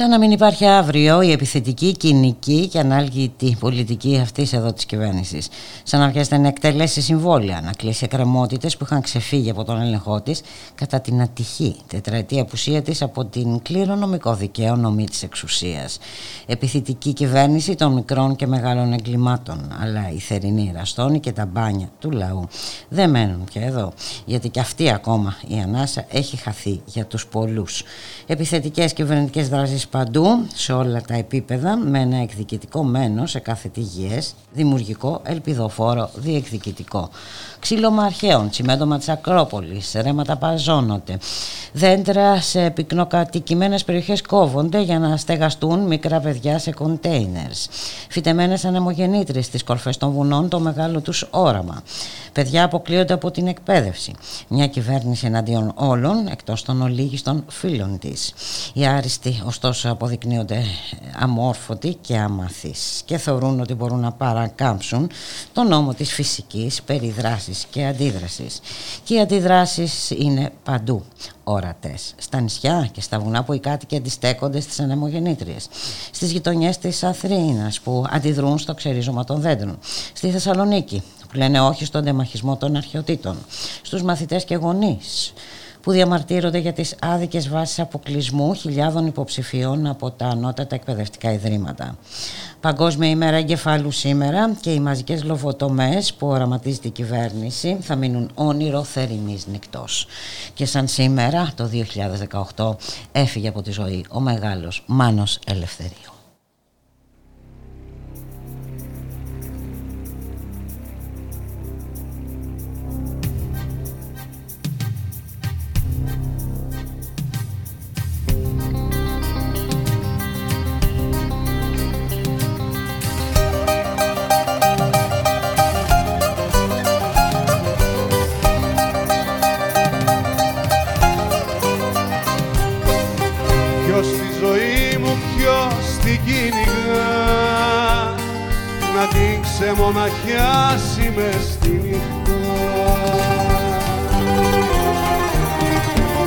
Σαν να μην υπάρχει αύριο η επιθετική, κοινική και ανάλγητη πολιτική αυτής εδώ της κυβέρνησης. Σαν να βιάζεται να εκτελέσει συμβόλαια, να κλείσει εκκρεμότητες που είχαν ξεφύγει από τον έλεγχό της κατά την ατυχή τετραετία απουσία της από την κληρονομικό δικαίο νομή της εξουσίας. Επιθετική κυβέρνηση των μικρών και μεγάλων εγκλημάτων. Αλλά η θερινή ραστόνη και τα μπάνια του λαού δεν μένουν πια εδώ. Γιατί και αυτή ακόμα η ανάσα έχει χαθεί για τους πολλούς. Επιθετικές κυβερνητικές δράσεις παντού, σε όλα τα επίπεδα, με ένα εκδικητικό μένος σε κάθε τι δημιουργικό, ελπιδοφόρο, διεκδικητικό. Ξύλωμα αρχαίων, τσιμέντομα της Ακρόπολης, ρέματα παζώνονται. Δέντρα σε πυκνοκατοικημένες περιοχές κόβονται για να στεγαστούν μικρά παιδιά σε κοντέινερς. Φυτεμένες ανεμογεννήτρε στις κορφές των βουνών, το μεγάλο τους όραμα. Παιδιά αποκλείονται από την εκπαίδευση. Μια κυβέρνηση εναντίον όλων, εκτός των ολίγιστων φίλων της. Οι άριστοι, ωστόσο, αποδεικνύονται αμόρφωτοι και αμαθεί και θεωρούν ότι μπορούν να παρακάμψουν τον νόμο της φυσικής περιδράση και αντίδρασης. Και οι αντιδράσεις είναι παντού ορατές. Στα νησιά και στα βουνά που οι κάτοικοι αντιστέκονται στις ανεμογεννήτριες. Στις γειτονιές της Αθρίνας που αντιδρούν στο ξερίζωμα των δέντρων. Στη Θεσσαλονίκη που λένε όχι στον τεμαχισμό των αρχαιοτήτων. Στους μαθητές και γονείς που διαμαρτύρονται για τις άδικες βάσεις αποκλεισμού χιλιάδων υποψηφίων από τα ανώτατα εκπαιδευτικά ιδρύματα. Παγκόσμια ημέρα εγκεφάλου σήμερα και οι μαζικές λοβοτομές που οραματίζεται η κυβέρνηση θα μείνουν όνειρο θερινής νυχτός. Και σαν σήμερα το 2018 έφυγε από τη ζωή ο μεγάλος Μάνος Ελευθερίου. Μοναχιάσει με στη νύχτα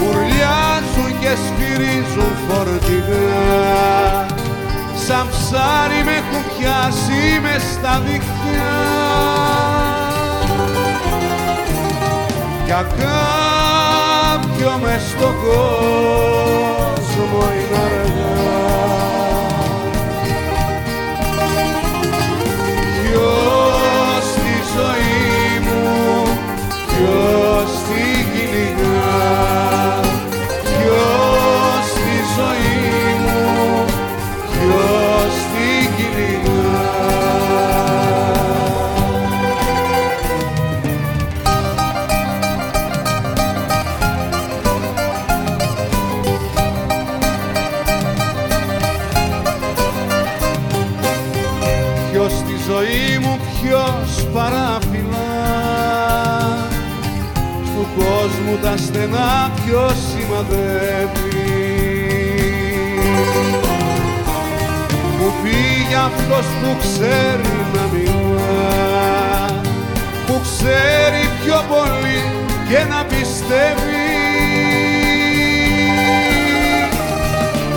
Ουρλιάζουν και σφυρίζουν φορτηγά. Σαν ψάρι με έχουν πιάσει με στα δίχτυα. Για κάποιο μες στον κόσμο είναι στενά ποιος σημαδεύει. Μου πήγε αυτός που ξέρει να μιλά που ξέρει πιο πολύ και να πιστεύει.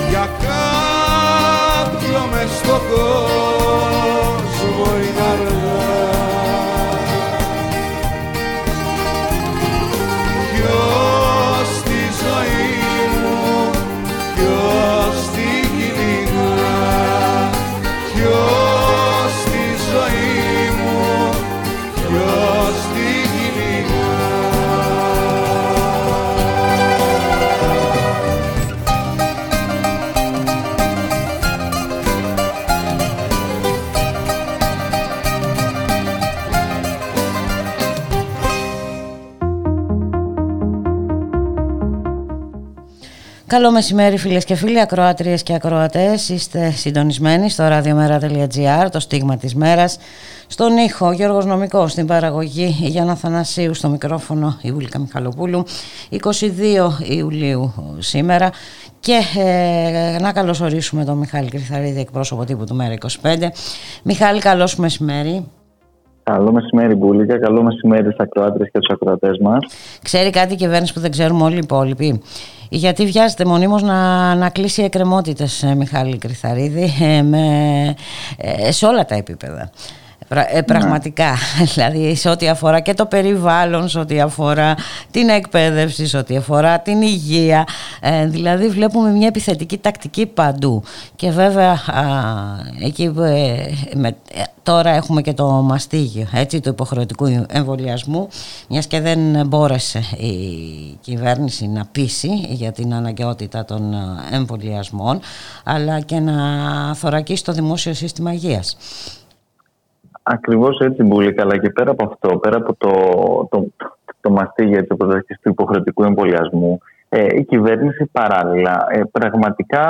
Για κάποιον μες στον κόσμο είναι αργά Καλό μεσημέρι φίλες και φίλοι, ακροάτριες και ακροατές. Είστε συντονισμένοι στο radiomera.gr, το στίγμα της μέρας. Στον ήχο Γιώργος Νομικός, στην παραγωγή Γιάννα Θανασίου, στο μικρόφωνο Ιούλικα Μιχαλοπούλου. 22 Ιουλίου σήμερα και ε, να καλωσορίσουμε τον Μιχάλη Κρυθαρίδη, εκπρόσωπο τύπου του Μέρα 25. Μιχάλη, καλώς μεσημέρι. Καλό μεσημέρι, Μπούλικα. Καλό μεσημέρι στα ακροάτρε και του ακροατές μας. Ξέρει κάτι η κυβέρνηση που δεν ξέρουμε όλοι οι υπόλοιποι; Γιατί βιάζεται μονίμως να, να κλείσει εκκρεμότητες, ε, Μιχάλη Κρυθαρίδη, ε, με, ε, σε όλα τα επίπεδα. Ε, πραγματικά, δηλαδή σε ό,τι αφορά και το περιβάλλον, σε ό,τι αφορά την εκπαίδευση, σε ό,τι αφορά την υγεία, ε, δηλαδή βλέπουμε μια επιθετική τακτική παντού. Και βέβαια εκεί ε, με, τώρα έχουμε και το μαστίγιο έτσι, του υποχρεωτικού εμβολιασμού μιας και δεν μπόρεσε η κυβέρνηση να πείσει για την αναγκαιότητα των εμβολιασμών αλλά και να θωρακίσει το δημόσιο σύστημα υγείας. Ακριβώς έτσι, Μπουλίκα. Αλλά και πέρα από αυτό, πέρα από το, το, το μαστίγια έτσι, του υποχρεωτικού εμβολιασμού, ε, η κυβέρνηση παράλληλα ε, πραγματικά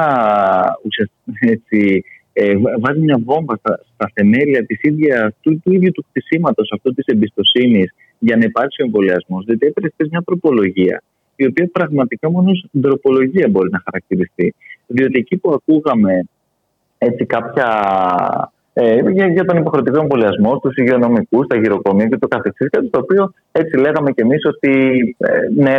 έτσι, ε, βάζει μια βόμβα στα, στα θεμέλια της ίδιας, του, του ίδιου του κτισήματος αυτού της εμπιστοσύνης για να υπάρξει ο εμβολιασμός. Δηλαδή, έπρεπε μια τροπολογία, η οποία πραγματικά μόνο τροπολογία μπορεί να χαρακτηριστεί. Διότι εκεί που ακούγαμε έτσι κάποια ε, για, για τον υποχρεωτικό εμβολιασμό, τους υγειονομικούς, τα γυροκομεία και το καθεξής. Κάτι το οποίο έτσι λέγαμε κι εμείς ότι ε, ναι,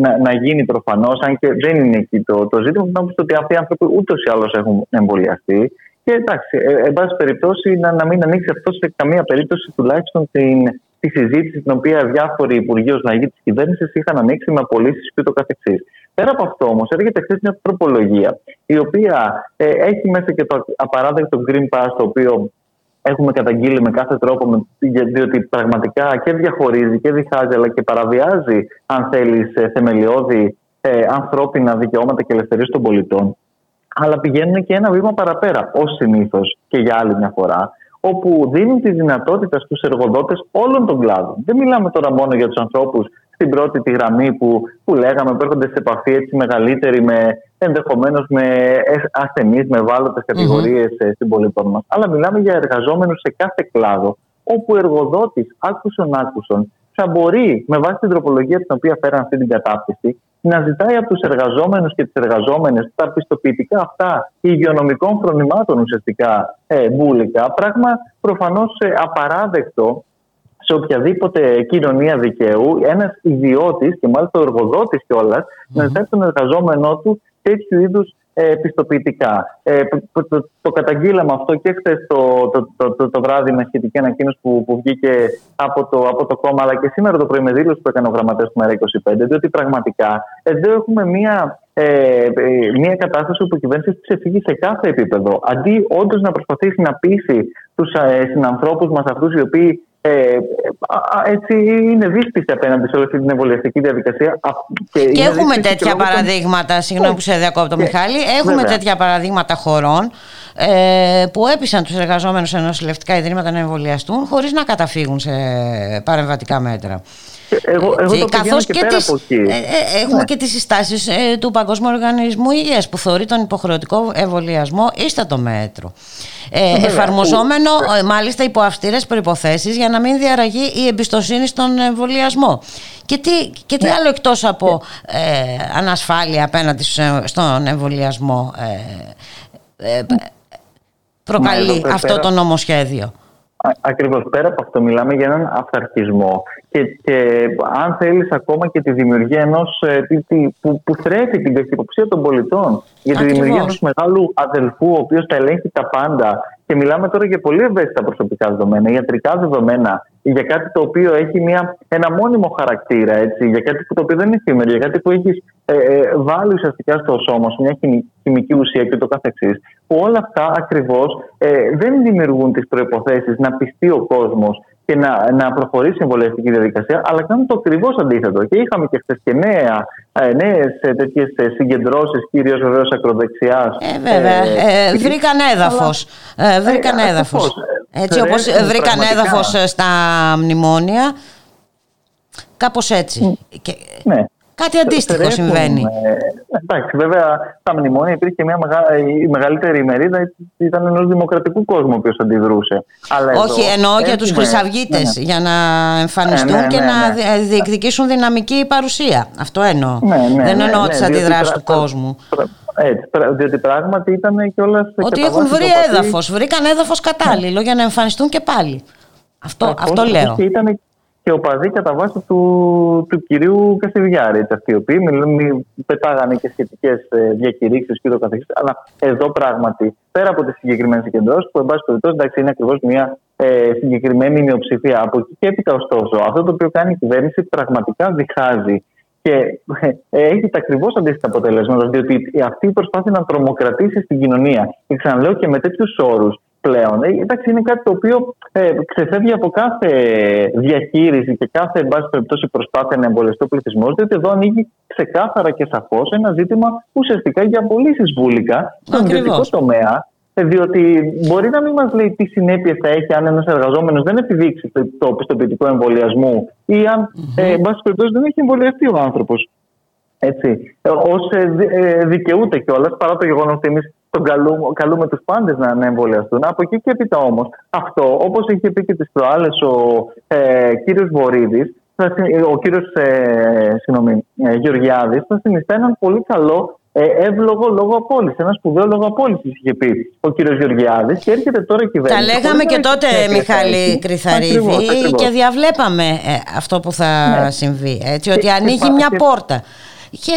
να, να γίνει προφανώς, αν και δεν είναι εκεί το, το ζήτημα. Νομίζω ότι αυτοί οι άνθρωποι ούτως ή άλλως έχουν εμβολιαστεί. Και εντάξει, ε, εν πάση περιπτώσει, να, να μην ανοίξει αυτός σε καμία περίπτωση τουλάχιστον την, τη συζήτηση την οποία διάφοροι υπουργοί ως λαγοί της κυβέρνησης είχαν ανοίξει με απολύσεις και το καθεξής. Πέρα από αυτό όμως, έρχεται χθες μια τροπολογία η οποία ε, έχει μέσα και το απαράδεκτο Green Pass το οποίο έχουμε καταγγείλει με κάθε τρόπο διότι πραγματικά και διαχωρίζει και διχάζει αλλά και παραβιάζει αν θέλεις θεμελιώδη ε, ανθρώπινα δικαιώματα και ελευθερίες των πολιτών αλλά πηγαίνουν και ένα βήμα παραπέρα ως συνήθως και για άλλη μια φορά όπου δίνουν τη δυνατότητα στους εργοδότες όλων των κλάδων. Δεν μιλάμε τώρα μόνο για τους ανθρώπους στην πρώτη τη γραμμή που, που λέγαμε, που έρχονται σε επαφή έτσι μεγαλύτερη με ενδεχομένως με ασθενείς, με ευάλωτες κατηγορίες mm-hmm. στην πολιτών μας. Αλλά μιλάμε για εργαζόμενους σε κάθε κλάδο, όπου ο εργοδότης άκουσον άκουσον θα μπορεί με βάση την τροπολογία την οποία φέραν αυτή την κατάπτυξη να ζητάει από τους εργαζόμενους και τις εργαζόμενες τα πιστοποιητικά αυτά υγειονομικών φρονημάτων ουσιαστικά ε, μπουλικά. Πράγμα προφανώς ε, απαράδεκτο σε οποιαδήποτε κοινωνία δικαίου ένας ιδιώτης και μάλιστα ο εργοδότη κιόλας mm-hmm. να ζητάει τον εργαζόμενό του τέτοιου είδους ε, πιστοποιητικά. Ε, το, το, καταγγείλαμε αυτό και χθες το, το, το, το, βράδυ με σχετική ανακοίνωση που, που βγήκε από το, από το κόμμα, αλλά και σήμερα το πρωί με δήλωση που έκανε ο γραμματέας του ΜΕΡΑ25, διότι πραγματικά εδώ έχουμε μία ε, ε, μια κατάσταση που η κυβέρνηση ξεφύγει σε κάθε επίπεδο. Αντί όντως να προσπαθήσει να πείσει τους ε, συνανθρώπους μας αυτούς οι οποίοι ε, έτσι είναι δύσπιστη απέναντι σε όλη αυτή την εμβολιαστική διαδικασία. Και, και έχουμε τέτοια παραδείγματα, συγγνώμη που σε διακόπτω Μιχάλη, έχουμε τέτοια παραδείγματα χωρών ε, που έπεισαν τους εργαζόμενους σε νοσηλευτικά ιδρύματα να εμβολιαστούν χωρίς να καταφύγουν σε παρεμβατικά μέτρα. Εγώ, εγώ το Καθώς και, και τις, ε, ε, έχουμε ναι. και τις συστάσεις ε, του Παγκόσμιου Οργανισμού Υγείας που θεωρεί τον υποχρεωτικό εμβολιασμό το μέτρο. Ε, εφαρμοζόμενο μάλιστα υπό αυστηρές προϋποθέσεις για να μην διαραγεί η εμπιστοσύνη στον εμβολιασμό. Και τι, και τι ναι. άλλο εκτός από ανασφάλεια απέναντι στον εμβολιασμό προκαλεί αυτό το νομοσχέδιο; Ακριβώς. Πέρα από αυτό, μιλάμε για έναν αυταρχισμό. Και, και αν θέλεις ακόμα και τη δημιουργία ενός ε, που, που θρέφει την καχυποψία των πολιτών. Για τη δημιουργία ενός μεγάλου αδελφού, ο οποίος τα ελέγχει τα πάντα. Και μιλάμε τώρα για πολύ ευαίσθητα προσωπικά δεδομένα, ιατρικά δεδομένα, για κάτι το οποίο έχει μια, ένα μόνιμο χαρακτήρα, έτσι, για κάτι που το οποίο δεν είναι εφήμερο, για κάτι που έχεις ε, ε, βάλει ουσιαστικά στο σώμα σου, μια χημική ουσία και το καθεξής. Που όλα αυτά ακριβώς ε, δεν δημιουργούν τις προποθέσει να πιστεί ο κόσμος και να, να προχωρήσει η εμβολιαστική διαδικασία, αλλά κάνουν το ακριβώς αντίθετο. Και είχαμε και χθες και νέα, νέες τέτοιες συγκεντρώσεις, κυρίως βεβαίως ακροδεξιάς. Ε, βέβαια. Ε, ε, βρήκαν έδαφος. Ε, βρήκαν έδαφος. Έτσι όπως βρήκαν έδαφος στα μνημόνια. Κάπως έτσι. Ναι. Κάτι αντίστοιχο συμβαίνει. Ε, εντάξει, βέβαια στα μνημόνια υπήρχε και μια μεγα... η μεγαλύτερη ημερίδα ήταν ενός δημοκρατικού κόσμου ο αντιδρούσε. Αλλά Όχι, εδώ, εννοώ για τους Χρυσαυγίτες ναι, ναι. για να εμφανιστούν ναι, και να διεκδικήσουν δυναμική παρουσία. Αυτό εννοώ. Δεν εννοώ τις αντιδράσεις του κόσμου. Έτσι, διότι πράγματι ήταν και όλα Ότι έχουν βρει έδαφος, βρήκαν έδαφος κατάλληλο για να εμφανιστούν και πάλι. Αυτό, αυτό λέω. Και ήταν και ο παδί κατά βάση του, του κυρίου Κασιδιάρη. Αυτοί οι οποίοι πετάγανε και σχετικές ε, διακηρύξεις και το καθεξής. Αλλά εδώ πράγματι, πέρα από τις συγκεκριμένες συγκεντρώσεις, που εν πάση περιπτώσει εντάξει, είναι ακριβώς μια ε, συγκεκριμένη μειοψηφία. Από εκεί και έπειτα, ωστόσο, αυτό το οποίο κάνει η κυβέρνηση πραγματικά διχάζει και ε, έχει τα ακριβώς αντίστοιχα αποτελέσματα, διότι αυτή η προσπάθεια να τρομοκρατήσει στην κοινωνία, και ξαναλέω και με τέτοιους όρους, πλέον. Ε, εντάξει, είναι κάτι το οποίο ε, ξεφεύγει από κάθε διαχείριση και κάθε εν πάση περιπτώσει προσπάθεια να εμβολιαστεί ο πληθυσμός, διότι εδώ ανοίγει ξεκάθαρα και σαφώς ένα ζήτημα ουσιαστικά για απολύσει βούλικα στον ιδιωτικό τομέα. Ε, διότι μπορεί να μην μας λέει τι συνέπειες θα έχει αν ένας εργαζόμενος δεν επιδείξει το πιστοποιητικό εμβολιασμού ή αν, mm-hmm. ε, εν πάση περιπτώσει, δεν έχει εμβολιαστεί ο άνθρωπος. Έτσι, ε, ως ε, δικαιούται κιόλας, παρά το γεγονός ότι εμείς τον καλούμε, καλούμε τους πάντες να, να εμβολιαστούν. Από εκεί και έπειτα όμως, αυτό, όπως είχε πει και τις προάλλες ο ε, κύριος Βορύδης, ο κύριος ε, ε, Γεωργιάδης, θα συνιστά έναν πολύ καλό ε, εύλογο λόγο απόλυση. Ένας σπουδαίος λόγο απόλυση είχε πει ο κύριος Γεωργιάδης και έρχεται τώρα η κυβέρνηση. Τα λέγαμε και τότε, Μιχάλη Κρυθαρίδη, και διαβλέπαμε ε, αυτό που θα ναι. συμβεί. Έτσι, ότι ανοίγει μια πόρτα.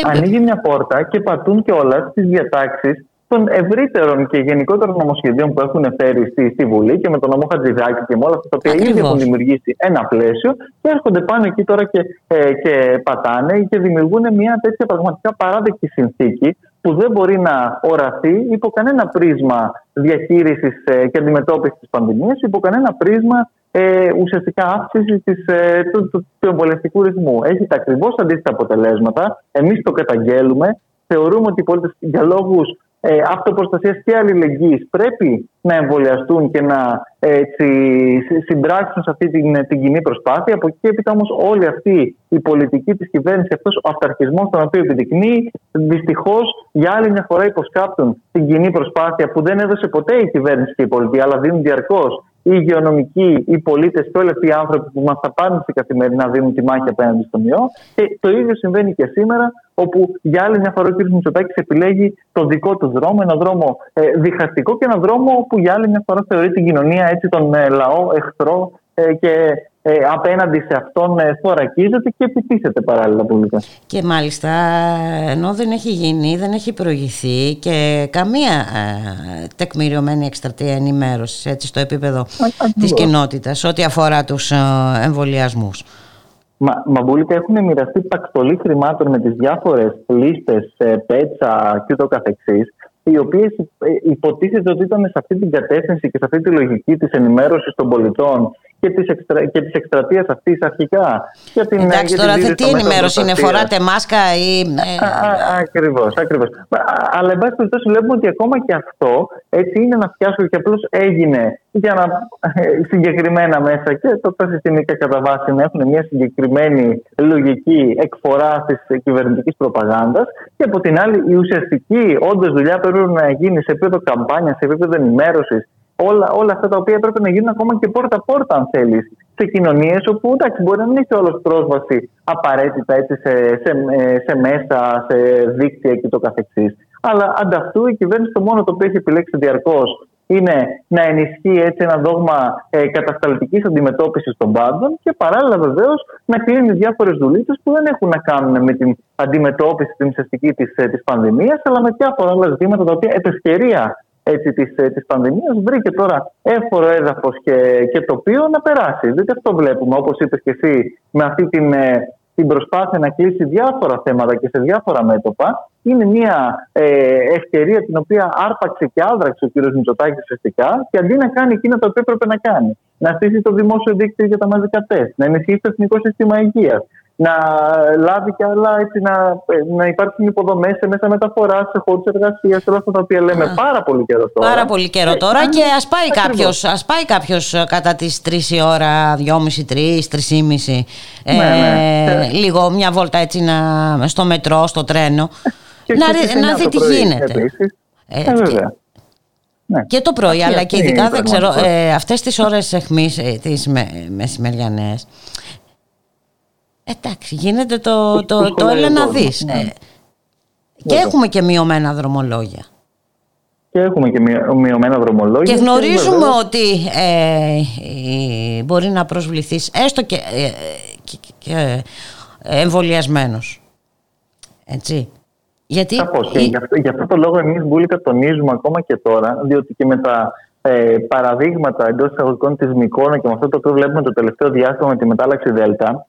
Ανοίγει μια πόρτα και πατούν και όλα τις διατάξεις των ευρύτερων και γενικότερων νομοσχεδίων που έχουν φέρει στη, στη Βουλή και με τον νόμο Χατζηδάκη και με όλα αυτά τα οποία ήδη έχουν δημιουργήσει ένα πλαίσιο και έρχονται πάνω εκεί τώρα και, ε, και πατάνε και δημιουργούν μια τέτοια πραγματικά παράδεκτη συνθήκη που δεν μπορεί να οραθεί υπό κανένα πρίσμα διαχείρισης ε, και αντιμετώπισης της πανδημίας, υπό κανένα πρίσμα ε, ουσιαστικά αύξησης της, ε, του, του, του εμβολιαστικού ρυθμού. Έχει τα ακριβώς αντίστοιχα αποτελέσματα. Εμείς το καταγγέλουμε. Θεωρούμε ότι οι πολίτες για λόγους ε, αυτοπροστασία και αλληλεγγύης πρέπει να εμβολιαστούν και να έτσι, συμπράξουν σε αυτή την, την κοινή προσπάθεια. Από εκεί και έπειτα όμως όλη αυτή η πολιτική της κυβέρνησης, αυτός ο αυταρχισμός τον οποίο επιδεικνύει, δυστυχώς για άλλη μια φορά υποσκάπτουν την κοινή προσπάθεια που δεν έδωσε ποτέ η κυβέρνηση και η πολιτεία, αλλά δίνουν διαρκώς οι υγειονομικοί, οι πολίτες και όλοι αυτοί οι άνθρωποι που μας απάντησαν καθημερινά δίνουν τη μάχη απέναντι στον ιό. Και το ίδιο συμβαίνει και σήμερα, όπου για άλλη μια φορά ο κ. Μητσοτάκης επιλέγει το δικό του δρόμο, ένα δρόμο ε, διχαστικό και ένα δρόμο που για άλλη μια φορά θεωρεί την κοινωνία έτσι τον ε, λαό εχθρό ε, και ε, απέναντι σε αυτόν ε, θωρακίζεται και επιτίθεται παράλληλα πολιτικά. Και μάλιστα ενώ δεν έχει γίνει, δεν έχει προηγηθεί και καμία ε, τεκμηριωμένη εκστρατεία ενημέρωσης έτσι, στο επίπεδο της της κοινότητας ό,τι αφορά τους ε, εμβολιασμούς. Μα, Μαμπούλικα έχουν μοιραστεί πακτολή χρημάτων με τις διάφορες λίστες, ε, πέτσα και ούτω καθεξής οι οποίες υποτίθεται ότι ήταν σε αυτή την κατεύθυνση και σε αυτή τη λογική της ενημέρωσης των πολιτών και της εξτρα... εκστρατείας αυτής αρχικά. Για την, Εντάξει, για τώρα τι ενημέρωση είναι, φοράτε μάσκα ή. Ε, Ακριβώς, ακριβώς. Αλλά εν πάση περιπτώσει βλέπουμε ότι ακόμα και αυτό έτσι είναι ένα φιάσκο και απλώς έγινε για να ε, συγκεκριμένα μέσα και το, τα συστημικά κατά βάση να έχουν μια συγκεκριμένη λογική εκφορά της κυβερνητικής προπαγάνδας. Και από την άλλη, η ουσιαστική όντως δουλειά πρέπει να γίνει σε επίπεδο καμπάνιας, σε επίπεδο ενημέρωσης όλα, όλα αυτά τα οποία έπρεπε να γίνουν ακόμα και πόρτα-πόρτα, αν θέλεις, σε κοινωνίες όπου εντάξει, μπορεί να μην έχει όλος πρόσβαση απαραίτητα έτσι, σε, σε, ε, σε, μέσα, σε δίκτυα και το καθεξής. Αλλά ανταυτού η κυβέρνηση το μόνο το οποίο έχει επιλέξει διαρκώς είναι να ενισχύει έτσι ένα δόγμα ε, κατασταλτικής αντιμετώπισης των πάντων και παράλληλα βεβαίως να κλείνει διάφορες δουλίτσε που δεν έχουν να κάνουν με την αντιμετώπιση την ουσιαστική της ε, πανδημίας, αλλά με διάφορα άλλα ζητήματα τα οποία επευκαιρία έτσι, της, ε, της πανδημίας βρήκε τώρα έφορο έδαφος και, και τοπίο να περάσει. Δείτε αυτό βλέπουμε όπως είπες και εσύ με αυτή την, ε, την προσπάθεια να κλείσει διάφορα θέματα και σε διάφορα μέτωπα. Είναι μια ε, ευκαιρία την οποία άρπαξε και άδραξε ο κ. Μητσοτάκης ουσιαστικά και αντί να κάνει εκείνα τα οποία έπρεπε να κάνει. Να στήσει το δημόσιο δίκτυο για τα μαζικά τεστ, να ενισχύσει το εθνικό σύστημα υγείας, να λάβει και άλλα, έτσι, να, να υπάρξουν υποδομές σε μέσα μεταφοράς, σε χώρους εργασίας, όλα αυτά τα οποία λέμε πάρα πολύ καιρό τώρα. Πάρα πολύ καιρό ε, τώρα και ας πάει κάποιος ας πάει κάποιος κατά τις 3 η ώρα, 2.30, 3, 3.30. Ε, ναι, ναι. Λίγο μια βόλτα έτσι να, στο μετρό, στο τρένο. να, να δει τι γίνεται. Ε, ε, βέβαια. Ναι. Και το πρωί, αλλά και ειδικά δεν ξέρω, ε, αυτές τις ώρες εχμής, ε, τις με, μεσημεριανές, εντάξει, γίνεται το, το, το, έλα να δεις. Ναι. Ε, και έχουμε και μειωμένα δρομολόγια. Και έχουμε και μειωμένα δρομολόγια. Και γνωρίζουμε ότι ε, μπορεί να προσβληθείς έστω και, ε, και, και εμβολιασμένος. Έτσι. Γιατί... Και γι, αυτό, γι' αυτό το λόγο εμείς Μπούλικα τονίζουμε ακόμα και τώρα, διότι και με τα ε, παραδείγματα εντός εισαγωγικών της Μικόνα και με αυτό το οποίο βλέπουμε το τελευταίο διάστημα με τη μετάλλαξη ΔΕΛΤΑ,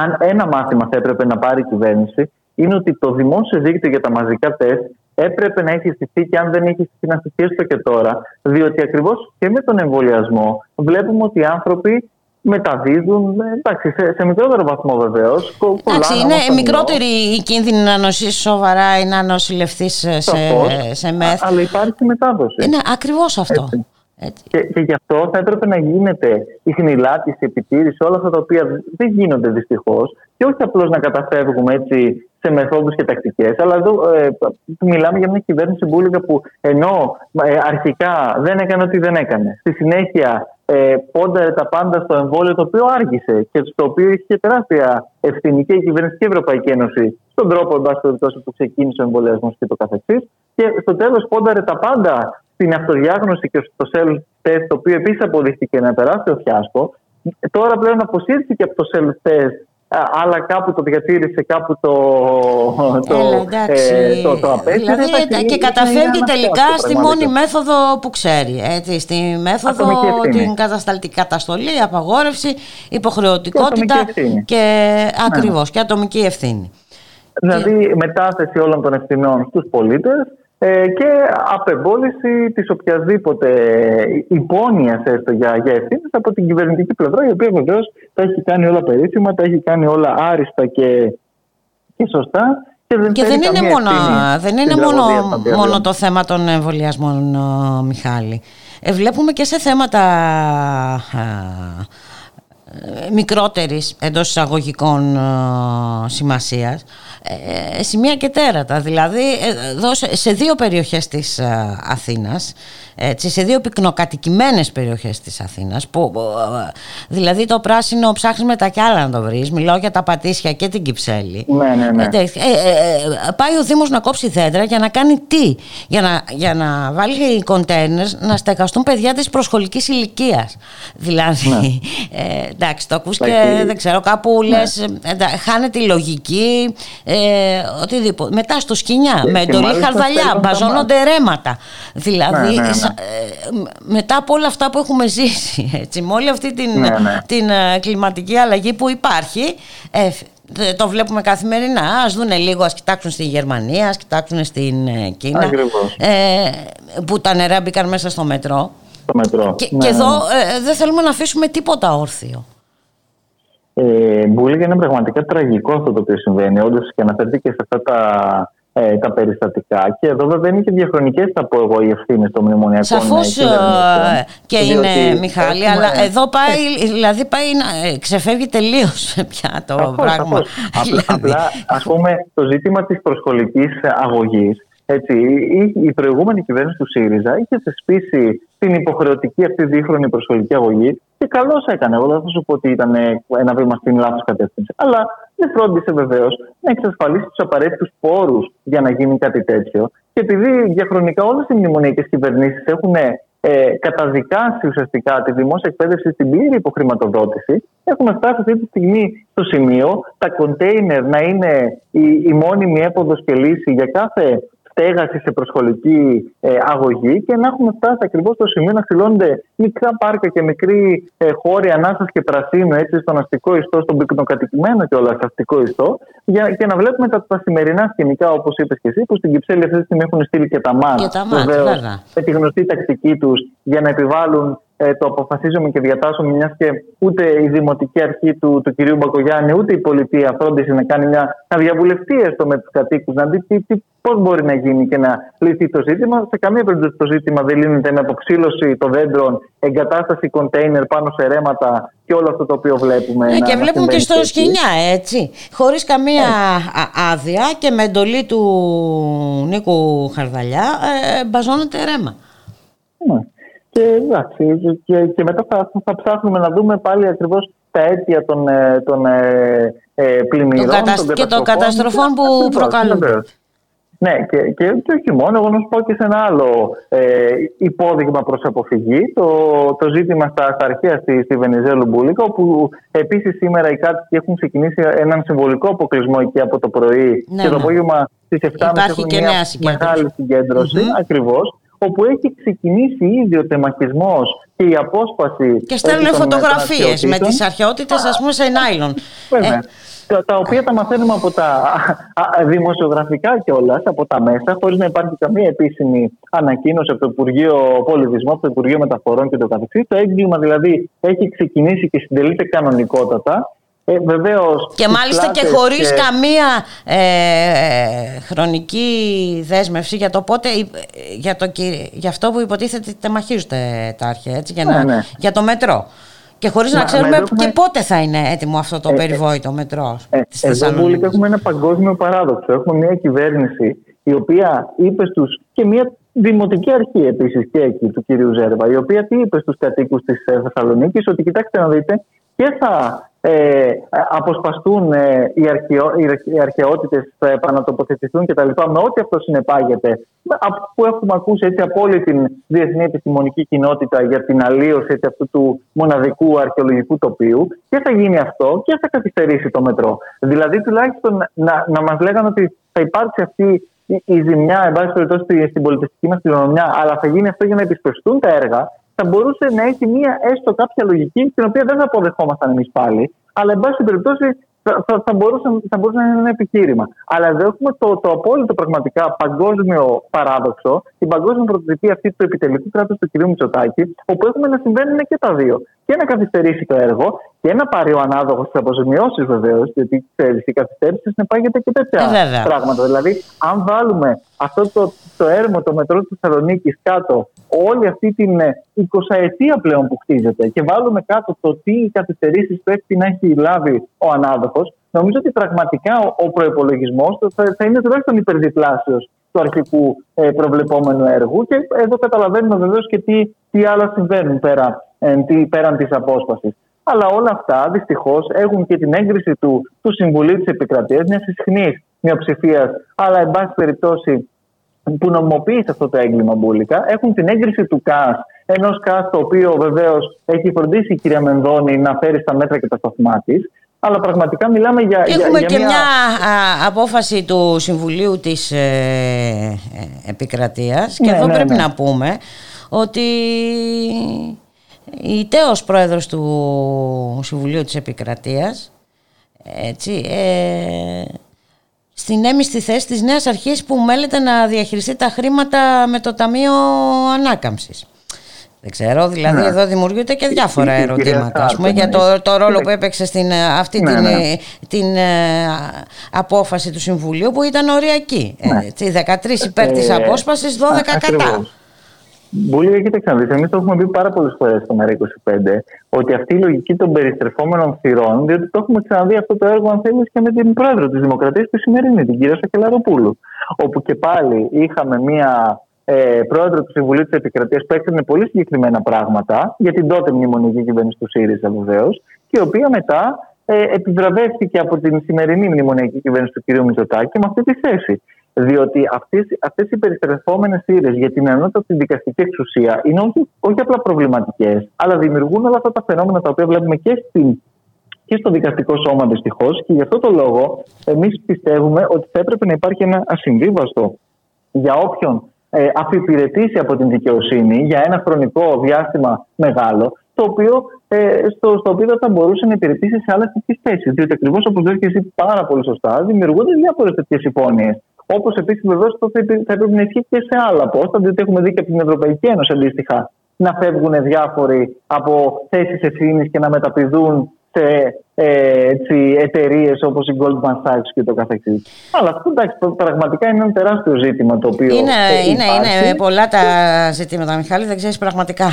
αν ένα μάθημα θα έπρεπε να πάρει η κυβέρνηση, είναι ότι το δημόσιο δίκτυο για τα μαζικά τεστ έπρεπε να έχει στηθεί και αν δεν έχει στηθεί να στηθεί έστω και τώρα. Διότι ακριβώς και με τον εμβολιασμό βλέπουμε ότι οι άνθρωποι μεταδίδουν εντάξει, σε, σε μικρότερο βαθμό βεβαίως. Εντάξει, είναι μικρότερη η κίνδυνη να νοσήσει σοβαρά ή να νοσηλευτείς σε, σε μεθ. Αλλά υπάρχει μετάδοση. Είναι ακριβώς αυτό. Έτσι. Και, και γι' αυτό θα έπρεπε να γίνεται η χνηλάτιση, η επιτήρηση, όλα αυτά τα οποία δεν γίνονται δυστυχώς. Και όχι απλώς να καταφεύγουμε έτσι σε μεθόδους και τακτικές. Αλλά εδώ ε, μιλάμε για μια κυβέρνηση μπουλικα που ενώ ε, αρχικά δεν έκανε ό,τι δεν έκανε. Στη συνέχεια ε, πόνταρε τα πάντα στο εμβόλιο το οποίο άργησε και στο οποίο είχε τεράστια ευθύνη και η κυβέρνηση και η Ευρωπαϊκή Ένωση στον τρόπο εν πάση που ξεκίνησε ο εμβολιασμός και το καθεξής. Και στο τέλος πόνταρε τα πάντα στην αυτοδιάγνωση και στο self τεστ, το οποίο επίσης αποδείχθηκε ένα τεράστιο φιάσκο. Τώρα πλέον αποσύρθηκε από το self test αλλά κάπου το διατήρησε, κάπου το, το, ε, το, το απέστησε. Δηλαδή, και καταφεύγει τελικά στη μόνη μέθοδο που ξέρει. Έτσι, στη μέθοδο την κατασταλτική καταστολή, απαγόρευση, υποχρεωτικότητα και, και ναι. ακριβώς και ατομική ευθύνη. Δηλαδή και... μετάθεση όλων των ευθυνών στους πολίτες ε, και απεμπόληση της οποιασδήποτε υπόνοιας έστω για, για ευθύνες από την κυβερνητική πλευρά, η οποία βεβαίως τα έχει κάνει όλα περίφημα, τα έχει κάνει όλα άριστα και, και σωστά. Και δεν, και δεν είναι, μόνο, δεν είναι μόνο, μόνο το θέμα των εμβολιασμών, Μιχάλη. Ε, βλέπουμε και σε θέματα μικρότερης εντός εισαγωγικών ε, σημασίας. Ε, σημεία και τέρατα. Δηλαδή εδώ σε δύο περιοχές της ε, Αθήνας έτσι, σε δύο πυκνοκατοικημένες περιοχές της Αθήνας που, δηλαδή το πράσινο ψάχνεις μετά κι άλλα να το βρεις μιλάω για τα Πατήσια και την Κυψέλη ναι, ναι, ναι. Ε, πάει ο Δήμος να κόψει δέντρα για να κάνει τι για να, για να βάλει κοντέινερς να στεγαστούν παιδιά της προσχολικής ηλικίας δηλαδή ναι. ε, εντάξει το ακούς και δεν ξέρω κάπου ναι. λες χάνεται η λογική ε, οτιδήποτε μετά στο σκηνιά με εντολή χαρδαλιά μπαζώνονται ρέματα δηλαδή ναι, ναι, ε, μετά από όλα αυτά που έχουμε ζήσει έτσι, με όλη αυτή την, ναι, ναι. την ε, κλιματική αλλαγή που υπάρχει ε, το βλέπουμε καθημερινά. Ας δούνε λίγο, ας κοιτάξουν στη Γερμανία ας κοιτάξουν στην Κίνα. Ε, που τα νερά μπήκαν μέσα στο μετρό, στο μετρό. Και, ναι, και εδώ δεν θέλουμε να αφήσουμε τίποτα όρθιο. Ε, Μπούλη είναι πραγματικά τραγικό αυτό το οποίο συμβαίνει. Όντως και αναφέρθηκε σε αυτά τα ε, τα περιστατικά. Και εδώ βέβαια είναι και διαχρονικές, θα πω εγώ, οι ευθύνες των μνημονιακών. Σαφώς ε, και είναι, Μιχάλη, έχουμε... αλλά εδώ πάει, δηλαδή πάει να ε, ξεφεύγει τελείως πια το αφώς, πράγμα. Αφώς. Δηλαδή. Απλά, ας πούμε, το ζήτημα της προσχολική αγωγής. Έτσι, η προηγούμενη κυβέρνηση του ΣΥΡΙΖΑ είχε θεσπίσει την υποχρεωτική αυτή δίχρονη προσχολική αγωγή και καλώς έκανε. Εγώ δεν θα σου πω ότι ήταν ένα βήμα στην λάθος κατεύθυνση. Αλλά δεν φρόντισε βεβαίως να εξασφαλίσει τους απαραίτητους πόρους για να γίνει κάτι τέτοιο. Και επειδή διαχρονικά όλες οι μνημονιακές κυβερνήσεις έχουν ε, καταδικάσει ουσιαστικά τη δημόσια εκπαίδευση στην πλήρη υποχρηματοδότηση, έχουμε φτάσει αυτή τη στιγμή στο σημείο τα κοντέινερ να είναι η, η μόνιμη έποδος και λύση για κάθε στέγαση σε προσχολική ε, αγωγή και να έχουμε φτάσει ακριβώς στο σημείο να ξυλώνονται μικρά πάρκα και μικροί ε, χώροι ανάσταση και πρασίνου έτσι, στον αστικό ιστό, στον πυκνοκατοικημένο και όλα αστικό ιστό, για, και να βλέπουμε τα, τα σημερινά σκηνικά, όπως είπες και εσύ, που στην Κυψέλη αυτή τη στιγμή έχουν στείλει και τα ΜΑΤ. Και τα ΜΑΤ, με τη γνωστή τακτική τους για να επιβάλλουν ε, το αποφασίζουμε και διατάσσουμε, μιας και ούτε η δημοτική αρχή του, του κυρίου Μπακογιάννη, ούτε η πολιτεία φρόντισε να κάνει μια. να διαβουλευτεί έστω με τους κατοίκους, να δει τι, τι, πώς μπορεί να γίνει και να λυθεί το ζήτημα. Σε καμία περίπτωση το ζήτημα δεν λύνεται με αποξήλωση των δέντρων, εγκατάσταση κοντέινερ πάνω σε ρέματα και όλο αυτό το οποίο βλέπουμε. Ναι, και βλέπουμε και στο Σκηνιά, έτσι. Χωρίς καμία ε. άδεια και με εντολή του Νίκου Χαρδαλιά, ε, μπαζώνεται ρέμα. Ναι. Και, εντάξει, και, και μετά θα, θα ψάχνουμε να δούμε πάλι ακριβώς τα αίτια των, ε, των ε, ε, πλημμυρών. και των καταστροφών που προκαλούν. Ναι, και, και, και όχι μόνο, εγώ να σου πω και σε ένα άλλο ε, υπόδειγμα προς αποφυγή, το, το ζήτημα στα, στα αρχαία στη, στη Βενιζέλου Μπούλικα, όπου επίσης σήμερα οι κάτοικοι έχουν ξεκινήσει έναν συμβολικό αποκλεισμό εκεί από το πρωί Ναι, και το ναι. απόγευμα στις 7 Υπάρχει έχουν και μια νέα συγκέντρωση. μεγάλη συγκέντρωση, ακριβώς, όπου έχει ξεκινήσει ήδη ο τεμαχισμός και η απόσπαση... Και στέλνουν έτσι, των- των φωτογραφίες με αρχαιοτήτων. τις αρχαιότητες ας πούμε σε νάιλον. Βέβαια. Ε, Τα, τα οποία τα μαθαίνουμε από τα α, α, δημοσιογραφικά κιόλας, από τα μέσα, χωρίς να υπάρχει καμία επίσημη ανακοίνωση από το Υπουργείο Πολιτισμού, από το Υπουργείο Μεταφορών και το καθεξής. Το έγκλημα δηλαδή έχει ξεκινήσει και συντελείται κανονικότατα. Ε, βεβαίως, Και τις μάλιστα και πλάτες χωρίς καμία ε, χρονική δέσμευση για το πότε, για, το, κυ- για αυτό που υποτίθεται τεμαχίζονται τα αρχαία, έτσι, για, Ναι, να, ναι. για το μετρό. Και χωρίς να Μα- ξέρουμε μα εδώ έχουμε- και πότε θα είναι έτοιμο αυτό το Ε, ε, περιβόητο μετρό Ε, της εδώ Θεσσαλονίκης. Μπούλικα, έχουμε ένα παγκόσμιο παράδοξο. Έχουμε μια κυβέρνηση η οποία είπε στους, και μια δημοτική αρχή επίσης και εκεί του κυρίου Ζέρβα, η οποία τι είπε στους κατοίκους της ε, Θεσσαλονίκης, ότι κοιτάξτε να δείτε και θα ε, αποσπαστούν ε, οι, αρχαιο, οι, αρχ- οι αρχαιότητες, θα επανατοποθετηθούν κτλ. με ό,τι αυτό συνεπάγεται, από- που έχουμε ακούσει έτσι από όλη την διεθνή επιστημονική κοινότητα για την αλλίωση έτσι, αυτού του μοναδικού αρχαιολογικού τοπίου και θα γίνει αυτό και θα καθυστερήσει το μετρό. Δηλαδή τουλάχιστον να, να μας λέγανε ότι θα υπάρξει αυτή η, η ζημιά, εν πάση περιπτώσει, στη- στην πολιτιστική μας κληρονομιά, αλλά θα γίνει αυτό για να επισπευστούν τα έργα, θα μπορούσε να έχει μία έστω κάποια λογική, την οποία δεν θα αποδεχόμασταν εμείς πάλι, αλλά εν πάση περιπτώσει θα, θα, θα, μπορούσε, θα μπορούσε να είναι ένα επιχείρημα. Αλλά εδώ έχουμε το, το απόλυτο πραγματικά παγκόσμιο παράδοξο, την παγκόσμια πρωτοτυπία αυτή του επιτελικού κράτους του κ. Μητσοτάκη, όπου έχουμε να συμβαίνουν και τα δύο. Και να καθυστερήσει το έργο και να πάρει ο ανάδοχος τις αποζημιώσεις βεβαίως, γιατί ξέρεις, η καθυστέρησης συνεπάγεται και τέτοια Ε, βέβαια. πράγματα. Δηλαδή, αν βάλουμε αυτό το, το έρμο, το μετρό της Θεσσαλονίκης κάτω, όλη αυτή την ε, 20 ετία πλέον που χτίζεται, και βάλουμε κάτω το τι καθυστερήσεις πρέπει να έχει λάβει ο ανάδοχος, νομίζω ότι πραγματικά ο, ο προπολογισμό θα, θα είναι τουλάχιστον υπερδιπλάσιος του αρχικού ε, προβλεπόμενου έργου. Και εδώ καταλαβαίνουμε βεβαίως και τι, τι άλλα συμβαίνουν πέρα, ε, τι, πέραν της απόσπασης. Αλλά όλα αυτά δυστυχώς έχουν και την έγκριση του, του Συμβουλίου της Επικρατείας, μιας συχνή μειοψηφία, αλλά εν πάση περιπτώσει που νομιμοποίησε αυτό το έγκλημα μπουλικα, έχουν την έγκριση του ΚΑΣ, ενός ΚΑΣ το οποίο βεβαίως έχει φροντίσει η κυρία Μενδώνη να φέρει στα μέτρα και τα σταθμά της. Αλλά πραγματικά μιλάμε για. για- Έχουμε για και μια... μια α, απόφαση του Συμβουλίου της ε, ε, Επικρατείας και Ναι, εδώ ναι, πρέπει ναι. να πούμε ότι η τέος πρόεδρος του Συμβουλίου της Επικρατείας έτσι, ε, στην έμιστη θέση της νέας αρχής που μέλεται να διαχειριστεί τα χρήματα με το Ταμείο Ανάκαμψης. Δεν ξέρω, δηλαδή Ναι. εδώ δημιουργούνται και διάφορα Η- η κυρία ερωτήματα ας πούμε, Σάρπεν, για το, ναι. το ρόλο που Κοίταξε. έπαιξε στην, ε, αυτή Ναι, την, ναι. ε, την ε, απόφαση του Συμβουλίου που ήταν οριακή. Ναι. Έτσι, 13 υπέρ της Ε, απόσπασης, 12 α- κατά. ακριβώς. Μπούλια, κοίταξε να δεις, εμείς το έχουμε πει πάρα πολλές φορές στο ΜΕΡΑ25 ότι αυτή η λογική των περιστρεφόμενων θυρών, διότι το έχουμε ξαναδεί αυτό το έργο, αν θέλεις, και με την πρόεδρο της Δημοκρατίας τη σημερινή, την κυρία Σακελαροπούλου. Όπου και πάλι είχαμε μία ε, πρόεδρο του Συμβουλίου της Επικρατείας που έκανε πολύ συγκεκριμένα πράγματα για την τότε μνημονική κυβέρνηση του ΣΥΡΙΖΑ βεβαίως, και η οποία μετά ε, επιβραβεύτηκε από την σημερινή μνημονιακή κυβέρνηση του κ. Μητσοτάκη με αυτή τη θέση. Διότι αυτές, αυτές οι περιστρεφόμενες θύρες για την ανώτατη δικαστική εξουσία είναι όχι, όχι απλά προβληματικές, αλλά δημιουργούν όλα αυτά τα φαινόμενα τα οποία βλέπουμε και, στην, και στο δικαστικό σώμα δυστυχώς. Και γι' αυτό το λόγο εμείς πιστεύουμε ότι θα έπρεπε να υπάρχει ένα ασυμβίβαστο για όποιον ε, αφιπηρετήσει από την δικαιοσύνη για ένα χρονικό διάστημα μεγάλο, το οποίο, ε, στο, στο οποίο θα μπορούσε να υπηρετήσει σε άλλες τέτοιες θέσεις. Διότι ακριβώς όπως λέει και εσύ πάρα πολύ σωστά, δημιουργούνται διάφορες τέτοιες υπόνοιε. Όπως επίσης βεβαίως αυτό θα, έπρεπε- θα έπρεπε να ισχύει και σε άλλα πόστα, διότι έχουμε δει και από την Ευρωπαϊκή Ένωση αντίστοιχα να φεύγουν διάφοροι από θέσεις ευθύνης και να μεταπηδούν σε ε, εταιρείες όπως η Goldman Sachs και το καθεξής. Αλλά αυτό εντάξει, πραγματικά είναι ένα τεράστιο ζήτημα το οποίο. Είναι, είναι, είναι πολλά τα ζητήματα, Μιχάλη. Δεν ξέρεις πραγματικά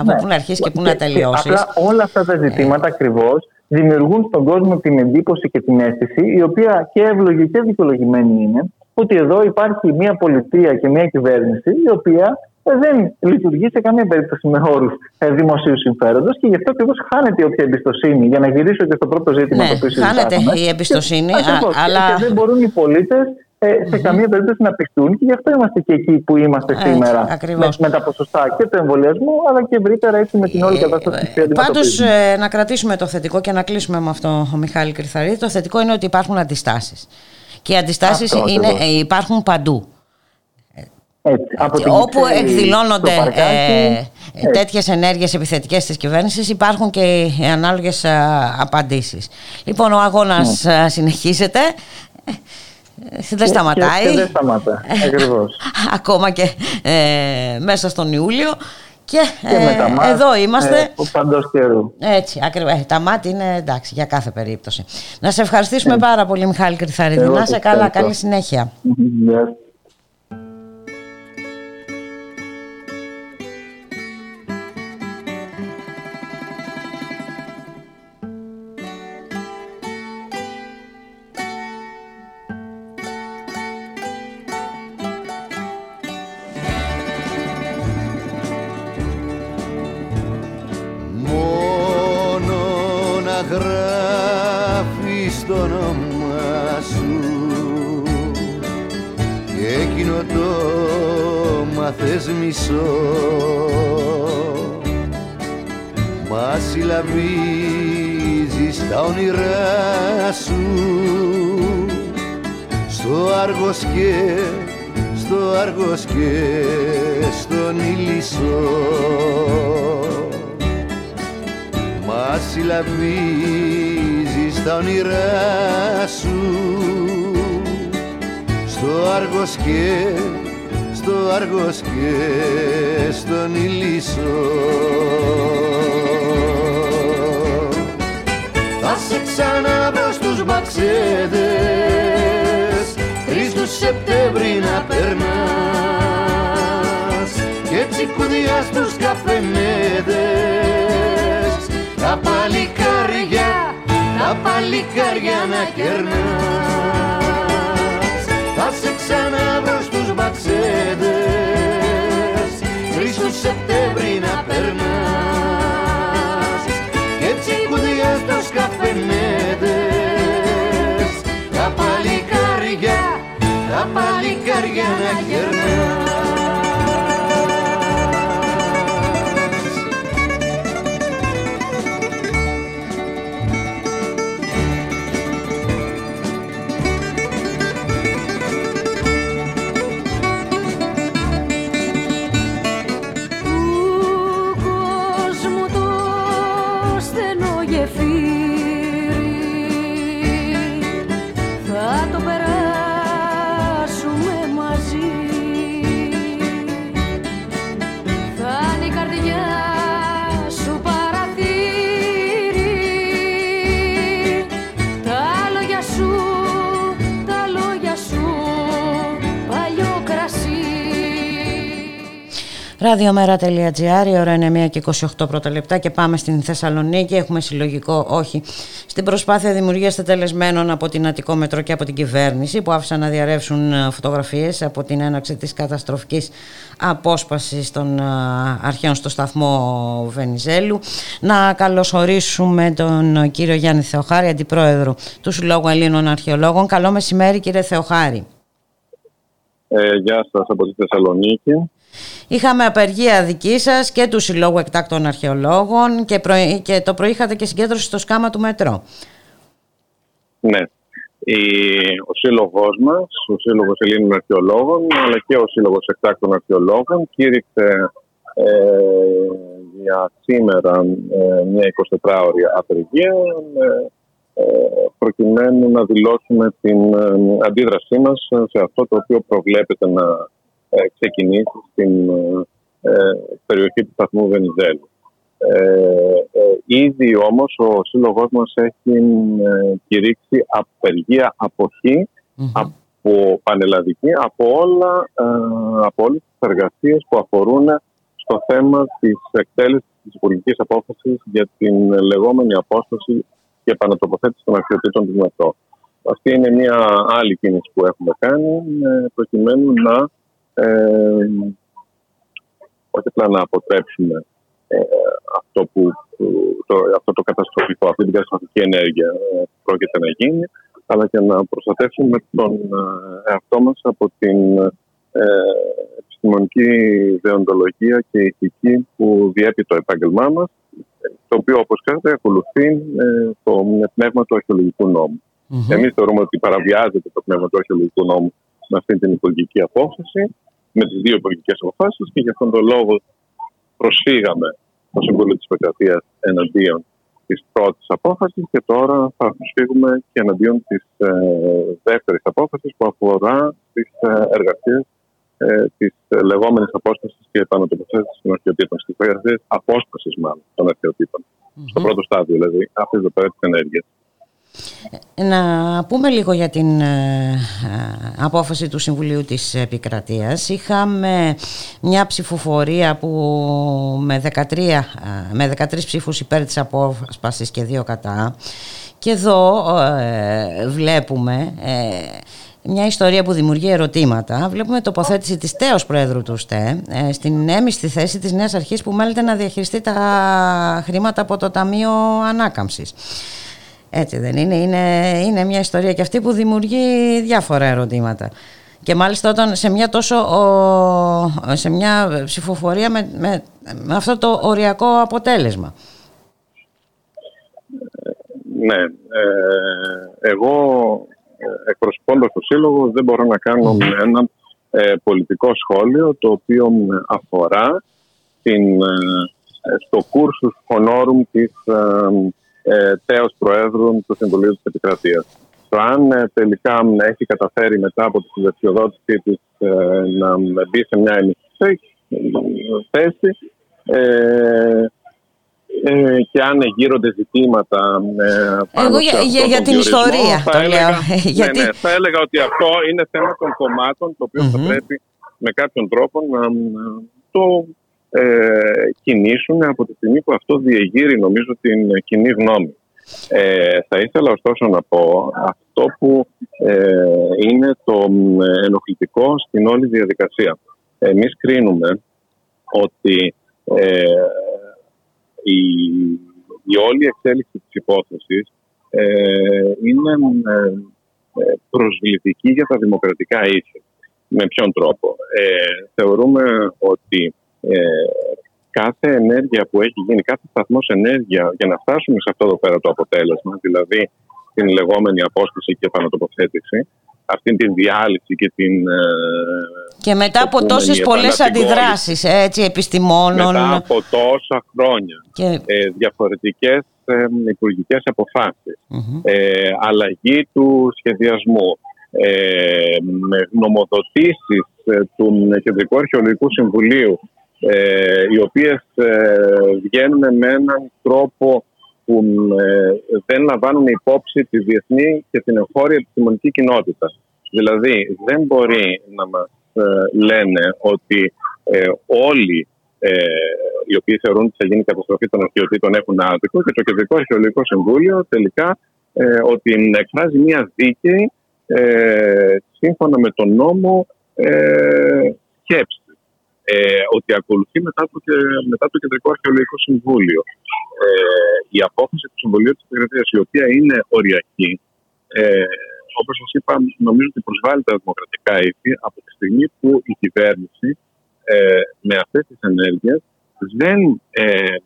από ναι. πού να αρχίσεις και πού να τελειώσεις. Απλά όλα αυτά τα ζητήματα ακριβώς δημιουργούν στον κόσμο την εντύπωση και την αίσθηση, η οποία και εύλογη και δικαιολογημένη είναι, ότι εδώ υπάρχει μια πολιτεία και μια κυβέρνηση η οποία ε, δεν λειτουργεί σε καμία περίπτωση με όρους ε, δημοσίου συμφέροντος και γι' αυτό ακριβώς χάνεται η όποια εμπιστοσύνη. Για να γυρίσω και στο πρώτο ζήτημα ναι, το οποίο Χάνεται η εμπιστοσύνη, και, α, αλλά. Και δεν μπορούν οι πολίτες ε, σε καμία περίπτωση να πιστούν και γι' αυτό είμαστε και εκεί που είμαστε έτσι, σήμερα με, με, τα ποσοστά και του εμβολιασμού αλλά και ευρύτερα έτσι με την όλη κατάσταση που Πάντως, ε, να κρατήσουμε το θετικό και να κλείσουμε με αυτό ο Μιχάλη Κρυθαρίδη. Το θετικό είναι ότι υπάρχουν αντιστάσεις. Και οι αντιστάσεις υπάρχουν παντού. Έτσι, Όπου εκδηλώνονται ε, τέτοιες ενέργειες επιθετικές της κυβέρνησης υπάρχουν και οι ανάλογες απαντήσεις. Λοιπόν, ο αγώνας ναι. συνεχίζεται. Δεν σταματάει. Και, δεν σταματά, ακριβώς. Ακόμα και ε, μέσα στον Ιούλιο. Και, ε, εδώ είμαστε. Ε, παντός καιρού. Έτσι, ακριβώς. Ε, τα μάτια είναι εντάξει για κάθε περίπτωση. Να σε ευχαριστήσουμε πάρα πολύ, Μιχάλη Κρυθαρίδη. Να σε καλά, καλή συνέχεια. θες παλικάρια να κερνάς. Θα σε ξαναβρω στους μπαξέδες Τρεις του Σεπτέμβρη να περνάς. Κι έτσι κουδιά στους καφενέδες Τα παλικάρια, τα παλικάρια να γερνάς Ραδιομέρα.gr, η ώρα είναι 1 και 28 πρώτα λεπτά και πάμε στην Θεσσαλονίκη. Έχουμε συλλογικό όχι στην προσπάθεια δημιουργίας τετελεσμένων από την Αττικό Μετρό και από την κυβέρνηση που άφησαν να διαρρεύσουν ε, φωτογραφίες από την έναρξη της καταστροφικής απόσπασης των ε, αρχαίων στο σταθμό Βενιζέλου. Να καλωσορίσουμε τον κύριο Γιάννη Θεοχάρη, αντιπρόεδρο του Συλλόγου Ελλήνων Αρχαιολόγων. Καλό μεσημέρι, κύριε Θεοχάρη. Ε, γεια σας από τη Θεσσαλονίκη. Είχαμε απεργία δικής σας και του Συλλόγου Εκτάκτων Αρχαιολόγων και, και το πρωί είχατε και συγκέντρωση στο σκάμα του Μετρό. Ναι. Η... Ο σύλλογός μας, ο Σύλλογος Ελλήνων Αρχαιολόγων, αλλά και ο Σύλλογος Εκτάκτων Αρχαιολόγων, κήρυξε ε, για σήμερα ε, μια 24ωρη απεργία ε, προκειμένου να δηλώσουμε την ε, αντίδρασή μας σε αυτό το οποίο προβλέπεται να ε, ξεκινήσει στην περιοχή του σταθμού Βενιζέλου. ήδη όμως ο σύλλογός μας έχει κηρύξει απεργία από πανελλαδική από, όλα, από όλες τις εργασίες που αφορούν στο θέμα της εκτέλεσης της πολιτικής απόφασης για την λεγόμενη απόσταση και επανατοποθέτηση των αρχαιοτήτων του ΜΕΤΟ. Αυτή είναι μια άλλη κίνηση που έχουμε κάνει ε, προκειμένου να ε, όχι απλά να αποτρέψουμε ε, αυτό, που, το, αυτό το καταστροφικό, αυτή την καταστροφική ενέργεια ε, που πρόκειται να γίνει, αλλά και να προστατεύσουμε τον ε, εαυτό μας από την ε, επιστημονική δεοντολογία και ηθική που διέπει το επάγγελμά μας, το οποίο όπως ξέρετε ακολουθεί το πνεύμα του αρχαιολογικού νόμου. Mm-hmm. Εμείς θεωρούμε ότι παραβιάζεται το πνεύμα του αρχαιολογικού νόμου με αυτή την υπουργική απόφαση, με τις δύο υπουργικέ αποφάσεις και για αυτόν τον λόγο προσφύγαμε στο Συμβούλιο της Επικρατεία εναντίον της πρώτης απόφασης και τώρα θα προσφύγουμε και εναντίον της ε, δεύτερης απόφασης που αφορά τις ε, εργασίες ε, της λεγόμενης απόστασης και επανατοποθέτησης των αρχαιοτήτων. Στις εργασίε απόσταση, μάλλον, των αρχαιοτήτων. Mm-hmm. Στο πρώτο στάδιο, δηλαδή, αυτή εδώ πέρα τη ενέργεια. Να πούμε λίγο για την ε, ε, απόφαση του Συμβουλίου της Επικρατείας. Είχαμε μια ψηφοφορία που με 13, ε, με 13 ψήφους υπέρ της απόφασης και δύο κατά. Και εδώ βλέπουμε μια ιστορία που δημιουργεί ερωτήματα. Βλέπουμε τοποθέτηση της τέος Πρόεδρου του ΣΤΕ στην έμιστη θέση της νέας αρχής που μέλεται να διαχειριστεί τα χρήματα από το Ταμείο Ανάκαμψης. Έτσι δεν είναι. είναι. Είναι μια ιστορία και αυτή που δημιουργεί διάφορα ερωτήματα. Και μάλιστα όταν σε μια τόσο σε μια ψηφοφορία με, με, με αυτό το οριακό αποτέλεσμα. Ναι. Ε, εγώ ε, εκπροσωπώντας το Σύλλογο δεν μπορώ να κάνω ένα ε, πολιτικό σχόλιο το οποίο αφορά την, στο κούρσους honorum της ε, τέος Προέδρου του Συμβουλίου της Επικρατείας. Το αν ε, τελικά έχει καταφέρει μετά από τη συνταξιοδότησή της ε, να μπει σε μια ενισχύση θέση ε, ε, και αν γύρονται ζητήματα ε, Εγώ για, για, για την ιστορία θα το έλεγα, λέω. Ναι, Γιατί... ναι, θα έλεγα ότι αυτό είναι θέμα των κομμάτων το οποιο θα πρέπει με κάποιον τρόπο να, να το ε, κινήσουν από τη στιγμή που αυτό διεγείρει νομίζω την κοινή γνώμη. Ε, θα ήθελα ωστόσο να πω αυτό που ε, είναι το ενοχλητικό στην όλη διαδικασία. Εμείς κρίνουμε ότι ε, η, η όλη εξέλιξη της υπόθεσης ε, είναι ε, προσβλητική για τα δημοκρατικά ήθη. Με ποιον τρόπο; θεωρούμε ότι ε, κάθε ενέργεια που έχει γίνει, κάθε σταθμός ενέργεια για να φτάσουμε σε αυτό εδώ πέρα το αποτέλεσμα, δηλαδή την λεγόμενη απόσταση και επανατοποθέτηση, αυτή την διάλυση και την. Ε, και μετά από τόσες πολλές αντιδράσεις επιστημόνων. Μετά από τόσα χρόνια. Και... Ε, Διαφορετικές ε, υπουργικές Ε, αλλαγή του σχεδιασμού. Ε, με γνωμοδοτήσεις του Κεντρικού Αρχαιολογικού Συμβουλίου ε, οι οποίες ε, βγαίνουν με έναν τρόπο που ε, δεν λαμβάνουν υπόψη τη διεθνή και την εγχώρια επιστημονική κοινότητα. Δηλαδή δεν μπορεί να μας λένε ότι όλοι οι οποίοι θεωρούν ότι θα γίνει καταστροφή των αρχαιοτήτων έχουν άδικο και το Κεντρικό Αρχαιολογικό Συμβούλιο τελικά ότι εκφράζει μια δίκαιη σύμφωνα με τον νόμο σκέψη ε, ότι ακολουθεί μετά το, μετά το Κεντρικό Αρχαιολογικό Συμβούλιο. Ε, η απόφαση του Συμβουλίου της Επικρατεία, η οποία είναι οριακή, ε, όπως σας είπα, νομίζω ότι προσβάλλει τα δημοκρατικά ήθη από τη στιγμή που η κυβέρνηση ε, με αυτές τις ενέργειες δεν ε,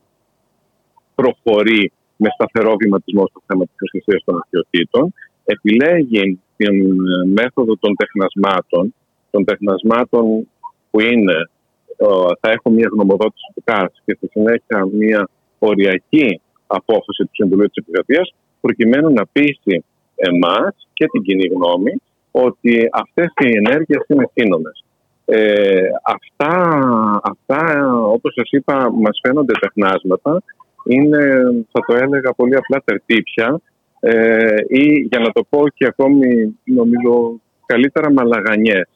προχωρεί με σταθερό βηματισμό στο θέμα της προστασίας των αρχαιοτήτων, επιλέγει την μέθοδο των τεχνασμάτων, των τεχνασμάτων που είναι θα έχω μια γνωμοδότηση του ΚΑΣ και στη συνέχεια μια οριακή απόφαση του Συμβουλίου της Επικρατείας, προκειμένου να πείσει εμάς και την κοινή γνώμη ότι αυτές οι ενέργειες είναι σύνονε. Ε, αυτά, αυτά, όπως σας είπα, μας φαίνονται τεχνάσματα. Είναι, θα το έλεγα πολύ απλά, τερτύπια ε, ή για να το πω και ακόμη νομίζω καλύτερα μαλαγανιές.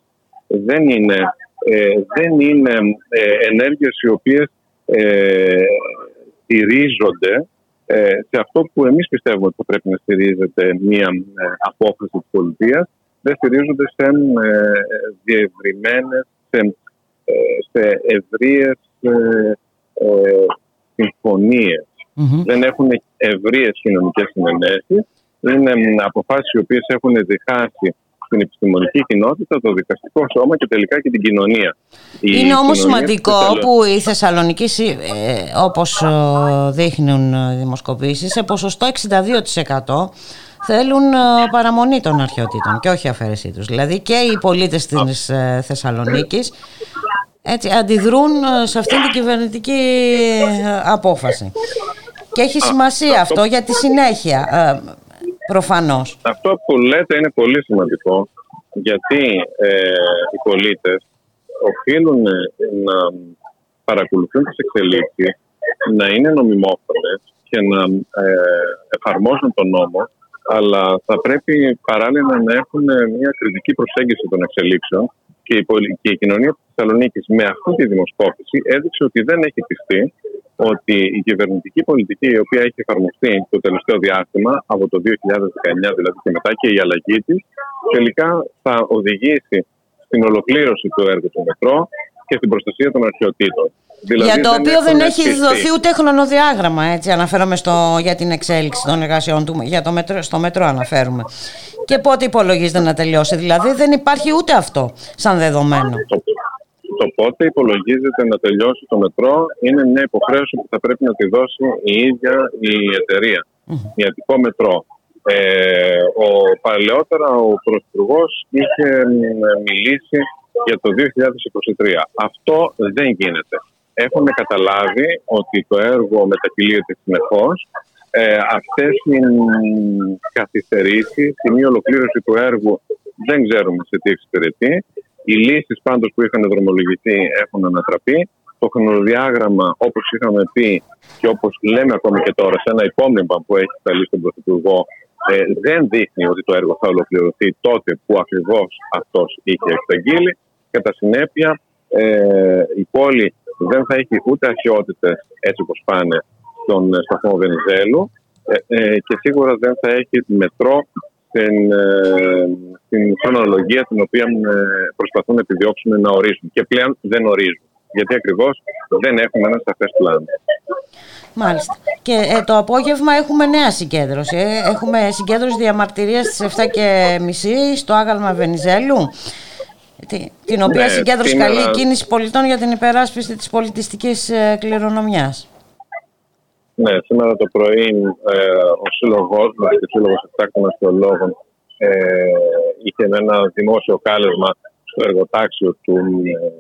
Δεν είναι, ε, δεν είναι ε, ενέργειες οι οποίες ε, στηρίζονται ε, σε αυτό που εμείς πιστεύουμε ότι θα πρέπει να στηρίζεται μια ε, απόφαση της πολιτείας δεν στηρίζονται σε ε, διευρυμένες, σε, ε, σε ευρείες ε, ε συμφωνιες Δεν έχουν ευρείες κοινωνικές συνενέσεις. Είναι αποφάσεις οι οποίες έχουν διχάσει την επιστημονική κοινότητα, το δικαστικό σώμα και τελικά και την κοινωνία. Είναι όμως σημαντικό που η Θεσσαλονίκη, ε, όπως δείχνουν οι δημοσκοπήσεις, σε ποσοστό 62% θέλουν ε, παραμονή των αρχαιοτήτων και όχι αφαίρεσή τους. Δηλαδή και οι πολίτες της ε, Θεσσαλονίκης έτσι, αντιδρούν ε, σε αυτήν την κυβερνητική απόφαση. Και έχει σημασία αυτό για τη συνέχεια, προφανώς. Αυτό που λέτε είναι πολύ σημαντικό, γιατί οι πολίτες οφείλουν να παρακολουθούν τις εξελίξεις, να είναι νομιμόφωνες και να εφαρμόζουν τον νόμο αλλά θα πρέπει παράλληλα να έχουν μια κριτική προσέγγιση των εξελίξεων και η, και η κοινωνία της Θεσσαλονίκης με αυτή τη δημοσκόπηση έδειξε ότι δεν έχει πιστεί ότι η κυβερνητική πολιτική η οποία έχει εφαρμοστεί το τελευταίο διάστημα, από το 2019 δηλαδή και μετά και η αλλαγή της, τελικά θα οδηγήσει στην ολοκλήρωση του έργου του μετρό και στην προστασία των αρχαιοτήτων. Δηλαδή για το οποίο δεν έχει δοθεί ούτε χρονοδιάγραμμα, έτσι αναφέρομαι στο, για την εξέλιξη των εργασιών του, για το μετρό, στο μετρό αναφέρουμε. Και πότε υπολογίζεται να τελειώσει, δηλαδή δεν υπάρχει ούτε αυτό σαν δεδομένο. Το, το πότε υπολογίζεται να τελειώσει το μετρό είναι μια υποχρέωση που θα πρέπει να τη δώσει η ίδια η εταιρεία, mm-hmm. η Αττικό Μετρό. Ε, ο, παλαιότερα ο Πρωθυπουργός είχε μιλήσει για το 2023. Αυτό δεν γίνεται έχουν καταλάβει ότι το έργο μετακυλείται συνεχώς. Ε, αυτές οι καθυστερήσεις, η μη ολοκλήρωση του έργου δεν ξέρουμε σε τι εξυπηρετεί. Οι λύσεις πάντως που είχαν δρομολογηθεί έχουν ανατραπεί. Το χρονοδιάγραμμα όπως είχαμε πει και όπως λέμε ακόμη και τώρα σε ένα υπόμνημα που έχει σταλεί στον Πρωθυπουργό ε, δεν δείχνει ότι το έργο θα ολοκληρωθεί τότε που ακριβώς αυτός είχε εξαγγείλει. Κατά συνέπεια ε, η πόλη δεν θα έχει ούτε αρχαιότητες έτσι όπως πάνε στον σταθμό Βενιζέλου ε, ε, και σίγουρα δεν θα έχει μετρό στην, ε, στην χρονολογία την οποία προσπαθούν να επιδιώξουν να ορίσουν. Και πλέον δεν ορίζουν. Γιατί ακριβώς δεν έχουν ένα σαφές πλάνο. Μάλιστα. Και το απόγευμα έχουμε νέα συγκέντρωση. Έχουμε συγκέντρωση διαμαρτυρίας στις 7.30 στο άγαλμα Βενιζέλου την οποία ναι, συγκέντρωσε σήμερα... καλή κίνηση πολιτών για την υπεράσπιση της πολιτιστικής ε, κληρονομιάς. Ναι, σήμερα το πρωί ε, ο σύλλογός μας και ο σύλλογος εκτάκτων αστρολόγων ε, είχε ένα δημόσιο κάλεσμα στο εργοτάξιο του ε,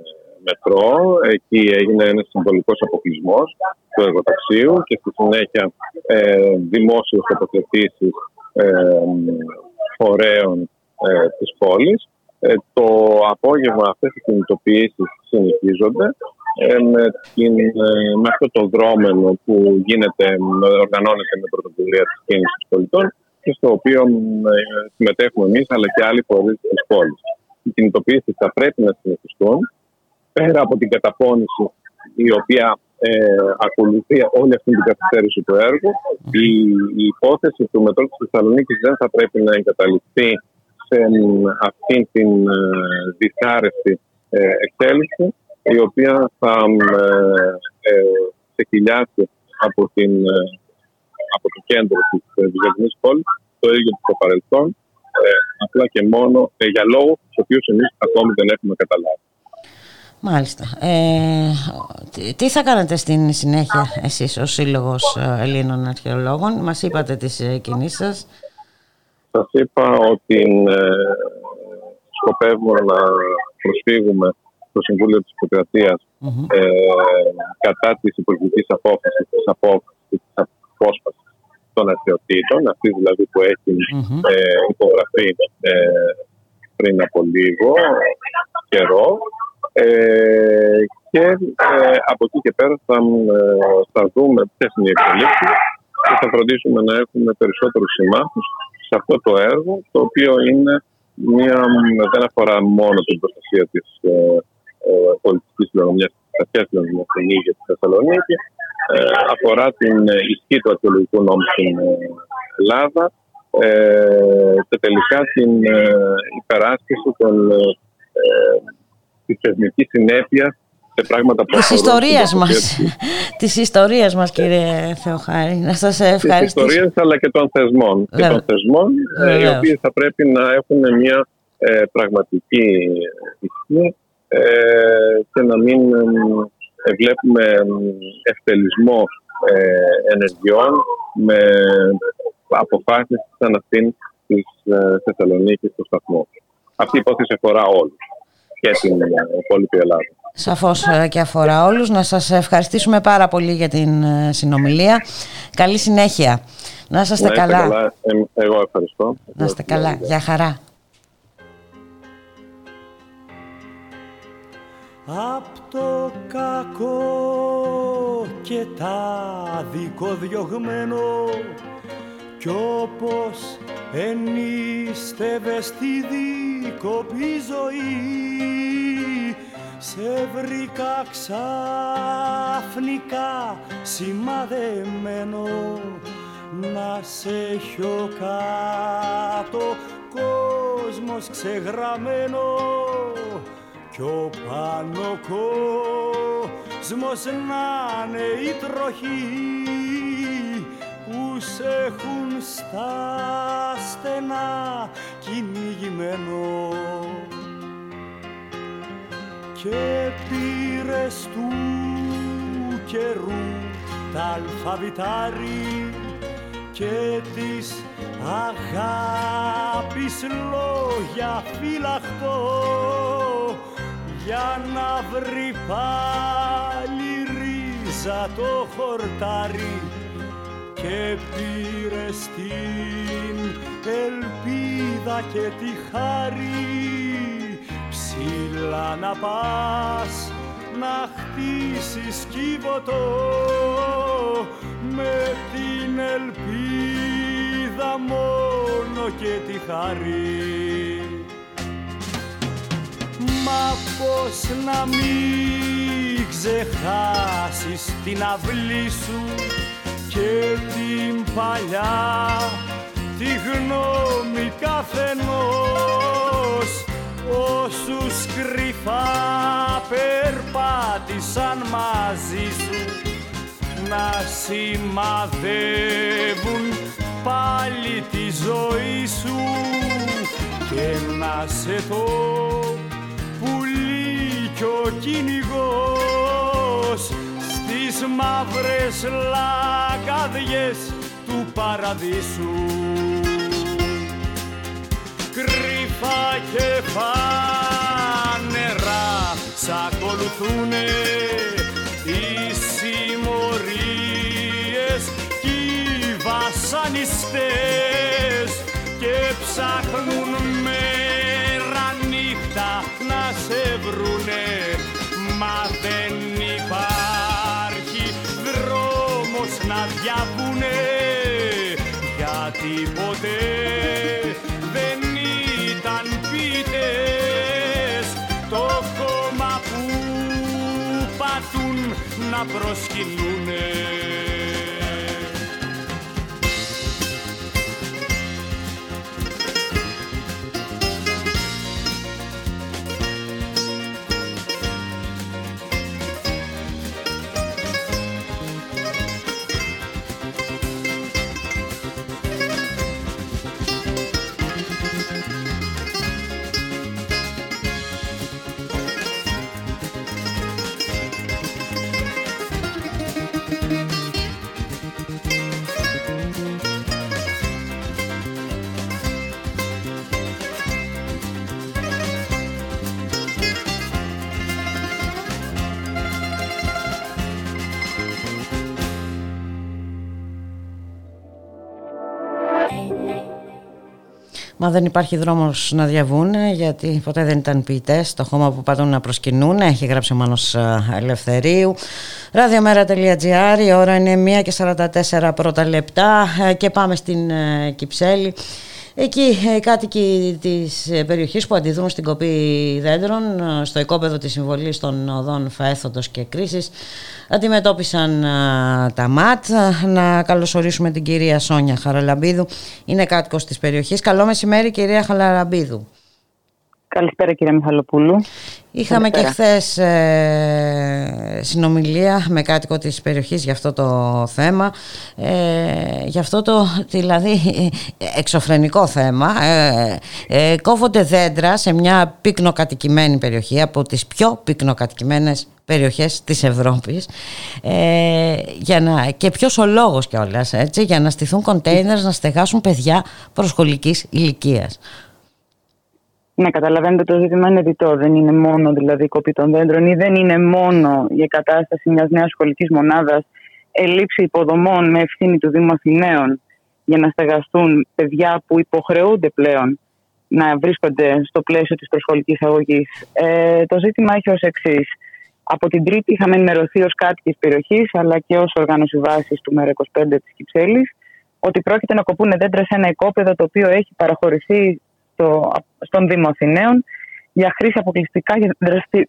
Μετρό. Εκεί έγινε ένας συμβολικός αποκλεισμός του εργοταξίου και στη συνέχεια ε, δημόσιες τοποθετήσεις ε, φορέων ε, της πόλης. Ε, το απόγευμα αυτές οι κινητοποιήσεις συνεχίζονται ε, με, την, ε, με αυτό το δρόμενο που γίνεται, οργανώνεται με πρωτοβουλία της κίνησης πολιτών και στο οποίο συμμετέχουμε εμείς αλλά και άλλοι φορείς της πόλης. Οι κινητοποιήσεις θα πρέπει να συνεχιστούν πέρα από την καταπώνηση η οποία ε, ακολουθεί όλη αυτή την καθυστέρηση του έργου. Η, η υπόθεση του Μετρό της Θεσσαλονίκης δεν θα πρέπει να εγκαταλειφθεί σε αυτή την ε, δυσάρεστη ε, εξέλιξη η οποία θα ε, ξεκυλιάσει από, την, από το κέντρο της Βυζαντινής πόλης το ίδιο το παρελθόν απλά και μόνο για λόγους τους οποίους εμείς ακόμη δεν έχουμε καταλάβει. Μάλιστα. Ε, τι θα κάνετε στην συνέχεια εσείς ως Σύλλογος Ελλήνων Αρχαιολόγων; Μας είπατε τις κινήσεις σας. Σας είπα ότι ε, σκοπεύουμε να προσφύγουμε στο Συμβούλιο της επικρατειας ε, κατά της υπουργικής απόφασης της, απόφασης, απόσπασης των αρχαιοτήτων, αυτή δηλαδή που έχει ε, υπογραφεί ε, πριν από λίγο καιρό Ε, και ε, από εκεί και πέρα θα, ε, θα δούμε ποιες είναι οι εξελίξεις και θα φροντίσουμε να έχουμε περισσότερους συμμάχους σε αυτό το έργο, το οποίο είναι μια, δεν αφορά μόνο την προστασία της ε, ε, πολιτικής κληρονομιάς, τη αρχαίας κληρονομιάς στην ίδια της Θεσσαλονίκης, ε, αφορά την ισχύ του αρχαιολογικού νόμου στην Ελλάδα ε, και τελικά την ε, υπεράσπιση των, ε, της θεσμικής συνέπειας σε πράγματα που Της ιστορίας μας, της ιστορίας μας κύριε Θεοχάρη. Να σας ευχαριστήσω. Της ιστορίας αλλά και των θεσμών. Και των θεσμών ε, οι οποίοι θα πρέπει να έχουν μια ε, πραγματική ισχύ ε, και να μην ε, βλέπουμε ευτελισμό ενεργειών με αποφάσεις σαν αυτήν της Θεσσαλονίκης του σταθμού. Αυτή η υπόθεση αφορά όλους και την υπόλοιπη Ελλάδα. Σαφώς και αφορά όλους. Να σας ευχαριστήσουμε πάρα πολύ για την συνομιλία. Καλή συνέχεια. Να είστε καλά. καλά. Εγώ ευχαριστώ. Να είστε καλά. Γεια χαρά. Απ' το κακό και τα διωγμένο κι όπως ενίστευες στη δίκοπη ζωή σε βρήκα ξαφνικά σημαδεμένο. Να σε έχω κάτω κόσμος ξεγραμμένο κι ο πάνω κόσμος να είναι η τροχή που σε έχουν στα στενά κυνηγημένο. Και πήρες του καιρού τα αλφαβητάρι και της αγάπης λόγια φυλαχτό για να βρει πάλι ρίζα το χορτάρι και πήρε στην ελπίδα και τη χάρη. Ψηλά να πας να χτίσεις κύβωτο με την ελπίδα μόνο και τη χαρή Μα πώς να μην ξεχάσεις την αυλή σου και την παλιά τη γνώμη καθενός. Όσους κρυφά περπάτησαν μαζί σου να σημαδεύουν πάλι τη ζωή σου και να σε το κι ο κυνηγός στις μαύρες λαγκαδιές του παραδείσου. Κρυφά και φανερά σ' ακολουθούνε οι συμμορίες κι οι βασανιστές και ψάχνουν μέρα νύχτα να σε βρουνε μα δεν υπάρχει δρόμος να διαβούνε. Γιατί ποτέ δεν ήταν πίτες το κόμμα που πατούν να προσκυνούνε Μα δεν υπάρχει δρόμος να διαβούν γιατί ποτέ δεν ήταν ποιητές. Το χώμα που πατούν να προσκυνούν έχει γράψει ο Μάνος Ελευθερίου. Ραδιομέρα.gr η ώρα είναι 1 και 44 πρώτα λεπτά ε, και πάμε στην ε, Κυψέλη. Εκεί οι κάτοικοι της ε, περιοχής που αντιδρούν στην κοπή δέντρων στο οικόπεδο της συμβολής των οδών Φαέθοντος και Κρίσης αντιμετώπισαν τα ΜΑΤ. Να καλωσορίσουμε την κυρία Σόνια Χαραλαμπίδου, είναι κάτοικος της περιοχής. Καλό μεσημέρι κυρία Χαραλαμπίδου. Καλησπέρα κύριε Μιχαλοπούλου. Είχαμε και χθες ε, συνομιλία με κάτοικο της περιοχής για αυτό το θέμα, ε, για αυτό το δηλαδή εξωφρενικό θέμα. Ε, ε, κόβονται δέντρα σε μια πυκνοκατοικημένη περιοχή, από τις πιο πυκνοκατοικημένες περιοχές της Ευρώπης ε, για να, και ποιος ο λόγος κιόλας, έτσι, για να στηθούν κοντέινερς να στεγάσουν παιδιά προσχολικής ηλικίας. Ναι, καταλαβαίνετε το ζήτημα είναι διτό. Δεν είναι μόνο δηλαδή η κοπή των δέντρων ή δεν είναι μόνο η κατάσταση μιας νέας σχολικής μονάδας ελλείψη υποδομών με ευθύνη του Δήμου Αθηναίων για να στεγαστούν παιδιά που υποχρεούνται πλέον να βρίσκονται στο πλαίσιο της προσχολικής αγωγής. Ε, το ζήτημα έχει ως εξής. Από την Τρίτη είχαμε ενημερωθεί ως κάτοικοι περιοχής αλλά και ως οργάνωση βάσης του ΜΕΡΑ25 της Κυψέλης ότι πρόκειται να κοπούν δέντρα σε ένα οικόπεδο το οποίο έχει παραχωρηθεί στο, στον Δήμο Αθηναίων για χρήση αποκλειστικά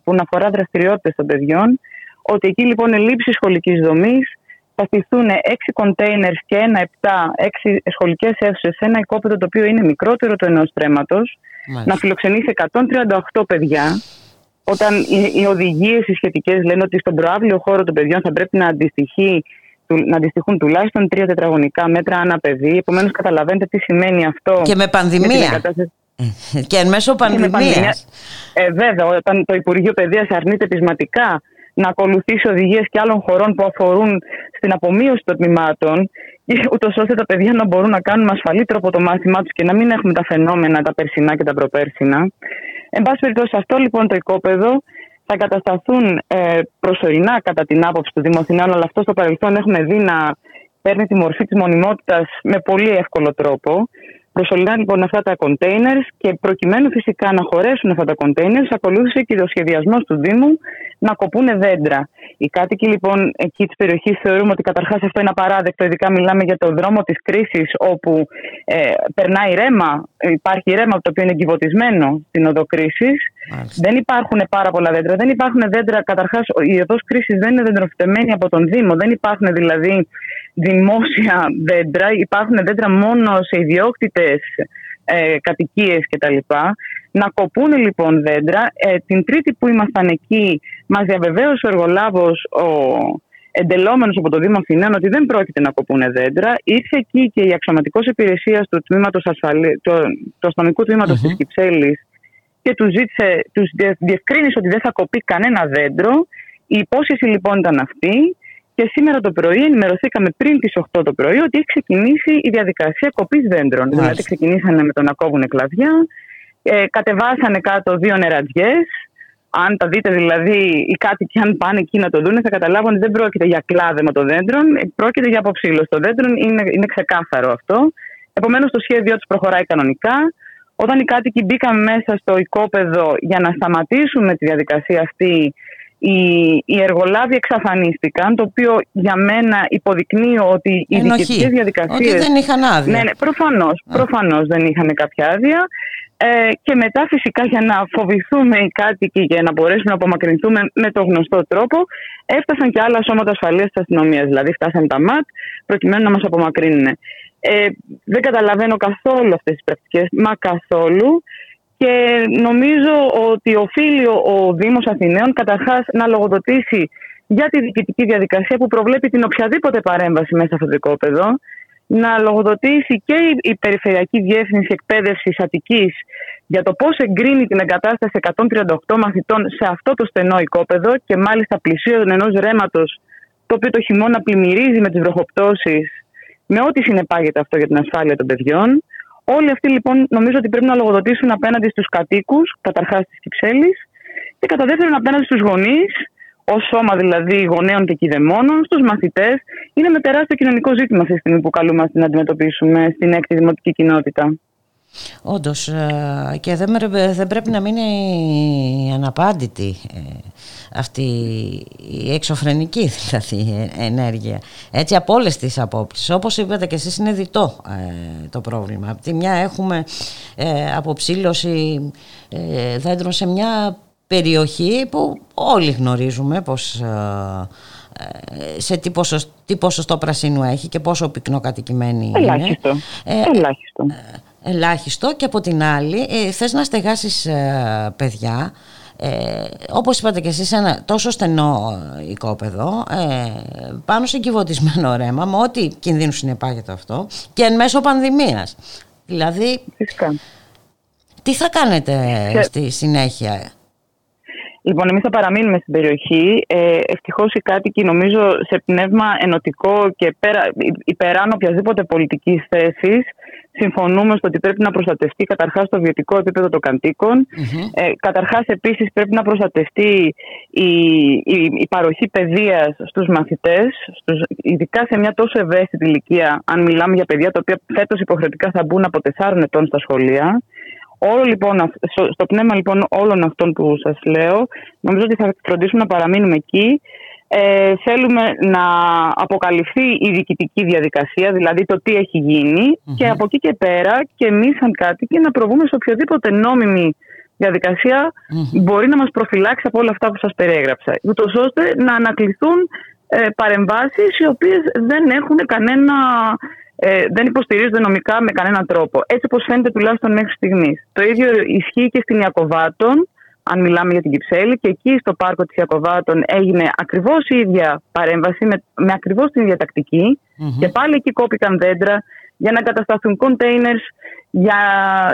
που αφορά δραστηριότητες των παιδιών. Ότι εκεί λοιπόν ελλείψη σχολικής δομής θα στηθούν έξι κοντέινερς και ένα επτά, έξι σχολικές αίθουσες σε ένα οικόπεδο το οποίο είναι μικρότερο του ενός τρέματος, να φιλοξενήσει 138 παιδιά. Όταν οι, οι οδηγίες οι σχετικές λένε ότι στον προάβλιο χώρο των παιδιών θα πρέπει να αντιστοιχεί να αντιστοιχούν τουλάχιστον τρία τετραγωνικά μέτρα ανά παιδί. Επομένως, καταλαβαίνετε τι σημαίνει αυτό. Και με πανδημία. Και εν μέσω πανδημίας. Ε, βέβαια, όταν το Υπουργείο Παιδείας αρνείται πεισματικά να ακολουθήσει οδηγίες και άλλων χωρών που αφορούν στην απομείωση των τμήματων, ούτως ώστε τα παιδιά να μπορούν να κάνουν ασφαλή τρόπο το μάθημά τους και να μην έχουμε τα φαινόμενα τα περσινά και τα προπέρσινα. Εν πάση περιπτώσει, αυτό λοιπόν το οικόπεδο θα κατασταθούν ε, προσωρινά κατά την άποψη του Δημοθηνών, αλλά αυτό στο παρελθόν έχουμε δει να παίρνει τη μορφή της μονιμότητας με πολύ εύκολο τρόπο. Προσωρινά λοιπόν αυτά τα containers και προκειμένου φυσικά να χωρέσουν αυτά τα containers ακολούθησε και ο σχεδιασμός του Δήμου να κοπούν δέντρα. Οι κάτοικοι λοιπόν εκεί της περιοχής θεωρούμε ότι καταρχάς αυτό είναι απαράδεκτο. Ειδικά μιλάμε για το δρόμο της κρίσης όπου ε, περνάει ρέμα, υπάρχει ρέμα το οποίο είναι εγκυβωτισμένο στην οδό κρίσης. Δεν υπάρχουν πάρα πολλά δέντρα. Δεν υπάρχουν δέντρα. Καταρχάς, η οδός κρίσης δεν είναι δεντροφυτεμένη από τον Δήμο. Δεν υπάρχουν δηλαδή δημόσια δέντρα. Υπάρχουν δέντρα μόνο σε ιδιόκτητες ε, κατοικίες κτλ. Να κοπούν λοιπόν δέντρα. Ε, την Τρίτη που ήμασταν εκεί, μας διαβεβαίωσε ο εργολάβος, ο εντελόμενος από το Δήμο Αθηνών, ότι δεν πρόκειται να κοπούν δέντρα. Ήρθε εκεί και η αξιωματικός υπηρεσίας του, τμήματος ασφαλή, του, του αστυνομικού τμήματος mm-hmm. της Κυψέλης και τους ζήτησε, τους διευκρίνησε ότι δεν θα κοπεί κανένα δέντρο. Η υπόσχεση λοιπόν ήταν αυτή. Και σήμερα το πρωί ενημερωθήκαμε πριν τις 8 το πρωί ότι έχει ξεκινήσει η διαδικασία κοπής δέντρων. Μάλιστα. Δηλαδή, ξεκινήσανε με το να κόβουν κλαδιά, ε, κατεβάσανε κάτω δύο νερατζιέ. Αν τα δείτε δηλαδή, οι κάτοικοι, αν πάνε εκεί να το δουν, θα καταλάβουν ότι δεν πρόκειται για κλάδεμα των δέντρων, ε, πρόκειται για αποψήλωση των δέντρων. Είναι, είναι ξεκάθαρο αυτό. Επομένως, το σχέδιό τους προχωράει κανονικά. Όταν οι κάτοικοι μπήκαν μέσα στο οικόπεδο για να σταματήσουμε τη διαδικασία αυτή οι, οι εργολάβοι εξαφανίστηκαν, το οποίο για μένα υποδεικνύει ότι οι διοικητικές διαδικασίες... Ότι δεν είχαν άδεια. Ναι, ναι προφανώς, προφανώς δεν είχαν κάποια άδεια. Ε, και μετά φυσικά για να φοβηθούμε οι κάτοικοι και να μπορέσουμε να απομακρυνθούμε με το γνωστό τρόπο έφτασαν και άλλα σώματα ασφαλείας της αστυνομίας. Δηλαδή φτάσαν τα ΜΑΤ προκειμένου να μας απομακρύνουν. Ε, δεν καταλαβαίνω καθόλου αυτές τις πρακτικές, μα καθόλου. Και νομίζω ότι οφείλει ο Δήμος Αθηναίων καταρχάς να λογοδοτήσει για τη διοικητική διαδικασία που προβλέπει την οποιαδήποτε παρέμβαση μέσα στο δικόπεδο, να λογοδοτήσει και η Περιφερειακή Διεύθυνση Εκπαίδευσης Αττικής για το πώς εγκρίνει την εγκατάσταση 138 μαθητών σε αυτό το στενό οικόπεδο και μάλιστα πλησίων ενός ρέματος το οποίο το χειμώνα πλημμυρίζει με τις βροχοπτώσεις, με ό,τι συνεπάγεται αυτό για την ασφάλεια των παιδιών. Όλοι αυτοί λοιπόν νομίζω ότι πρέπει να λογοδοτήσουν απέναντι στους κατοίκους, καταρχάς της Κυψέλης, και κατά δεύτερον απέναντι στους γονείς, ως σώμα δηλαδή γονέων και κηδεμόνων, στους μαθητές. Είναι με τεράστιο κοινωνικό ζήτημα αυτή τη στιγμή που καλούμαστε να αντιμετωπίσουμε στην έκτη δημοτική κοινότητα. Όντως ε, και δεν, δεν πρέπει να μείνει αναπάντητη ε, αυτή η εξωφρενική δηλαδή ενέργεια έτσι από όλες τις απόψεις όπως είπατε και εσείς είναι διτό ε, το πρόβλημα από τη μια έχουμε αποψήλωση δέντρων σε μια περιοχή που όλοι γνωρίζουμε πως σε τι, ποσοστό, τι ποσοστό πρασίνου έχει και πόσο πυκνοκατοικημένη είναι. Ελάχιστο. Ελάχιστο ελάχιστο και από την άλλη ε, θες να στεγάσεις ε, παιδιά ε, όπως είπατε και εσείς ένα τόσο στενό ε, οικόπεδο ε, πάνω σε κυβωτισμένο ρέμα με ό,τι κινδύνους συνεπάγεται αυτό και εν μέσω πανδημίας δηλαδή Φυσικά. τι θα κάνετε στη συνέχεια; Λοιπόν, εμείς θα παραμείνουμε στην περιοχή. Ε, Ευτυχώς οι κάτοικοι, νομίζω, σε πνεύμα ενωτικό και πέρα, υπεράνω οποιασδήποτε πολιτικής θέσης, συμφωνούμε στο ότι πρέπει να προστατευτεί καταρχάς το βιωτικό επίπεδο των καντικων Ε, καταρχάς, επίσης, πρέπει να προστατευτεί η, η, η παροχή παιδείας στους μαθητές, ειδικά σε μια τόσο ευαίσθητη ηλικία, αν μιλάμε για παιδιά τα οποία φέτος υποχρεωτικά θα μπουν από 4 ετών στα σχολεία. Όλο, λοιπόν, στο πνεύμα λοιπόν όλων αυτών που σας λέω, νομίζω ότι θα φροντίσουμε να παραμείνουμε εκεί. Ε, θέλουμε να αποκαλυφθεί η διοικητική διαδικασία, δηλαδή το τι έχει και από εκεί και πέρα και εμείς σαν κάτοικοι να προβούμε σε οποιοδήποτε νόμιμη μπορεί να μας προφυλάξει από όλα αυτά που σας περιέγραψα. Ούτως ώστε να ανακληθούν ε, παρεμβάσεις οι οποίες δεν έχουν κανένα ε, δεν υποστηρίζονται νομικά με κανέναν τρόπο. Έτσι όπως φαίνεται τουλάχιστον μέχρι στιγμής. Το ίδιο ισχύει και στην Ιακοβάτων, αν μιλάμε για την Κυψέλη, και εκεί στο πάρκο της Ιακοβάτων έγινε ακριβώς η ίδια παρέμβαση, με, με ακριβώς την ίδια και πάλι εκεί κόπηκαν δέντρα για να κατασταθούν containers για,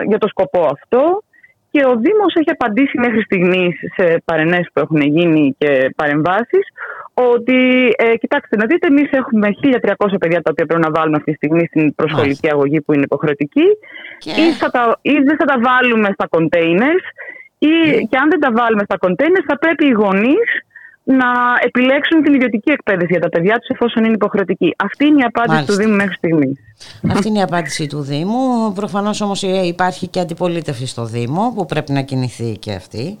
για το σκοπό αυτό. Και ο Δήμος έχει απαντήσει μέχρι στιγμής σε παρενέσεις που έχουν γίνει και παρεμβάσεις ότι ε, κοιτάξτε να δείτε, εμείς έχουμε 1.300 παιδιά τα οποία πρέπει να βάλουμε αυτή τη στιγμή στην προσχολική αγωγή που είναι υποχρεωτική. Και... ή, θα τα, ή δεν θα τα βάλουμε στα containers ή mm. και αν δεν τα βάλουμε στα containers θα πρέπει οι γονείς να επιλέξουν την ιδιωτική εκπαίδευση για τα παιδιά τους εφόσον είναι υποχρεωτική. Αυτή είναι η απάντηση του Δήμου μέχρι στιγμής. Αυτή είναι η απάντηση του Δήμου. Προφανώς όμως ε, υπάρχει και αντιπολίτευση στο Δήμο που πρέπει να κινηθεί και αυτή.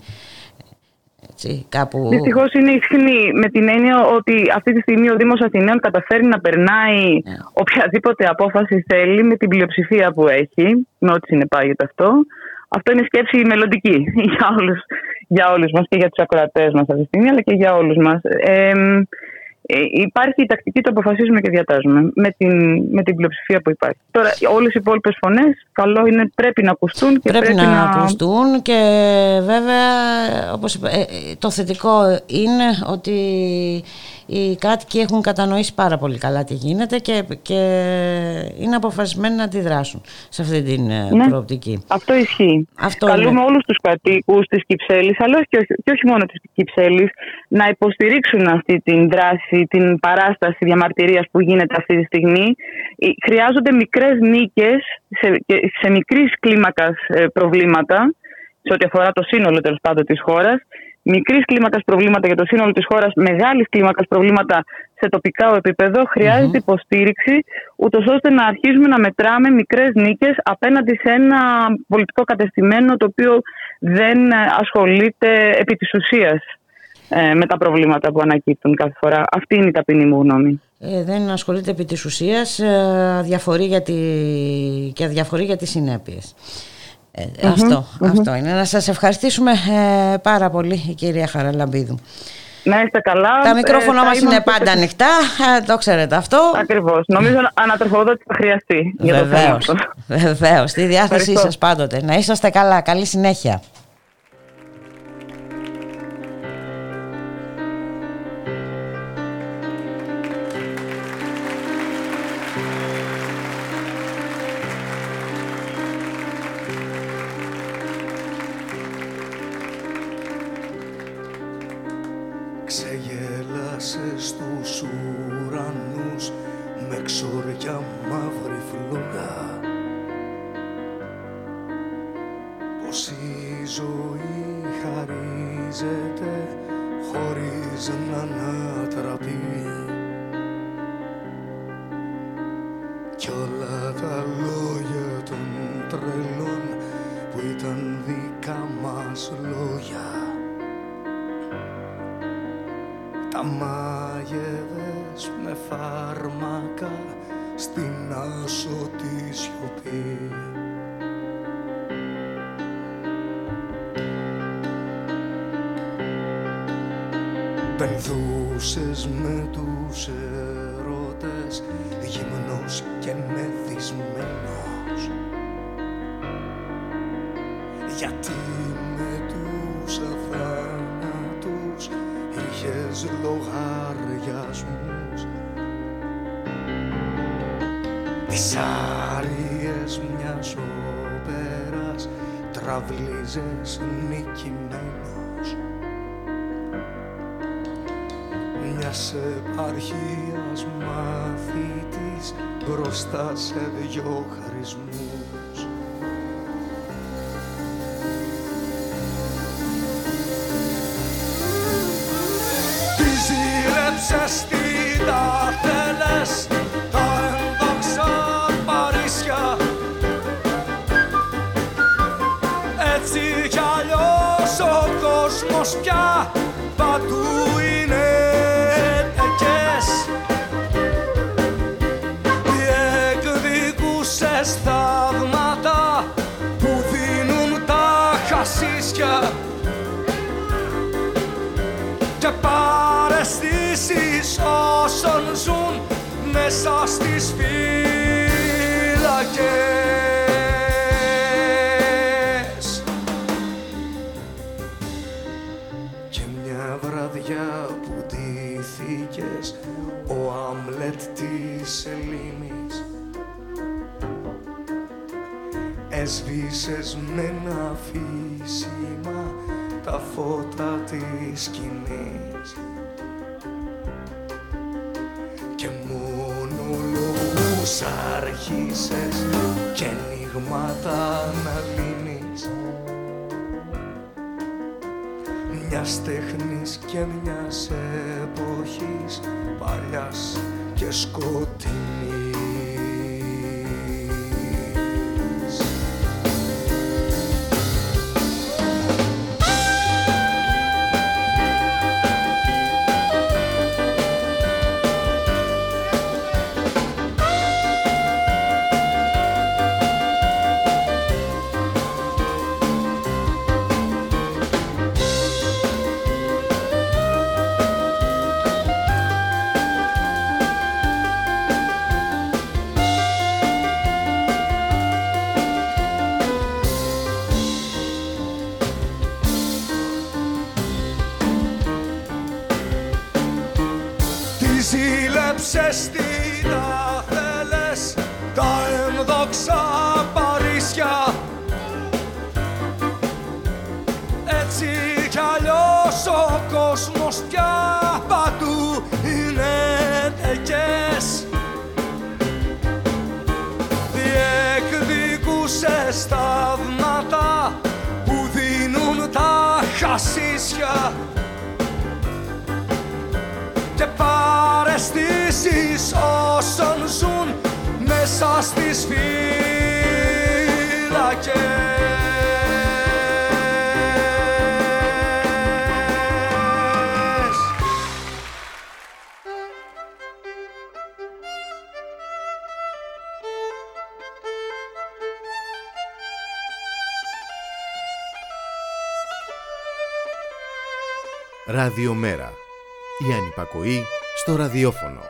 Έτσι, κάπου... Δυστυχώς είναι ισχυρή με την έννοια ότι αυτή τη στιγμή ο Δήμος Αθηναίων καταφέρει να περνάει ναι. οποιαδήποτε απόφαση θέλει με την πλειοψηφία που έχει, με ό,τι συνεπάγεται αυτό. Αυτό είναι σκέψη μελλοντική για όλους, για όλους μας και για τους ακροατές μας αυτή τη στιγμή, αλλά και για όλους μας. Ε, ε, υπάρχει η τακτική, το αποφασίζουμε και διατάζουμε με την, με την πλειοψηφία που υπάρχει. Τώρα, όλες οι υπόλοιπες φωνές, καλό είναι πρέπει να ακουστούν και πρέπει, να, να ακουστούν και βέβαια, όπως είπα, ε, ε, το θετικό είναι ότι οι κάτοικοι έχουν κατανοήσει πάρα πολύ καλά τι γίνεται και, και είναι αποφασισμένοι να αντιδράσουν σε αυτή την ε, ναι, προοπτική. Αυτό ισχύει. Αυτό Καλούμε είναι. όλους τους κατοίκους της Κυψέλης, αλλά και όχι, και όχι μόνο της Κυψέλης, να υποστηρίξουν αυτή την δράση, την παράσταση διαμαρτυρίας που γίνεται αυτή τη στιγμή. Χρειάζονται μικρές νίκες σε, σε μικρής κλίμακας ε, προβλήματα, σε ό,τι αφορά το σύνολο τέλος πάντων της χώρας μικρής κλίμακας προβλήματα για το σύνολο της χώρας, μεγάλης κλίμακας προβλήματα σε τοπικά επίπεδο, χρειάζεται mm-hmm. υποστήριξη, ούτως ώστε να αρχίζουμε να μετράμε μικρές νίκες απέναντι σε ένα πολιτικό κατεστημένο το οποίο δεν ασχολείται επί της ουσίας ε, με τα προβλήματα που ανακύπτουν κάθε φορά. Αυτή είναι η ταπεινή μου γνώμη. Ε, δεν ασχολείται επί της ουσίας ε, για τη... και αδιαφορεί για τις συνέπειες. Ε, αυτο αυτό είναι. Να σας ευχαριστήσουμε ε, πάρα πολύ κυρία Χαραλαμπίδου. Να είστε καλά. Τα μικρόφωνα ε, μας είναι πάντα ανοιχτά, ε, το ξέρετε αυτό. Ακριβώς. Νομίζω ανατροφοδότηση θα χρειαστεί για το θέμα αυτό. Βεβαίως, στη διάθεσή σας πάντοτε. Να είσαστε καλά. Καλή συνέχεια. Χασίσια και παρεστήσεις όσων ζουν μέσα στις φύλακες Και μια βραδιά που ντύθηκες ο Άμλετ της Ελλήνης. Έσβησες με ένα φύσιμα τα φώτα της σκηνής. Και μονολογούς άρχισες και νιγμάτα να λύνεις. Μιας τέχνης και μιας εποχής παλιάς και σκοτεινής ραδιόφωνο.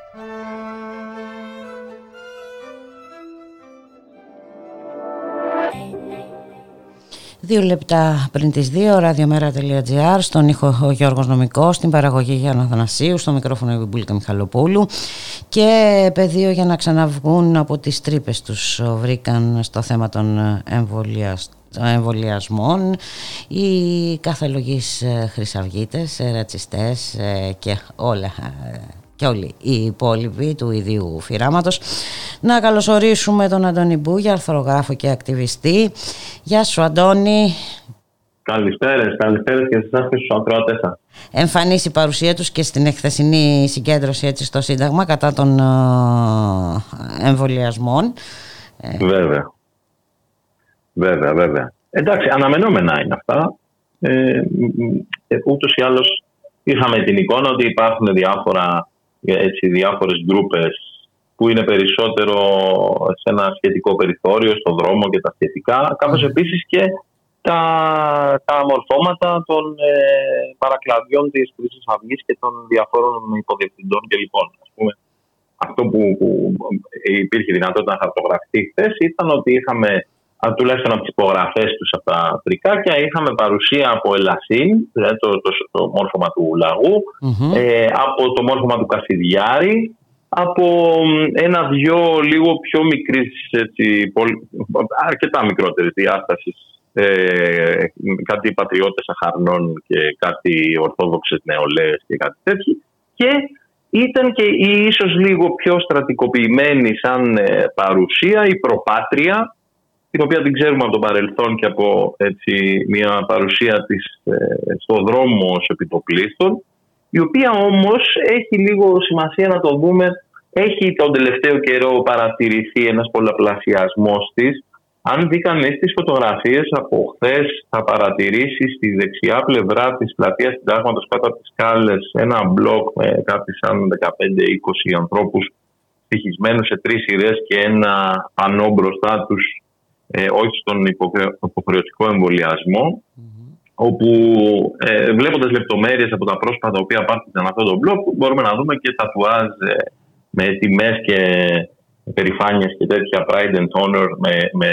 Δύο λεπτά πριν τις δύο, radiomera.gr, στον ήχο ο Γιώργος Νομικός, στην παραγωγή Γιάννα Θανασίου, στο μικρόφωνο η Βιμπούλικα Μιχαλοπούλου και πεδίο για να ξαναβγούν από τις τρύπες τους βρήκαν στο θέμα των εμβολιαστών εμβολιασμών οι καθελογείς χρυσαυγίτες, ρατσιστές και όλα και όλοι οι υπόλοιποι του ιδίου φυράματος. Να καλωσορίσουμε τον Αντώνη Μπούγια, αρθρογράφο και ακτιβιστή. Γεια σου Αντώνη. Καλησπέρα, καλησπέρα και σε εσάς και στους ακροατές σας. Εμφανίσει η παρουσία τους και στην εχθεσινή συγκέντρωση έτσι στο Σύνταγμα κατά των εμβολιασμών. Βέβαια. Βέβαια, βέβαια. Εντάξει, αναμενόμενα είναι αυτά. Ε, ε, ούτως ή άλλως είχαμε την εικόνα ότι υπάρχουν διάφορα, έτσι, διάφορες γκρούπες που είναι περισσότερο σε ένα σχετικό περιθώριο, στον δρόμο και τα σχετικά, καθώς επίσης και τα, τα μορφώματα των ε, παρακλαδιών της Χρυσής Αυγής και των διαφόρων υποδιευθυντών και λοιπόν. Ας πούμε, αυτό που, που υπήρχε δυνατότητα να χαρτογραφηθεί χθες ήταν ότι είχαμε τουλάχιστον από τις υπογραφές τους από τα τρικάκια, είχαμε παρουσία από Ελασίν, δηλαδή το, το, το, μόρφωμα του λαγου ε, από το μόρφωμα του Κασιδιάρη, από ένα-δυο λίγο πιο μικρής, αρκετά μικρότερη διάσταση, ε, κάτι πατριώτες αχαρνών και κάτι ορθόδοξες νεολαίες και κάτι τέτοιο. Και ήταν και η ίσως λίγο πιο στρατικοποιημένη σαν ε, παρουσία η προπάτρια την οποία την ξέρουμε από το παρελθόν και από έτσι, μια παρουσία της ε, στο δρόμο ως επιτοπλίστων η οποία όμως έχει λίγο σημασία να το δούμε. Έχει τον τελευταίο καιρό παρατηρηθεί ένας πολλαπλασιασμός της. Αν δει κανείς τις φωτογραφίες από χθες, θα παρατηρήσει στη δεξιά πλευρά της πλατείας Συντάγματος κάτω από τις σκάλες ένα μπλοκ με κάτι σαν 15-20 ανθρώπους στοιχισμένους σε τρεις σειρές και ένα πανό μπροστά τους, ε, όχι στον υποχρεωτικό εμβολιασμό. Όπου ε, βλέποντας λεπτομέρειες από τα πρόσωπα τα οποία πάθηκαν αυτό το μπλοκ, μπορούμε να δούμε και τατουάζ ε, με τιμές και περηφάνειες και τέτοια pride and honor με, με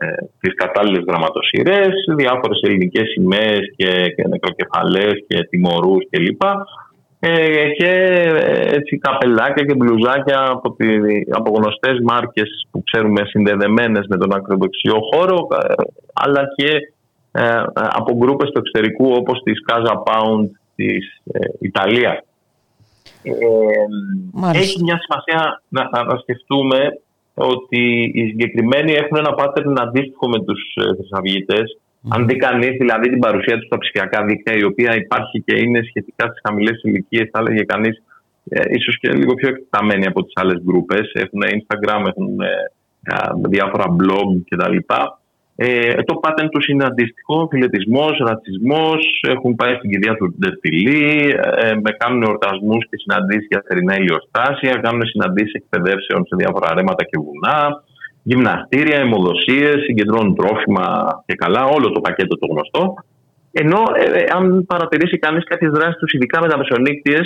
ε, τις κατάλληλες γραμματοσυρές, διάφορες ελληνικές σημαίες και, και νεκροκεφαλές και τιμωρούς κλπ. Ε, και έτσι καπελάκια και μπλουζάκια από, τη, από γνωστές μάρκες που ξέρουμε συνδεδεμένες με τον ακροδεξιό χώρο ε, αλλά και ε, από γκρούπες του εξωτερικού όπως της Casa Pound της ε, Ιταλίας. Ε, έχει μια σημασία να, να σκεφτούμε ότι οι συγκεκριμένοι έχουν ένα pattern αντίστοιχο με τους ε, Αν δει κανείς δηλαδή την παρουσία του στα ψηφιακά δίκτυα, η οποία υπάρχει και είναι σχετικά στις χαμηλές ηλικίες, θα έλεγε κανείς ε, ίσως και λίγο πιο εκτεταμένοι από τις άλλες γκρούπες. Έχουν Instagram, έχουν ε, διάφορα blog κτλ. Ε, το pattern τους είναι αντίστοιχο. Φυλετισμός, ρατσισμός. Έχουν πάει στην κηδεία του Ντερτιλή. Ε, με κάνουν εορτασμούς και συναντήσεις για θερινά ηλιοστάσια. Κάνουν συναντήσεις εκπαιδεύσεων σε διάφορα ρέματα και βουνά. Γυμναστήρια, αιμοδοσίες, συγκεντρώνουν τρόφιμα και καλά. Όλο το πακέτο το γνωστό. Ενώ ε, ε αν παρατηρήσει κανείς κάποιες δράσεις τους, ειδικά με τα μεσονύκτιε,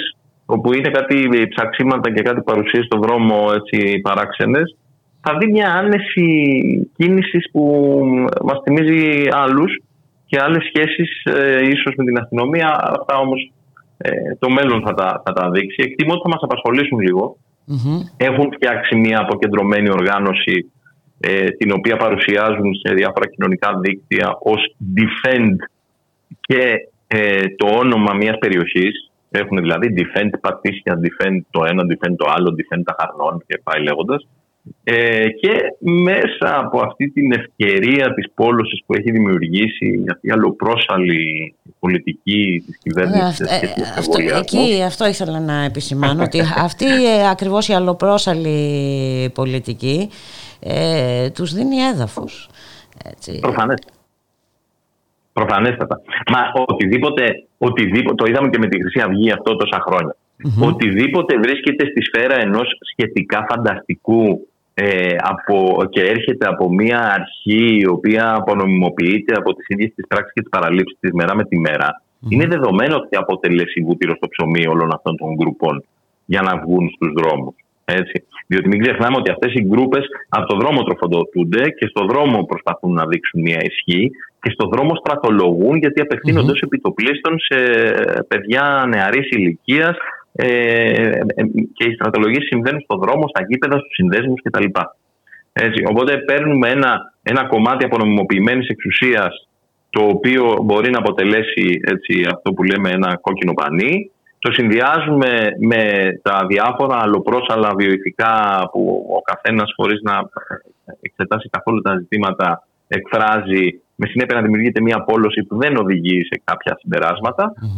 όπου είναι κάτι ψαξίματα και κάτι παρουσίες στον δρόμο παράξενες, θα δει μια άνεση κίνησης που μας θυμίζει άλλους και άλλες σχέσεις ε, ίσως με την αστυνομία. Αυτά όμως ε, το μέλλον θα τα, θα τα δείξει. Εκτιμώ ότι θα μας απασχολήσουν Έχουν φτιάξει μια αποκεντρωμένη οργάνωση ε, την οποία παρουσιάζουν σε διάφορα κοινωνικά δίκτυα ως defend και ε, το όνομα μιας περιοχής. Έχουν δηλαδή defend πατήσια, defend το ένα, defend το άλλο, defend τα χαρνών και πάει λέγοντας. Ε, και μέσα από αυτή την ευκαιρία της πόλωσης που έχει δημιουργήσει αυτή η αλλοπρόσαλη πολιτική της κυβέρνησης ε, αυτό, εκεί, αυτό ήθελα να επισημάνω ότι αυτή ε, ακριβώς η αλλοπρόσαλη πολιτική ε, τους δίνει έδαφος έτσι. Προφανές. Προφανέστατα. Μα οτιδήποτε, οτιδήποτε, το είδαμε και με τη Χρυσή Αυγή αυτό τόσα Οτιδήποτε βρίσκεται στη σφαίρα ενός σχετικά φανταστικού ε, από, και έρχεται από μια αρχή η οποία απονομιμοποιείται από τις ίδιες τις πράξεις και τις παραλήψεις της μέρα με τη μερα είναι δεδομένο ότι αποτελέσει βούτυρο στο ψωμί όλων αυτών των γκρουπών για να βγουν στους δρόμους. Έτσι. Διότι μην ξεχνάμε ότι αυτές οι γκρούπες από το δρόμο τροφοδοτούνται και στο δρόμο προσπαθούν να δείξουν μια ισχύ και στο δρόμο στρατολογούν γιατί απευθύνονται mm-hmm. επί το πλείστον σε παιδιά νεαρής ηλικίας ε, ε, και οι στρατολογίες συμβαίνουν στον δρόμο, στα γήπεδα, στους συνδέσμους κτλ. Έτσι, οπότε παίρνουμε ένα, ένα κομμάτι απονομιμοποιημένης εξουσίας το οποίο μπορεί να αποτελέσει έτσι, αυτό που λέμε ένα κόκκινο πανί. Το συνδυάζουμε με τα διάφορα αλλοπρόσαλα βιοειθικά που ο καθένας χωρίς να εξετάσει καθόλου τα ζητήματα εκφράζει με συνέπεια να δημιουργείται μια πόλωση που δεν οδηγεί σε κάποια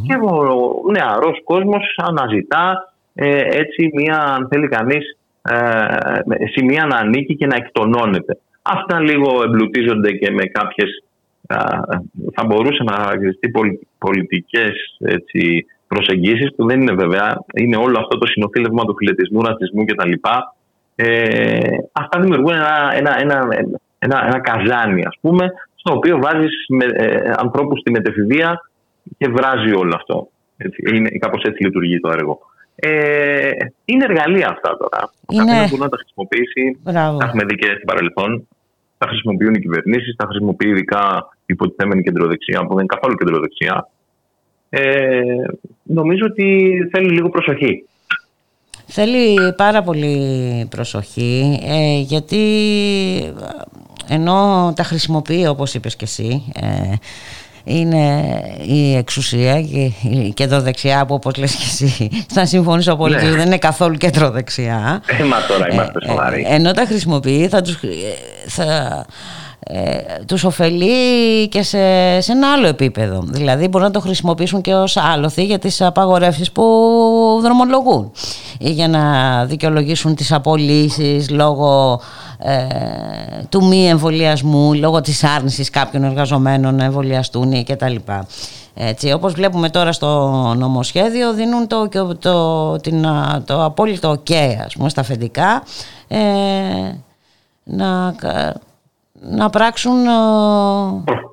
και ο νεαρός κόσμος αναζητά ε, έτσι μια, αν θέλει κανείς, ε, σημεία να ανήκει και να εκτονώνεται. Αυτά λίγο εμπλουτίζονται και με κάποιες θα, θα μπορούσε να χαρακτηριστεί πολιτικές έτσι, προσεγγίσεις που δεν είναι βέβαια, είναι όλο αυτό το συνοθήλευμα του φιλετισμού, ρατσισμού κτλ. Ε, αυτά δημιουργούν ένα, ένα, ένα, ένα, ένα καζάνι ας πούμε στο οποίο βάζεις με, ε, ανθρώπους στη μετεφηβεία και βράζει όλο αυτό. Έτσι, είναι, κάπως έτσι λειτουργεί το έργο. Ε, είναι εργαλεία αυτά τώρα. Είναι... Ο μπορεί να τα χρησιμοποιήσει. Μπράβο. Τα έχουμε δει και στην παρελθόν. Τα χρησιμοποιούν οι κυβερνήσεις, τα χρησιμοποιεί ειδικά η υποτιθέμενη κεντροδεξιά, που δεν είναι καθόλου κεντροδεξιά. Ε, νομίζω ότι θέλει λίγο προσοχή. Θέλει πάρα πολύ προσοχή ε, γιατί ενώ τα χρησιμοποιεί όπως είπες και εσύ ε, είναι η εξουσία και η κεντροδεξιά που όπως λες και εσύ θα συμφωνήσω πολύ ναι. δεν είναι καθόλου κεντροδεξιά ε, μα τώρα είμαστε ε, σοβαροί ενώ τα χρησιμοποιεί θα τους, θα, ε, τους ωφελεί και σε, σε ένα άλλο επίπεδο. Δηλαδή μπορούν να το χρησιμοποιήσουν και ως άλοθη για τις απαγορεύσεις που δρομολογούν ή για να δικαιολογήσουν τις απολύσεις λόγω ε, του μη εμβολιασμού, λόγω της άρνησης κάποιων εργαζομένων να εμβολιαστούν και τα λοιπά. Έτσι, όπως βλέπουμε τώρα στο νομοσχέδιο δίνουν το, το, το, την, το απόλυτο ok ας πούμε, στα αφεντικά ε, να να πράξουν... Προ,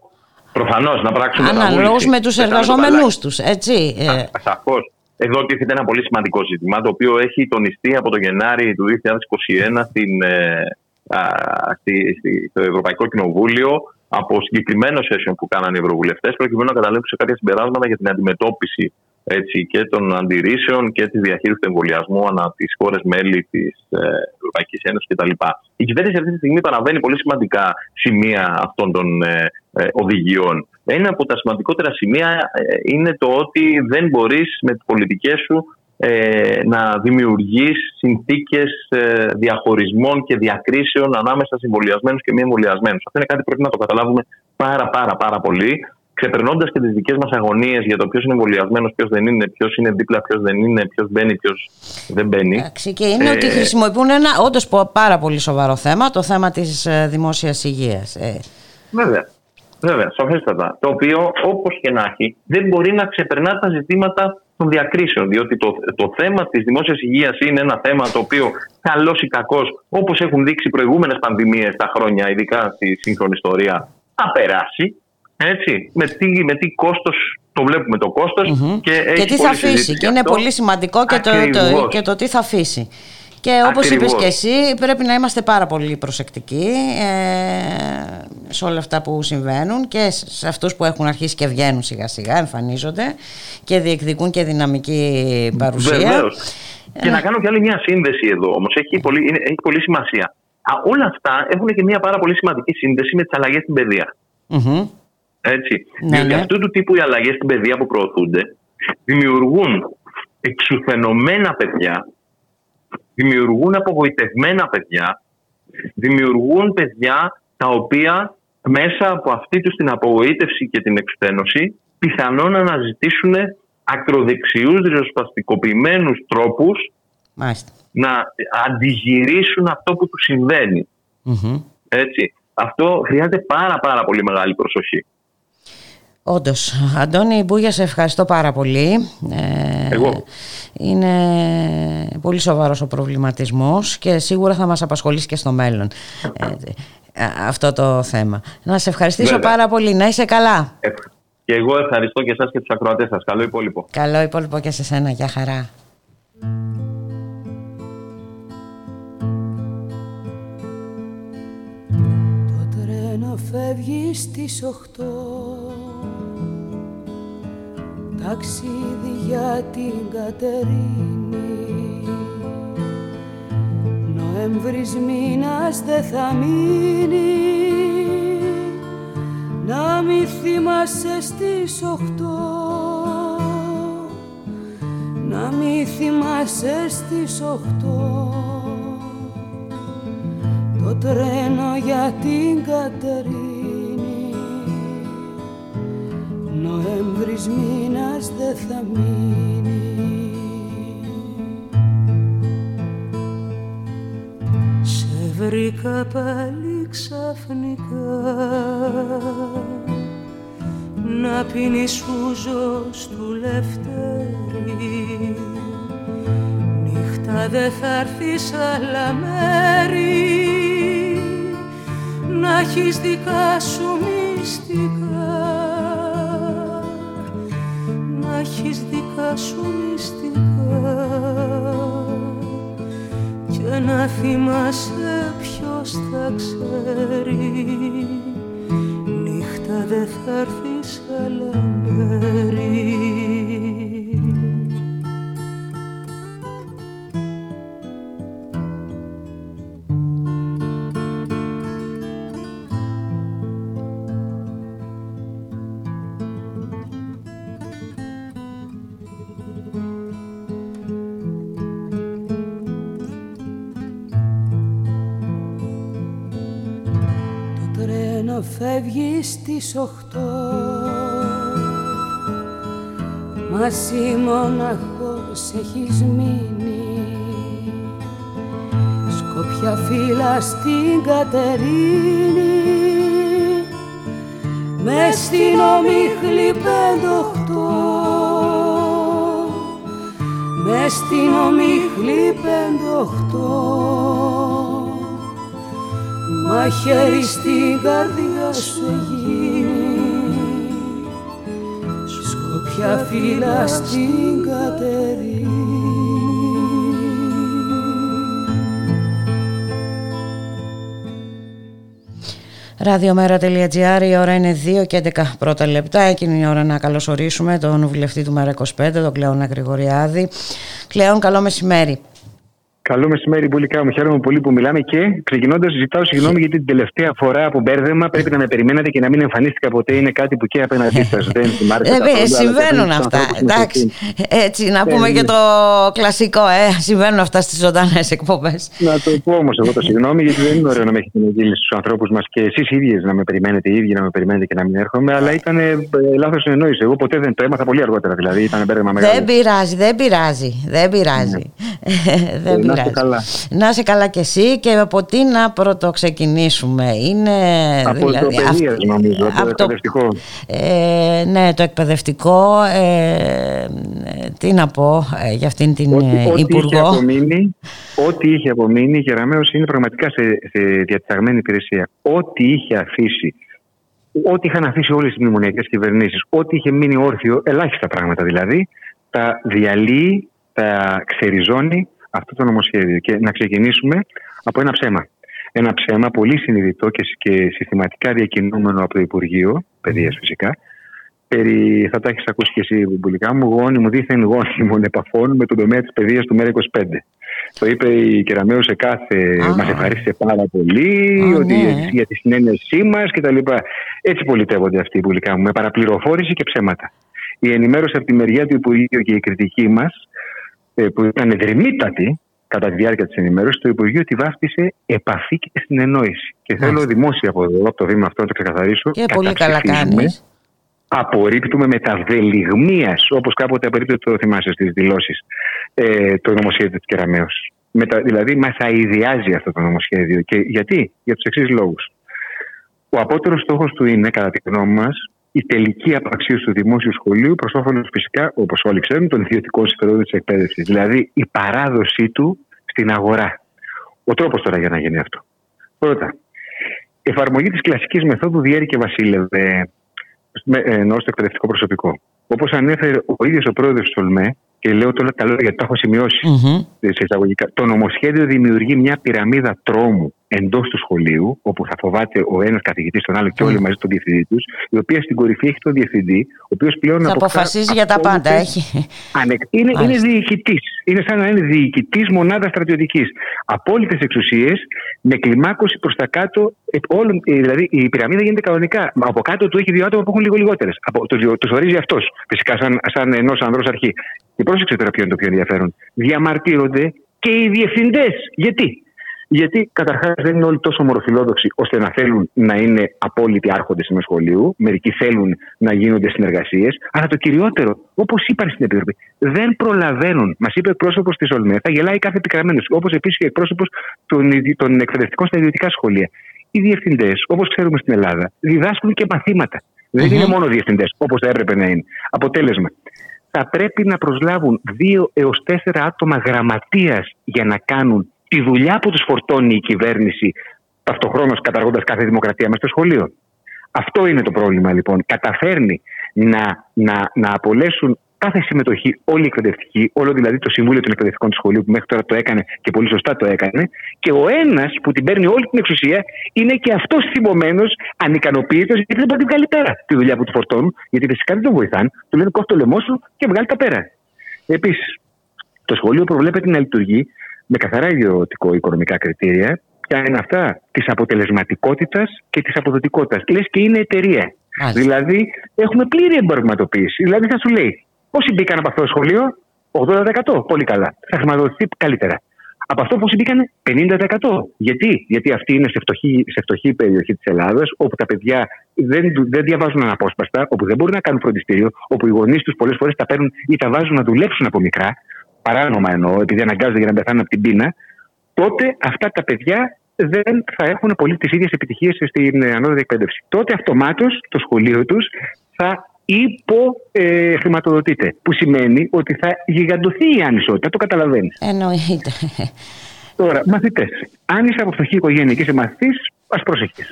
προφανώς, να πράξουν... Αναλόγως με τους εργαζόμενούς τους, έτσι. Ε. Σαφώς. Εδώ τίθεται ένα πολύ σημαντικό ζήτημα, το οποίο έχει τονιστεί από τον Γενάρη του 2021 στην, ε, στη, στη, στο Ευρωπαϊκό Κοινοβούλιο από συγκεκριμένο session που κάνανε οι Ευρωβουλευτές, προκειμένου να καταλήξουν σε κάποια συμπεράσματα για την αντιμετώπιση έτσι, και των αντιρρήσεων και της διαχείρισης του εμβολιασμού ανά τις χώρες μέλη της ε, Ευρωπαϊκής Ένωσης κτλ. Η κυβέρνηση αυτή τη στιγμή παραβαίνει πολύ σημαντικά σημεία αυτών των ε, ε, οδηγιών. Ένα από τα σημαντικότερα σημεία ε, είναι το ότι δεν μπορείς με τις πολιτικές σου ε, να δημιουργείς συνθήκες ε, διαχωρισμών και διακρίσεων ανάμεσα σε εμβολιασμένους και μη εμβολιασμένους. Αυτό είναι κάτι που πρέπει να το καταλάβουμε πάρα πάρα πάρα πολύ ξεπερνώντας και τις δικές μας αγωνίες για το ποιος είναι εμβολιασμένος, ποιος δεν είναι, ποιος είναι δίπλα, ποιος δεν είναι, ποιος μπαίνει, ποιος δεν μπαίνει. Εντάξει, και είναι ε, ότι χρησιμοποιούν ένα όντως πάρα πολύ σοβαρό θέμα, το θέμα της ε, δημόσιας υγείας. Ε. Βέβαια. Βέβαια, σαφέστατα. Το οποίο, όπως και να έχει, δεν μπορεί να ξεπερνά τα ζητήματα των διακρίσεων. Διότι το, το θέμα της δημόσιας υγείας είναι ένα θέμα το οποίο, καλός ή κακός, όπως έχουν δείξει προηγούμενες πανδημίες τα χρόνια, ειδικά στη σύγχρονη ιστορία, θα περάσει. Έτσι, με τι, με τι κόστος το βλέπουμε το κοστος και, και τι θα αφήσει. Και είναι πολύ σημαντικό και το, το, και το τι θα αφήσει. Και όπως είπες είπες και εσύ πρέπει να είμαστε πάρα πολύ προσεκτικοί ε, σε όλα αυτά που συμβαίνουν και σε αυτούς που έχουν αρχίσει και βγαίνουν σιγά σιγά, εμφανίζονται και διεκδικούν και δυναμική παρουσία. Βεβαίως. Ε, και να κάνω κι άλλη μια σύνδεση εδώ όμως, έχει πολύ, έχει πολύ σημασία. Α, όλα αυτά έχουν και μια πάρα πολύ σημαντική σύνδεση με τις αλλαγές στην παιδεία. Έτσι. Ναι, Διότι ναι. αυτού του τύπου οι αλλαγές στην παιδεία που προωθούνται δημιουργούν εξουθενωμένα παιδιά, δημιουργούν απογοητευμένα παιδιά, δημιουργούν παιδιά τα οποία μέσα από αυτή τους την απογοήτευση και την εξουθένωση πιθανόν να αναζητήσουν ακροδεξιούς ριζοσπαστικοποιημένους τρόπους να αντιγυρίσουν αυτό που τους συμβαινει Έτσι. Αυτό χρειάζεται πάρα πάρα πολύ μεγάλη προσοχή. Όντως. Αντώνη Μπούγια, σε ευχαριστώ πάρα πολύ. Ε, Εγώ. Είναι πολύ σοβαρός ο προβληματισμός και σίγουρα θα μας απασχολήσει και στο μέλλον ε, αυτό το θέμα. Να σε ευχαριστήσω πάρα πολύ. Να είσαι καλά. Και εγώ ευχαριστώ και εσάς και τους ακροατές σας. Καλό υπόλοιπο. Καλό υπόλοιπο και σε σένα. Γεια χαρά. Το τρένο φεύγει στις οχτώ ταξίδι για την Κατερίνη. Νοέμβρης μήνας δεν θα μείνει. Να μη θυμάσαι στις οχτώ να μη θυμάσαι στις οχτώ το τρένο για την Κατερίνη Νοέμβρης μήνας δεν θα μείνει. Σε βρήκα πάλι ξαφνικά. Να πίνει σούζος του Λευτέρη. Νύχτα δε θα έρθεις άλλα μέρη. Να έχεις δικά σου μυστικά έχεις δικά σου μυστικά. Και να θυμάσαι ποιος θα ξέρει. Νύχτα δε θα έρθεις άλλα μέρη φεύγει στις οχτώ. Μα εσύ μοναχός έχεις μείνει. Σκοπιά φύλλα στην Κατερίνη. Μες στην ομίχλη πεντοχτώ. Μες στην ομίχλη πεντοχτώ μαχαίρι στην καρδιά σου γίνει σκοπιά φύλλα στην Κατερίνη Ραδιομέρα.gr, η ώρα είναι 2 και 11 πρώτα λεπτά. Εκείνη η ώρα να καλωσορίσουμε τον βουλευτή του Μέρα 25, τον Κλέωνα Γρηγοριάδη. Κλέον, καλό μεσημέρι. Καλό μεσημέρι, Μπουλικά μου. Χαίρομαι πολύ που μιλάμε και ξεκινώντας, ζητάω συγγνώμη γιατί την τελευταία φορά από μπέρδεμα πρέπει να με περιμένατε και να μην εμφανίστηκα ποτέ. Είναι κάτι που και απέναντί σας δεν θυμάται. Ε, συμβαίνουν αυτά. Εντάξει. Έτσι, να πούμε και το κλασικό. Ε, συμβαίνουν αυτά στις ζωντανές εκπομπές. Να το πω όμως εγώ το συγγνώμη, γιατί δεν είναι ωραίο να με έχετε μιλήσει στους ανθρώπους μας και εσείς ίδιες να με περιμένετε, οι ίδιοι να με περιμένετε και να μην έρχομαι. Αλλά ήταν ε, λάθος συνεννόηση. Εγώ ποτέ δεν το έμαθα πολύ αργότερα. Δηλαδή ήταν μπέρδεμα μεγάλο. Δεν πειράζει, δεν πειράζει. Δεν πειράζει. Ναι. δεν πειράζει. Να είσαι καλά κι εσύ και από τι να πρώτο ξεκινήσουμε. Είναι, από δηλαδή, το παιδείας νομίζω, από το εκπαιδευτικό. Ε, ναι, το εκπαιδευτικό. Ε, τι να πω ε, για αυτήν την ό,τι, ε, ό,τι Υπουργό. Είχε απομείνει, ό,τι είχε απομείνει, η Γεραμέως είναι πραγματικά σε, σε διαταγμένη υπηρεσία. Ό,τι είχε αφήσει ό,τι είχαν αφήσει όλες οι μνημονιακές κυβερνήσεις, ό,τι είχε μείνει όρθιο, ελάχιστα πράγματα δηλαδή, τα διαλύει, τα ξεριζώνει αυτό το νομοσχέδιο και να ξεκινήσουμε από ένα ψέμα. Ένα ψέμα πολύ συνειδητό και, συστηματικά διακινούμενο από το Υπουργείο Παιδείας φυσικά περί, θα τα έχεις ακούσει και εσύ βουμπουλικά μου, γόνιμο, δίθεν γόνιμων επαφών με τον τομέα της παιδείας του ΜΕΡΑ25. Το είπε η Κεραμέου σε κάθε. Μας ευχαρίστησε πάρα πολύ, ότι ναι. για τη συνένεσή μας κτλ. Έτσι πολιτεύονται αυτοί οι βουλικά μου, με παραπληροφόρηση και ψέματα. Η ενημέρωση από τη μεριά του Υπουργείου και η κριτική μας ε, που ήταν δρυμύτατη κατά τη διάρκεια της ενημέρωσης, το Υπουργείο τη βάφτισε επαφή και συνεννόηση. Και θέλω δημόσια από εδώ, από το βήμα αυτό, να το ξεκαθαρίσω. Και πολύ καλά κάνεις. Απορρίπτουμε με τα δελιγμία, όπως κάποτε απορρίπτεται το θυμάσαι στις δηλώσεις, ε, το νομοσχέδιο της Κεραμέω. Δηλαδή, μας αειδιάζει αυτό το νομοσχέδιο. Και γιατί, για τους εξής λόγους. Ο απότερος στόχος του είναι, κατά τη γνώμη μας, η τελική απαξίωση του δημόσιου σχολείου προς όφελος φυσικά, όπως όλοι ξέρουν, των ιδιωτικών συμφερόντων της εκπαίδευσης. Δηλαδή η παράδοσή του στην αγορά. Ο τρόπος τώρα για να γίνει αυτό. Πρώτα, εφαρμογή της κλασικής μεθόδου διέρη και βασίλευε ενώ στο εκπαιδευτικό προσωπικό. Όπως ανέφερε ο ίδιος ο πρόεδρος του ΟΛΜΕ, και λέω τώρα τα λόγια γιατί τα έχω σημειώσει mm-hmm. σε εισαγωγικά. Το νομοσχέδιο δημιουργεί μια πυραμίδα τρόμου εντός του σχολείου, όπου θα φοβάται ο ένας καθηγητής τον άλλο και όλοι μαζί τον διευθυντή τους, η οποία στην κορυφή έχει τον διευθυντή, ο οποίος πλέον. Θα αποφασίζει για τα πάντα. Έχει. Είναι, είναι διοικητής. Είναι σαν να είναι διοικητής μονάδα στρατιωτικής. Απόλυτες εξουσίες με κλιμάκωση προς τα κάτω. Όλων, ε, δηλαδή η πυραμίδα γίνεται κανονικά. Από κάτω του έχει δύο άτομα που έχουν λίγο λιγότερες. Το, το ορίζει αυτός. Φυσικά, σαν, σαν ενός ανδρός αρχή. Και πρόσεξε τώρα ποιο είναι το πιο ενδιαφέρον. Διαμαρτύρονται και οι διευθυντές. Γιατί; Γιατί καταρχάς δεν είναι όλοι τόσο μορφιλόδοξοι ώστε να θέλουν να είναι απόλυτοι άρχοντες ενός σχολείου. Μερικοί θέλουν να γίνονται συνεργασίες. Αλλά το κυριότερο, όπως είπαν στην Επιτροπή, δεν προλαβαίνουν. Μας είπε ο εκπρόσωπος της ΟΛΜΕ, θα γελάει κάθε επικραμένο. Όπως επίσης και ο εκπρόσωπος των, των εκπαιδευτικών στα ιδιωτικά σχολεία. Οι διευθυντές, όπως ξέρουμε στην Ελλάδα, διδάσκουν και μαθήματα. Δεν είναι μόνο διευθυντές, όπως θα έπρεπε να είναι. Αποτέλεσμα. Θα πρέπει να προσλάβουν δύο έως τέσσερα άτομα γραμματείας για να κάνουν τη δουλειά που τους φορτώνει η κυβέρνηση, ταυτοχρόνως καταργώντας κάθε δημοκρατία μέσα στο σχολείο. Αυτό είναι το πρόβλημα λοιπόν. Καταφέρνει να, να, να απολέσουν κάθε συμμετοχή, όλη η εκπαιδευτική, όλο δηλαδή το Συμβούλιο των Εκπαιδευτικών του Σχολείου που μέχρι τώρα το έκανε και πολύ σωστά το έκανε, και ο ένας που την παίρνει όλη την εξουσία είναι και αυτός θυμωμένος, ανικανοποίητο, γιατί δεν μπορεί να βγάλει πέρα τη δουλειά που του φορτώνουν, γιατί φυσικά δεν τον βοηθάνε, του λένε κόφτο λαιμό σου και βγάλει τα πέρα. Επίσης, το σχολείο προβλέπεται να λειτουργεί με καθαρά ιδιωτικό οικονομικά κριτήρια, ποια είναι αυτά της αποτελεσματικότητας και της αποδοτικότητας. Λες και είναι εταιρεία. Μάλιστα. Δηλαδή, έχουμε πλήρη εμπορευματοποίηση. Δηλαδή, θα σου λέει πόσοι μπήκαν από αυτό το σχολείο, 80%. Πολύ καλά. Θα χρηματοδοτηθεί καλύτερα. Από αυτό πόσοι μπήκαν 50%. Γιατί, Γιατί αυτή είναι σε φτωχή, σε φτωχή περιοχή της Ελλάδας, όπου τα παιδιά δεν, δεν διαβάζουν αναπόσπαστα, όπου δεν μπορούν να κάνουν φροντιστήριο, όπου οι γονείς τους πολλές φορές τα παίρνουν ή τα βάζουν να δουλέψουν από μικρά, παράνομα εννοώ, επειδή αναγκάζονται για να πεθάνουν από την πείνα, τότε αυτά τα παιδιά δεν θα έχουν πολύ τις ίδιες επιτυχίες στην ανώτερη εκπαίδευση. Τότε αυτομάτως το σχολείο τους θα υποχρηματοδοτείται. Ε, που σημαίνει ότι θα γιγαντωθεί η ανισότητα. Το καταλαβαίνεις. Εννοείται. Τώρα, μαθητές. Αν είσαι από φτωχή οικογένεια και είσαι μαθητής, ας προσέχει.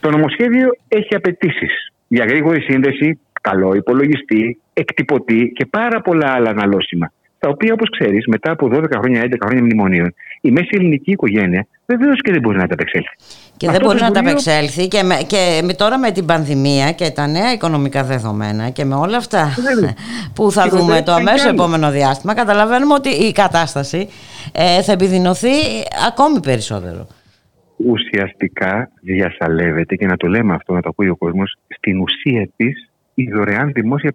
Το νομοσχέδιο έχει απαιτήσεις για γρήγορη σύνδεση, καλό υπολογιστή, εκτυπωτή και πάρα πολλά άλλα αναλώσιμα τα οποία, όπως ξέρεις, μετά από 12 χρόνια, 11 χρόνια μνημονίων, η μέση ελληνική οικογένεια βεβαίως και δεν μπορεί να ανταπεξέλθει. Και δεν μπορεί να ανταπεξέλθει. Και, με, και με, τώρα με την πανδημία και τα νέα οικονομικά δεδομένα και με όλα αυτά που θα δούμε το αμέσως επόμενο διάστημα, καταλαβαίνουμε ότι η κατάσταση ε, θα επιδεινωθεί ακόμη περισσότερο. Ουσιαστικά διασαλεύεται και να το λέμε αυτό, να το ακούει ο κόσμος, στην ουσία της η δωρεάν δημόσια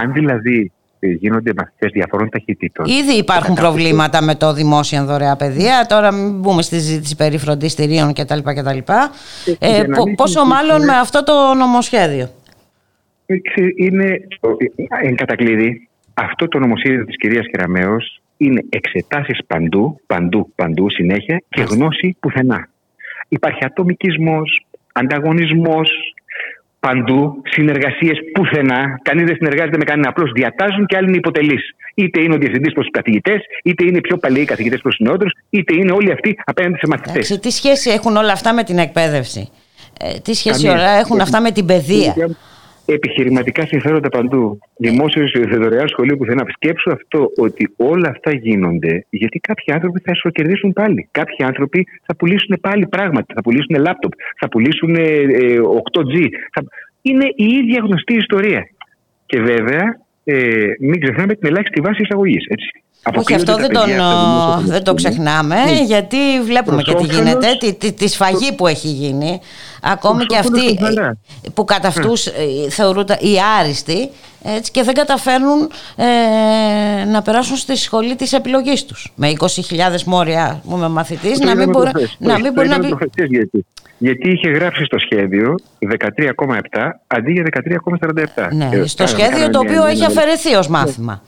Αν δηλαδή γίνονται μαθητέ διαφορών ταχυτήτων. Ήδη υπάρχουν προβλήματα με το δημόσια δωρεά παιδεία. Τώρα μην μπούμε στη συζήτηση περί φροντιστηρίων κτλ. κτλ. Ε, ε πόσο μάλλον με αυτό το νομοσχέδιο; Είναι, εν κατακλείδη, αυτό το νομοσχέδιο της κυρίας Κεραμέως είναι εξετάσεις παντού, παντού, παντού συνέχεια και γνώση πουθενά. Υπάρχει ατομικισμός, ανταγωνισμός, παντού, συνεργασίες πουθενά. Κανείς δεν συνεργάζεται με κανένα. Απλώς διατάζουν και άλλοι είναι υποτελείς. Είτε είναι ο διευθυντής προς τους καθηγητές, είτε είναι πιο παλαιοί καθηγητές προς τους νεότερους, είτε είναι όλοι αυτοί απέναντι σε μαθητές. Τι σχέση έχουν όλα αυτά με την εκπαίδευση, ε, Τι σχέση όλα έχουν αυτά με την παιδεία; Επιχειρηματικά συμφέροντα παντού. Δημόσιο δωρεάν σχολείο που θέλω να σκέψω αυτό ότι όλα αυτά γίνονται γιατί κάποιοι άνθρωποι θα ισοκερδίσουν πάλι. Κάποιοι άνθρωποι θα πουλήσουν πάλι πράγματα. Θα πουλήσουν λάπτοπ, θα πουλήσουν 8G. Ε, θα... Είναι η ίδια γνωστή ιστορία. Και βέβαια, ε, μην ξεχνάμε την ελάχιστη βάση εισαγωγής. Όχι, αυτό δεν, τον, δεν το ξεχνάμε, ναι. γιατί βλέπουμε και τι γίνεται, τη, τη, τη, σφαγή που έχει γίνει. Ακόμη και αυτοί που κατά αυτούς ε, θεωρούνται οι άριστοι έτσι, και δεν καταφέρνουν ε, να περάσουν στη σχολή της επιλογής τους. Με 20.000 μόρια με μαθητής, να μην μπορεί να, μην μπορεί να πει... Γιατί. γιατί είχε γράψει στο σχέδιο 13,7 αντί για 13,47. Ναι, ε, στο σχέδιο το οποίο έχει αφαιρεθεί ως μάθημα.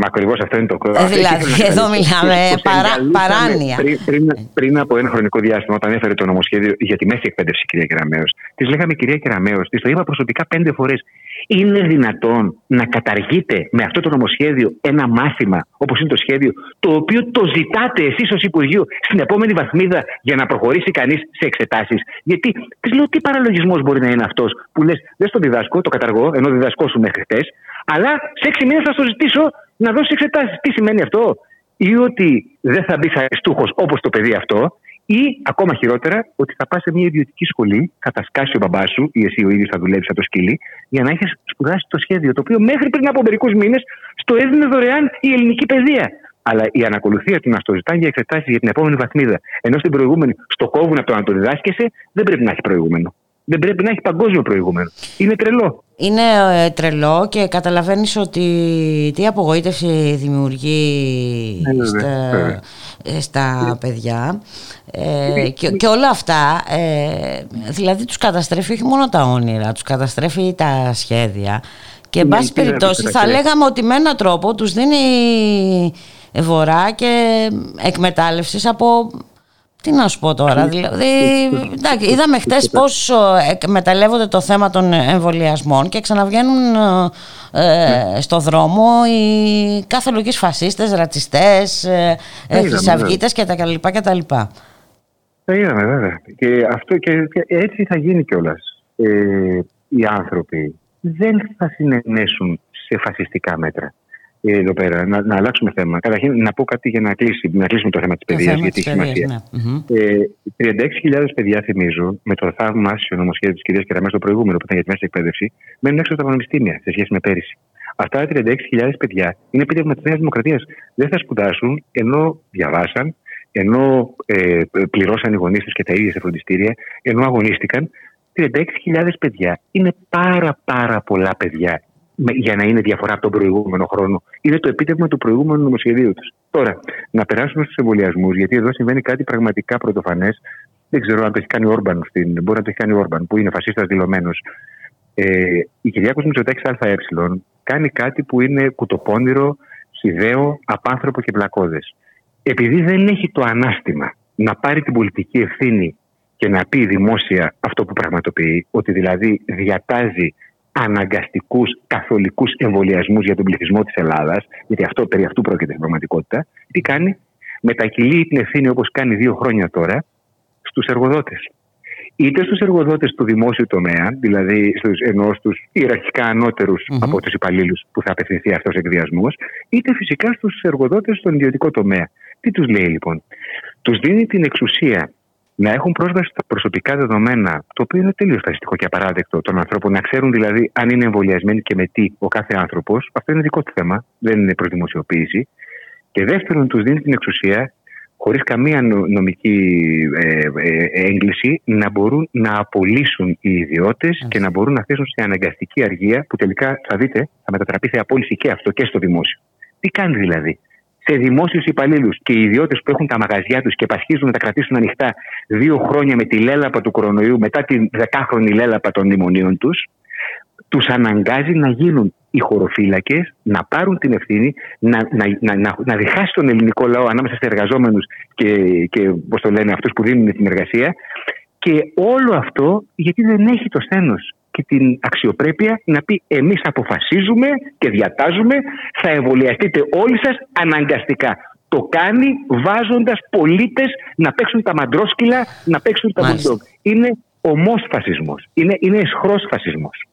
Μα ακριβώς αυτό είναι το κόμμα. Δηλαδή, εδώ μιλάμε παρά, παράνοια. Πριν, πριν, πριν, από ένα χρονικό διάστημα, όταν έφερε το νομοσχέδιο για τη μέση εκπαίδευση, κυρία Κεραμέο, της λέγαμε κυρία Κεραμέο, της το είπα προσωπικά πέντε φορές. Είναι δυνατόν να καταργείτε με αυτό το νομοσχέδιο ένα μάθημα, όπως είναι το σχέδιο, το οποίο το ζητάτε εσείς ως Υπουργείο στην επόμενη βαθμίδα για να προχωρήσει κανείς σε εξετάσεις. Γιατί της λέω τι παραλογισμός μπορεί να είναι αυτός που λες, δεν στο διδάσκω, το καταργώ, ενώ διδασκώ μέχρι χτες, αλλά σε έξι μήνες θα στο ζητήσω να δώσει εξετάσεις. Τι σημαίνει αυτό, ή ότι δεν θα μπει αριστούχος όπως το παιδί αυτό, ή ακόμα χειρότερα, ότι θα πας σε μια ιδιωτική σχολή, θα τα σκάσει ο μπαμπάς σου, ή εσύ ο ίδιος θα δουλεύεις σαν το σκυλί, για να έχεις σπουδάσει το σχέδιο, το οποίο μέχρι πριν από μερικούς μήνες στο έδινε δωρεάν η ελληνική παιδεία. Αλλά η ανακολουθία του να στο ζητάει για εξετάσεις για την επόμενη βαθμίδα, ενώ στην προηγούμενη στο κόβουν από το να το διδάσκεσαι, δεν πρέπει να έχει προηγούμενο δεν πρέπει να έχει παγκόσμιο προηγούμενο. Είναι τρελό. Είναι ε, τρελό και καταλαβαίνεις ότι τι απογοήτευση δημιουργεί ε, στα, ε, στα παιδιά ε, και, και, όλα αυτά δηλαδή τους καταστρέφει όχι μόνο τα όνειρα, τους καταστρέφει τα σχέδια και εν πάση περιπτώσει θα λέγαμε ότι με έναν τρόπο τους δίνει βορρά και εκμετάλλευσης από Τι να σου πω τώρα, δηλαδή, εντάξει, είδαμε χτες πώς εκμεταλλεύονται το θέμα των εμβολιασμών και ξαναβγαίνουν ε, στο δρόμο οι καθολικοί φασίστες, ρατσιστές, ε, χρυσαυγίτες κτλ. κτλ. Τα είδαμε βέβαια. Και, αυτό, και, έτσι θα γίνει κιόλας. Ε, οι άνθρωποι δεν θα συνενέσουν σε φασιστικά μέτρα. Ε, εδώ πέρα, να, να αλλάξουμε θέμα. Καταρχήν, να πω κάτι για να, κλείσει, να κλείσουμε το θέμα της παιδείας, γιατί έχει σημασία. Ναι. Ε, 36.000 παιδιά, θυμίζω, με το θαυμάσιο νομοσχέδιο της κυρίας Κεραμές, το προηγούμενο που ήταν για τη μέση εκπαίδευση, μένουν έξω από τα πανεπιστήμια σε σχέση με πέρυσι. Αυτά τα 36.000 παιδιά είναι επίτευγμα της Νέας Δημοκρατίας. Δεν θα σπουδάσουν ενώ διαβάσαν, ενώ ε, πληρώσαν οι γονείς τους και τα ίδια σε φροντιστήρια, ενώ αγωνίστηκαν. 36.000 παιδιά είναι πάρα πάρα πολλά παιδιά για να είναι διαφορά από τον προηγούμενο χρόνο. Είναι το επίτευγμα του προηγούμενου νομοσχεδίου τους. Τώρα, να περάσουμε στους εμβολιασμούς, γιατί εδώ συμβαίνει κάτι πραγματικά πρωτοφανές. Δεν ξέρω αν το έχει κάνει ο Όρμπαν, στην... μπορεί να το έχει κάνει ο Όρμπαν, που είναι φασίστας δηλωμένος. Ε, η Κυριάκος Μητσοτάκης ΑΕ κάνει κάτι που είναι κουτοπώνυρο, χιδαίο, απάνθρωπο και πλακώδες. Επειδή δεν έχει το ανάστημα να πάρει την πολιτική ευθύνη και να πει δημόσια αυτό που πραγματοποιεί, ότι δηλαδή διατάζει αναγκαστικούς καθολικούς εμβολιασμούς για τον πληθυσμό της Ελλάδας, γιατί αυτό, περί αυτού πρόκειται στην πραγματικότητα, τι κάνει, μετακυλεί την ευθύνη όπως κάνει δύο χρόνια τώρα στους εργοδότες. Είτε στους εργοδότες του δημόσιου τομέα, δηλαδή στους, ενώ στου ιεραρχικά από τους υπαλλήλους που θα απευθυνθεί αυτός ο εκδιασμό, είτε φυσικά στους εργοδότες στον ιδιωτικό τομέα. Τι τους λέει λοιπόν, τους δίνει την εξουσία να έχουν πρόσβαση στα προσωπικά δεδομένα, το οποίο είναι τελείως φασιστικό και απαράδεκτο των ανθρώπων, να ξέρουν δηλαδή αν είναι εμβολιασμένοι και με τι ο κάθε άνθρωπος, αυτό είναι δικό του θέμα, δεν είναι προ δημοσιοποίηση. Και δεύτερον, τους δίνει την εξουσία, χωρίς καμία νομική ε, ε, έγκληση, να μπορούν να απολύσουν οι ιδιώτες και να μπορούν να θέσουν σε αναγκαστική αργία, που τελικά θα δείτε θα μετατραπεί σε απόλυση και αυτό και στο δημόσιο. Τι κάνει δηλαδή; Σε δημόσιους υπαλλήλους και οι ιδιώτες που έχουν τα μαγαζιά τους και πασχίζουν να τα κρατήσουν ανοιχτά δύο χρόνια με τη λέλαπα του κορονοϊού, μετά τη δεκάχρονη λέλαπα των μνημονίων τους, τους αναγκάζει να γίνουν οι χωροφύλακες, να πάρουν την ευθύνη, να, να, να, να, να διχάσει τον ελληνικό λαό ανάμεσα σε εργαζόμενους και, και πώς το λένε, αυτούς που δίνουν την εργασία. Και όλο αυτό γιατί δεν έχει το σθένος και την αξιοπρέπεια να πει εμείς αποφασίζουμε και διατάζουμε θα εμβολιαστείτε όλοι σας αναγκαστικά. Το κάνει βάζοντας πολίτες να παίξουν τα μαντρόσκυλα, να παίξουν τα μπουλντόγκ. Είναι ομός φασισμός. Είναι, είναι εσχρός φασισμός.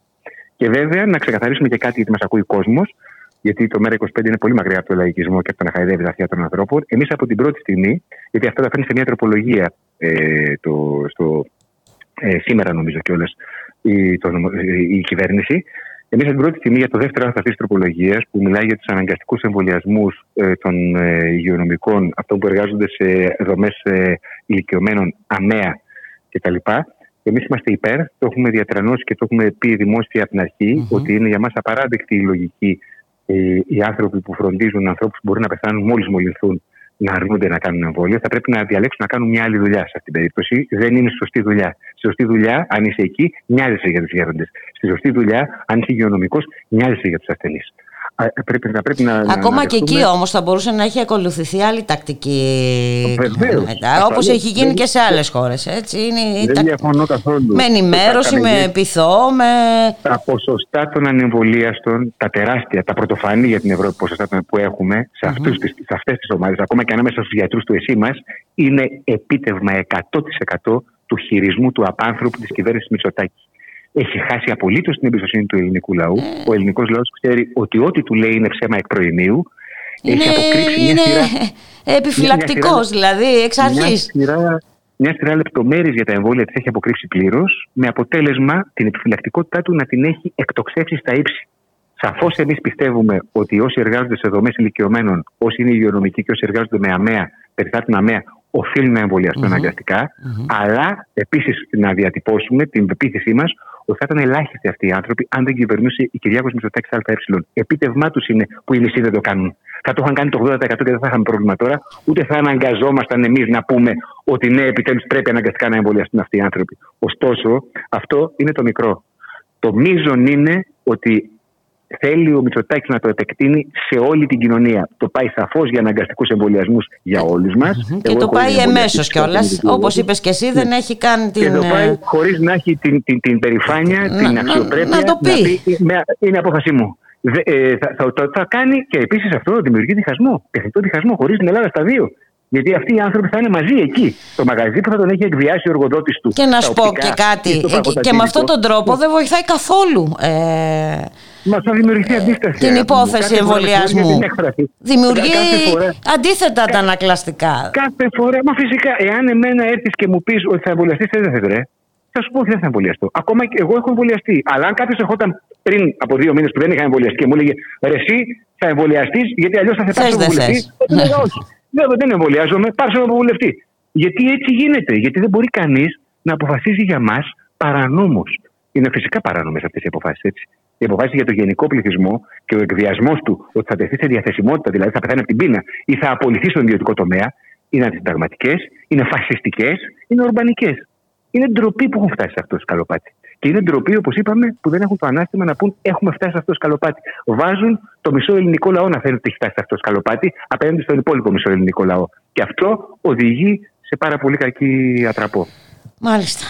Και βέβαια να ξεκαθαρίσουμε και κάτι γιατί μας ακούει ο κόσμος, γιατί το ΜΕΡΑ25 είναι πολύ μακριά από το λαϊκισμό και από το να χαϊδεύεις τα αυτιά των ανθρώπων. Εμείς από την πρώτη στιγμή, γιατί αυτό θα φέρνει σε μια τροπολογία ε, το, στο, ε, σήμερα νομίζω κιόλας η, το, η κυβέρνηση. Εμείς, από την πρώτη στιγμή, για το δεύτερο άρθρο αυτής της τροπολογίας, που μιλάει για τους αναγκαστικούς εμβολιασμούς ε, των ε, υγειονομικών, αυτών που εργάζονται σε δομές ε, ηλικιωμένων, αμαία κτλ., εμείς είμαστε υπέρ, το έχουμε διατρανώσει και το έχουμε πει δημόσια από την αρχη ότι είναι για μας απαράδεκτη η λογική ε, οι άνθρωποι που φροντίζουν ανθρώπους που μπορεί να πεθάνουν μόλις μολυνθούν να αρνούνται να κάνουν εμβόλιο, θα πρέπει να διαλέξουν να κάνουν μια άλλη δουλειά σε αυτήν την περίπτωση. Δεν είναι σωστή δουλειά. Στη σωστή δουλειά, αν είσαι εκεί, μοιάζεσαι για τους γέροντες. Στη σωστή δουλειά, αν είσαι υγειονομικός, μοιάζεσαι για τους ασθενείς. Ε, πρέπει, να, πρέπει να, Ακόμα να και εκεί όμως θα μπορούσε να έχει ακολουθηθεί άλλη τακτική Όπως έχει γίνει και σε άλλες χώρες. Δεν τα... διαφωνώ καθόλου. Με ενημέρωση, με πειθό, με. Τα ποσοστά των ανεμβολίαστων, τα τεράστια, τα πρωτοφανή για την Ευρώπη ποσοστά που έχουμε σε, αυτούς, mm-hmm. σε αυτές τις ομάδες, ακόμα και ανάμεσα στους γιατρούς του ΕΣΥ μας, είναι επίτευγμα 100% του χειρισμού του απάνθρωπου της κυβέρνησης Μητσοτάκη έχει χάσει απολύτως την εμπιστοσύνη του ελληνικού λαού. Ε. Ο ελληνικός λαός ξέρει ότι ό,τι του λέει είναι ψέμα εκ προημίου. Έχει αποκρύψει μια σειρά. Επιφυλακτικός δηλαδή, εξ αρχής. Μια σειρά λεπτομέρειες για τα εμβόλια της έχει αποκρύψει πλήρως, με αποτέλεσμα την επιφυλακτικότητά του να την έχει εκτοξεύσει στα ύψη. Σαφώς εμείς πιστεύουμε ότι όσοι εργάζονται σε δομές ηλικιωμένων, όσοι είναι υγειονομικοί και όσοι εργάζονται με αμαία, περιθάτουν αμαία, οφείλουν να εμβολιαστούν mm-hmm. αναγκαστικά, mm-hmm. αλλά επίσης να διατυπώσουμε την πεποίθησή μας ότι θα ήταν ελάχιστοι αυτοί οι άνθρωποι αν δεν κυβερνούσε η Κυριάκος Μητσοτάκης ΑΕ. Επίτευγμά τους είναι που οι μισοί δεν το κάνουν. Θα το είχαν κάνει το 80% και δεν θα είχαμε πρόβλημα τώρα, ούτε θα αναγκαζόμασταν εμείς να πούμε ότι ναι, επιτέλους πρέπει αναγκαστικά να εμβολιαστούν αυτοί οι άνθρωποι. Ωστόσο, αυτό είναι το μικρό. Το μείζον είναι ότι θέλει ο Μητσοτάκης να το επεκτείνει σε όλη την κοινωνία. Το πάει σαφώς για αναγκαστικούς εμβολιασμούς για όλους μας. Και το πάει εμέσως κιόλας. Όπως είπες και εσύ, δεν έχει κάνει την. Και το πάει χωρίς να έχει την, την, την περηφάνεια, την αξιοπρέπεια. Να το πει. είναι απόφασή μου. Ε, θα, θα, θα, θα, κάνει και επίσης αυτό δημιουργεί διχασμό. Τεχνητό διχασμό χωρίς την Ελλάδα στα δύο. Γιατί αυτοί οι άνθρωποι θα είναι μαζί εκεί, στο μαγαζί που θα τον έχει εκβιάσει ο εργοδότης του. Και να σου πω και κάτι. Και με αυτόν τον τρόπο δεν βοηθάει καθόλου. Ε... Μας θα δημιουργηθεί αντίσταση. Την υπόθεση εμβολιασμού. Δημιουργεί αντίθετα τα ανακλαστικά. Κάθε φορά. Μα φυσικά, εάν εμένα έρθεις και μου πεις ότι θα εμβολιαστείς, δεν θα βρε. Θα σου πω ότι δεν θα εμβολιαστώ. Ακόμα και εγώ έχω εμβολιαστεί. Αλλά αν κάποιος ερχόταν πριν από δύο μήνες που δεν είχα εμβολιαστεί και μου έλεγε Ρε, εσύ θα εμβολιαστείς, γιατί αλλιώς θα σε πάρει εμβολιαστής. όχι. Δεν, δεν εμβολιάζομαι, πάρε από βουλευτή. Γιατί έτσι γίνεται. Γιατί δεν μπορεί κανείς να αποφασίζει για μας παρανόμως. Είναι φυσικά παράνομες αυτές οι αποφάσεις, έτσι. Οι αποφάσεις για το γενικό πληθυσμό και ο εκβιασμός του ότι θα τεθεί σε διαθεσιμότητα, δηλαδή θα πεθάνει από την πείνα ή θα απολυθεί στον ιδιωτικό τομέα, είναι αντισυνταγματικές, είναι φασιστικές, είναι ορμπανικές. Είναι ντροπή που έχουν φτάσει σε αυτό το σκαλοπάτι. Και είναι ντροπή, όπως είπαμε, που δεν έχουν το ανάστημα να πούν έχουμε φτάσει σε αυτό το σκαλοπάτι. Βάζουν το μισό ελληνικό λαό να θέλει ότι έχει φτάσει σε αυτό το σκαλοπάτι απέναντι στον υπόλοιπο μισό ελληνικό λαό. Και αυτό οδηγεί σε πάρα πολύ κακή ατραπό. Μάλιστα.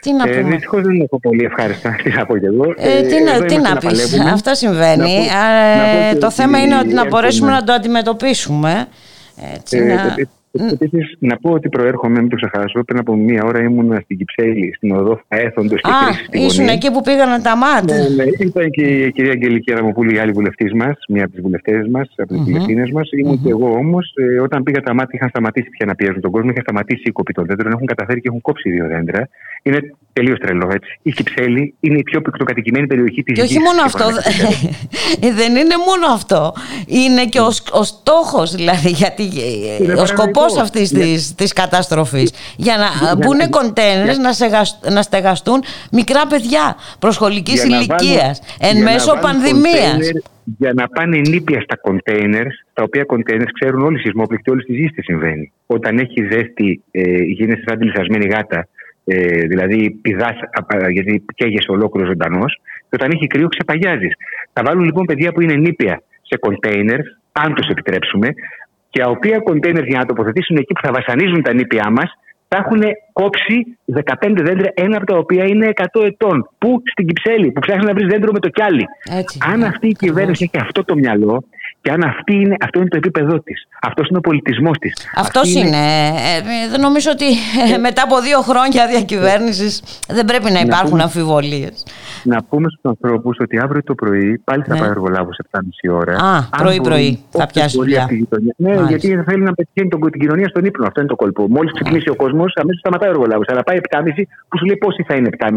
Τι να ε, πούμε. Δυστυχώς δεν έχω πολύ ευχάριστα τι να πω και εγώ. Ε, τι να, τι να πεις, αυτό συμβαίνει. Να πω, το θέμα είναι ότι να μπορέσουμε να το αντιμετωπίσουμε. Έτσι, ε, να... Επίσης, να πω ότι προέρχομαι, μην το ξεχάσω. Πριν από μία ώρα ήμουν στην Κυψέλη, στην οδό Έθοντος και Α, ήσουν εκεί που πήγαν τα μάτια. Ναι, ναι, ήταν και η κυρία Αγγελική Ραμοπούλη, η άλλη βουλευτής μας, μία από τις βουλευτές μας, από τις βουλευτίνε μας. Ήμουν και εγώ όμως, ε, όταν πήγα τα μάτια, είχαν σταματήσει πια να πιέζουν τον κόσμο, είχαν σταματήσει οι κοπή των δέντρων, έχουν καταφέρει και έχουν κόψει δύο δέντρα. Είναι τελείως τρελό έτσι. Η Κυψέλη είναι η πιο πυκτοκατοικημένη περιοχή της Και όχι μόνο αυτό. δεν είναι μόνο αυτό. Είναι και ο, ο στόχος, δηλαδή, γιατί ο σκοπός αυτής της καταστροφής. Για να μπουν κοντέινερς να, να στεγαστούν μικρά παιδιά προσχολικής ηλικίας εν μέσω πανδημίας. Για να πάνε νήπια στα κοντέινερς, τα οποία κοντέινερς ξέρουν όλοι οι σεισμόπληκτοι, όλη τη γη τι συμβαίνει. Όταν έχει ζέστη, ε, γίνεσαι σαν τη λυσασμένη γάτα, ε, δηλαδή πηδάς, γιατί καίγεσαι ολόκληρος ζωντανός, και όταν έχει κρύο ξεπαγιάζεις. Θα βάλουν λοιπόν παιδιά που είναι νήπια σε κοντέινερς, αν τους επιτρέψουμε, και τα οποία κοντέινερ για να τοποθετήσουν εκεί που θα βασανίζουν τα νήπια μας, θα έχουν κόψει 15 δέντρα, ένα από τα οποία είναι 100 ετών. Πού στην Κυψέλη, που ψάχνει να βρεις δέντρο με το κιάλι. Αν αυτή η κυβέρνηση έχει αυτό το μυαλό, και αν αυτή είναι, αυτό είναι το επίπεδό της. Αυτός είναι ο πολιτισμός της. Αυτός είναι. Ε, δεν νομίζω ότι ε, μετά από δύο χρόνια διακυβέρνησης δεν πρέπει να υπάρχουν αμφιβολίες. Να πούμε στους ανθρώπους ότι αύριο το πρωί πάλι θα ναι. πάει εργολάβος 7.30 ώρα. Α, πρωί-πρωί θα πιάσει δουλειά. Ναι, Μάλιστα. γιατί θέλει να πετυχαίνει την κοινωνία στον ύπνο. Αυτό είναι το κόλπο. Μόλις ξυπνήσει ο κόσμος, αμέσως σταματάει ο εργολάβος. Αλλά πάει 7.30 που σου λέει πόσοι θα είναι 7.30.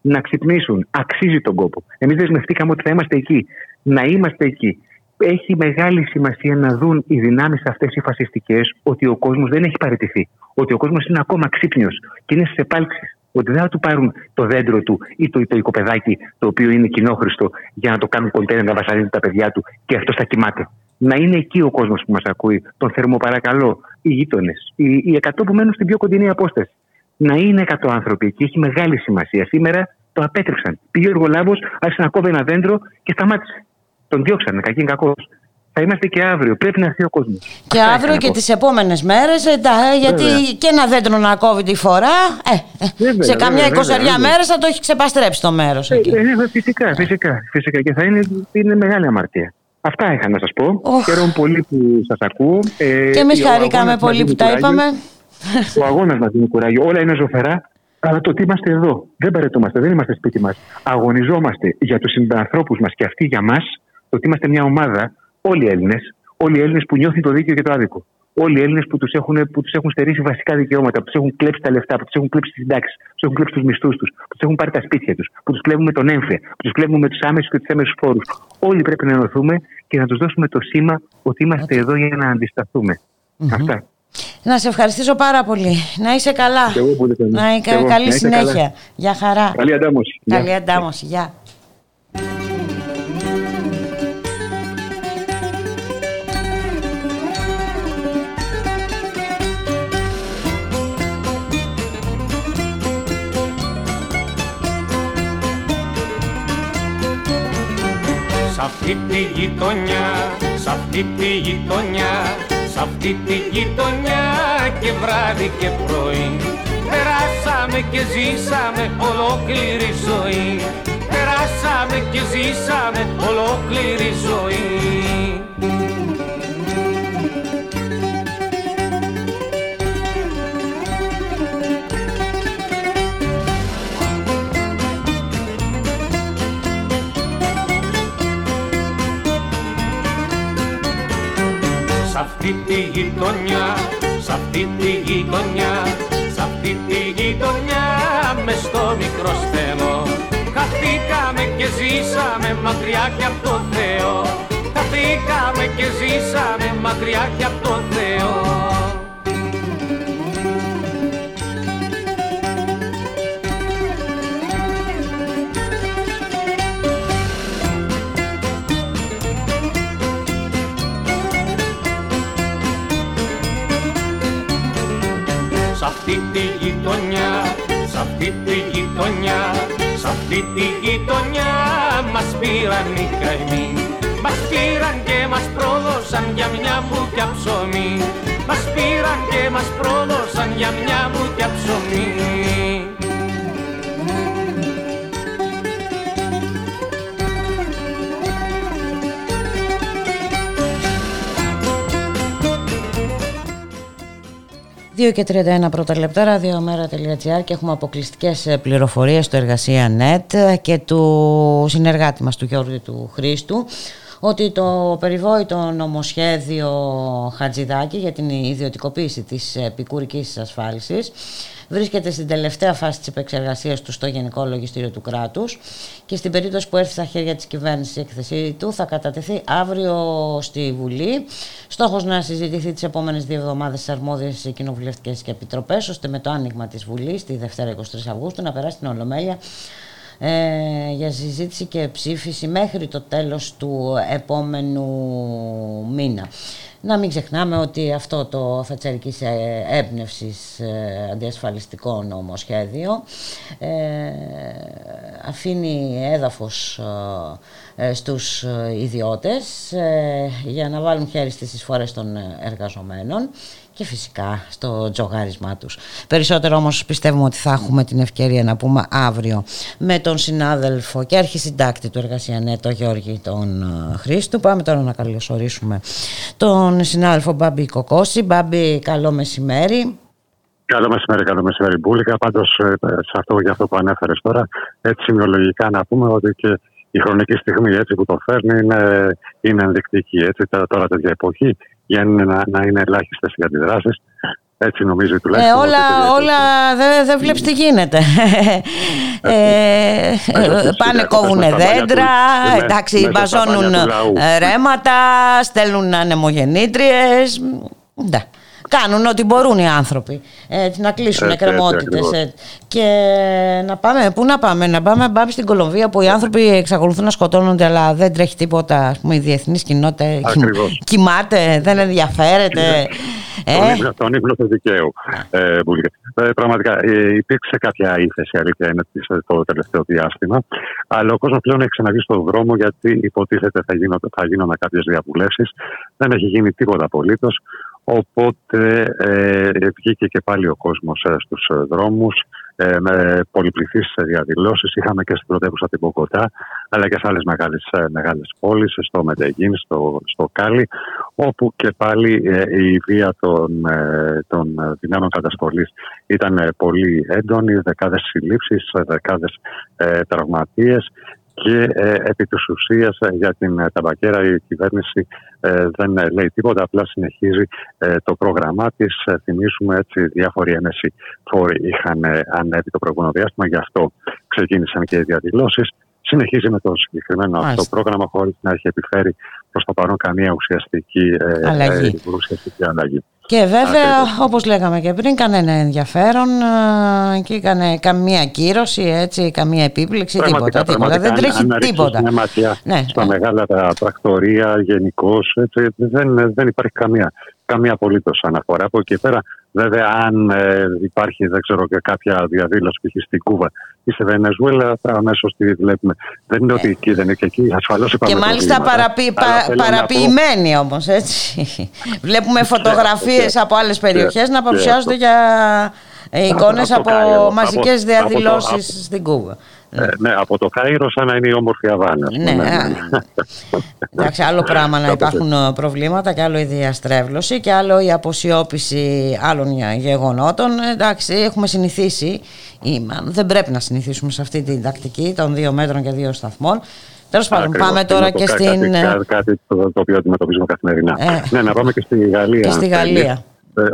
Να ξυπνήσουν. Αξίζει τον κόπο. Εμείς δεσμευτήκαμε ότι θα είμαστε εκεί. Να είμαστε εκεί έχει μεγάλη σημασία να δουν οι δυνάμεις αυτές οι φασιστικές ότι ο κόσμος δεν έχει παραιτηθεί. Ότι ο κόσμος είναι ακόμα ξύπνιος και είναι στις επάλξεις. Ότι δεν θα του πάρουν το δέντρο του ή το, το οικοπεδάκι το οποίο είναι κοινόχρηστο για να το κάνουν κοντέρ να βασανίζουν τα παιδιά του και αυτό θα κοιμάται. Να είναι εκεί ο κόσμος που μας ακούει, τον θερμοπαρακαλώ, οι γείτονες, οι, οι 100 που μένουν στην πιο κοντινή απόσταση. Να είναι 100 άνθρωποι εκεί έχει μεγάλη σημασία. Σήμερα το απέτρεψαν. Πήγε ο εργολάβος, άρχισε να κόβει ένα δέντρο και σταμάτησε. Τον διώξανε, κακή είναι κακός. Θα είμαστε και αύριο. Πρέπει να έρθει ο κόσμος. Και Αυτά αύριο και τις επόμενες μέρες. Ε, γιατί και ένα δέντρο να κόβει τη φορά. Ε, βέβαια, σε καμιά εικοσαριά μέρες θα το έχει ξεπαστρέψει το μέρος. Ε, ε, φυσικά, φυσικά, φυσικά. Και θα είναι, είναι μεγάλη αμαρτία. Αυτά είχα να σας πω. Oh. Χαίρομαι πολύ που σας ακούω. Ε, και εμείς χαρήκαμε πολύ που τα είπαμε. Ο αγώνας μα δίνει κουράγιο. Όλα είναι ζωφερά. Αλλά το ότι είμαστε εδώ, δεν παρετούμαστε, δεν είμαστε σπίτι μας. Αγωνιζόμαστε για τους συμπανθρώπους μας και αυτοί για μας ότι είμαστε μια ομάδα, όλοι οι Έλληνες, όλοι οι Έλληνες που νιώθουν το δίκαιο και το άδικο. Όλοι οι Έλληνες που τους έχουν, τους έχουν στερήσει βασικά δικαιώματα, που τους έχουν κλέψει τα λεφτά, που τους έχουν κλέψει τις συντάξεις, που τους έχουν κλέψει τους μισθούς τους, που τους έχουν πάρει τα σπίτια τους, που τους κλέβουν με τον έμφυα, που τους κλέβουν με τους άμεσους και τους έμεσους φόρους. Όλοι πρέπει να ενωθούμε και να τους δώσουμε το σήμα ότι είμαστε εδώ για να αντισταθούμε. Αυτά. Να σε ευχαριστήσω πάρα πολύ. Να είσαι καλά. Να είσαι καλή συνέχεια. Γεια χαρά. Καλή αντάμωση. Καλή αντάμωση. Γεια. Αυτή τη γειτονιά, σ' αυτή τη γειτονιά, σ' αυτή τη γειτονιά και βράδυ και πρωί. Περάσαμε και ζήσαμε ολόκληρη ζωή. Περάσαμε και ζήσαμε ολόκληρη ζωή Σ' αυτή τη γειτονιά, σ' αυτή τη γειτονιά, σ' αυτή τη γειτονιά μες στο μικρό στέλο Χαθήκαμε και ζήσαμε μακριά και από το Θεό. Χαθήκαμε και ζήσαμε μακριά και από το Θεό αυτή τη γειτονιά, σ' αυτή τη γειτονιά μας πήραν οι καημοί. Μας πήραν και μας πρόδωσαν για μια μπουκιά ψωμί. Μας πήραν και μας πρόδωσαν για μια μπουκιά ψωμί. Δύο και 31 πρώτα λεπτά, ραδιομέρα.gr και έχουμε αποκλειστικές πληροφορίες στο Εργασία Net και του συνεργάτη μας του Γιώργου του Χρήστου ότι το περιβόητο νομοσχέδιο Χατζηδάκη για την ιδιωτικοποίηση της επικουρικής ασφάλισης βρίσκεται στην τελευταία φάση της επεξεργασίας του στο Γενικό Λογιστήριο του κράτους και στην περίπτωση που έρθει στα χέρια της κυβέρνησης η έκθεσή του θα κατατεθεί αύριο στη Βουλή. Στόχος να συζητηθεί τις επόμενες δύο εβδομάδες στις αρμόδιες κοινοβουλευτικές και επιτροπές ώστε με το άνοιγμα της Βουλής τη Δευτέρα 23 Αυγούστου να περάσει την Ολομέλεια ε, για συζήτηση και ψήφιση μέχρι το τέλος του επόμενου μήνα. Να μην ξεχνάμε ότι αυτό το θατσερικής έμπνευσης ε, αντιασφαλιστικό νομοσχέδιο ε, αφήνει έδαφος ε, στους ιδιώτες ε, για να βάλουν χέρι στις εισφορές των εργαζομένων και φυσικά στο τζογάρισμά τους. Περισσότερο όμως πιστεύουμε ότι θα έχουμε την ευκαιρία να πούμε αύριο με τον συνάδελφο και αρχισυντάκτη του Εργασιανέ, τον Γιώργη τον ε, Χρήστου. Πάμε τώρα να καλωσορίσουμε τον συνάδελφο Μπάμπη Κοκόση. Μπάμπη, καλό μεσημέρι. Καλό μεσημέρι, καλό μεσημέρι Μπούλικα. Πάντως, σε αυτό για αυτό που ανέφερες τώρα, έτσι σημειολογικά να πούμε ότι και η χρονική στιγμή έτσι, που το φέρνει είναι, είναι ενδεικτική. Έτσι, τώρα τέτοια εποχή για να, να είναι ελάχιστε οι αντιδράσει. Έτσι νομίζω τουλάχιστον. Ε, όλα, όλα δεν δε βλέπει τι γίνεται. ε, πάνε κόβουν δέντρα, εντάξει, μπαζώνουν ρέματα, στέλνουν ανεμογεννήτριες. Ναι κάνουν ό,τι μπορούν οι άνθρωποι. Έτσι, να κλείσουν εκκρεμότητες. Και να πάμε, πού να πάμε, να πάμε, πάμε στην Κολομβία που οι άνθρωποι εξακολουθούν να σκοτώνονται, αλλά δεν τρέχει τίποτα. Ας πούμε, η διεθνής κοινότητα κοιμάται, δεν ενδιαφέρεται. Ε; Τον ύπνο του δικαίου. Ε, ε, πραγματικά ε, υπήρξε κάποια ύφεση, αλήθεια είναι, το τελευταίο διάστημα. Αλλά ο κόσμος πλέον έχει ξαναβεί στον δρόμο γιατί υποτίθεται θα γίνονται, θα γίνονται κάποιες διαβουλεύσεις. Δεν έχει γίνει τίποτα απολύτως. Οπότε ε, βγήκε και πάλι ο κόσμος ε, στους ε, δρόμους ε, με πολυπληθείς διαδηλώσεις. Είχαμε και στην πρωτεύουσα την Ποκοτά, αλλά και σε άλλες μεγάλες, ε, μεγάλες πόλεις, στο Μετεγίν, στο, στο Κάλι, όπου και πάλι η βία των, των δυνάμεων καταστολής ήταν πολύ έντονη, δεκάδες συλλήψεις, δεκάδες τραυματίες και ε, επί της ουσίας ε, για την ε, ταμπακέρα η κυβέρνηση ε, δεν λέει τίποτα, απλά συνεχίζει το πρόγραμμά της. θυμίσουμε έτσι διάφοροι έμεση φόροι είχαν ανέβει το προηγούμενο διάστημα, γι' αυτό ξεκίνησαν και οι διαδηλώσεις. Συνεχίζει με το συγκεκριμένο αυτό πρόγραμμα χωρίς να έχει επιφέρει προς το παρόν καμία ουσιαστική αλλαγή. ουσιαστική αλλαγή. Και βέβαια, όπως λέγαμε και πριν, κανένα ενδιαφέρον ε, και έκανε καμία κύρωση, έτσι, καμία επίπληξη, τίποτα. τίποτα. Δεν τρέχει αν, τίποτα. Αν ματιά ναι, στα ναι. μεγάλα τα πρακτορία γενικώς, δεν, δεν υπάρχει καμία, καμία απολύτως αναφορά. Από εκεί πέρα Βέβαια, αν ε, υπάρχει δεν ξέρω, και κάποια διαδήλωση π.χ. στην Κούβα ή στη Βενεζουέλα, αμέσως τη βλέπουμε. Δεν είναι ότι εκεί δεν είναι και εκεί. Ασφαλώς Και μάλιστα παραποι, πα, παραποιημένοι όμως, έτσι. βλέπουμε φωτογραφίες από άλλες περιοχές να παρουσιάζονται για εικόνες από, από μαζικέ διαδηλώσεις στην Κούβα. Ε, ναι, από το Κάιρο σαν να είναι η όμορφη Αβάνα. Ναι, ναι. Εντάξει, άλλο πράγμα να υπάρχουν ε, προβλήματα και άλλο η διαστρέβλωση και άλλο η αποσιώπηση άλλων γεγονότων. Εντάξει, έχουμε συνηθίσει, δεν πρέπει να συνηθίσουμε σε αυτή την τακτική των δύο μέτρων και δύο σταθμών. Τέλος πάντων, πάμε τώρα και στην. Κάτι, κάτι το οποίο αντιμετωπίζουμε καθημερινά. Ε, ναι, να πάμε και στη Γαλλία. Και στη Γαλλία.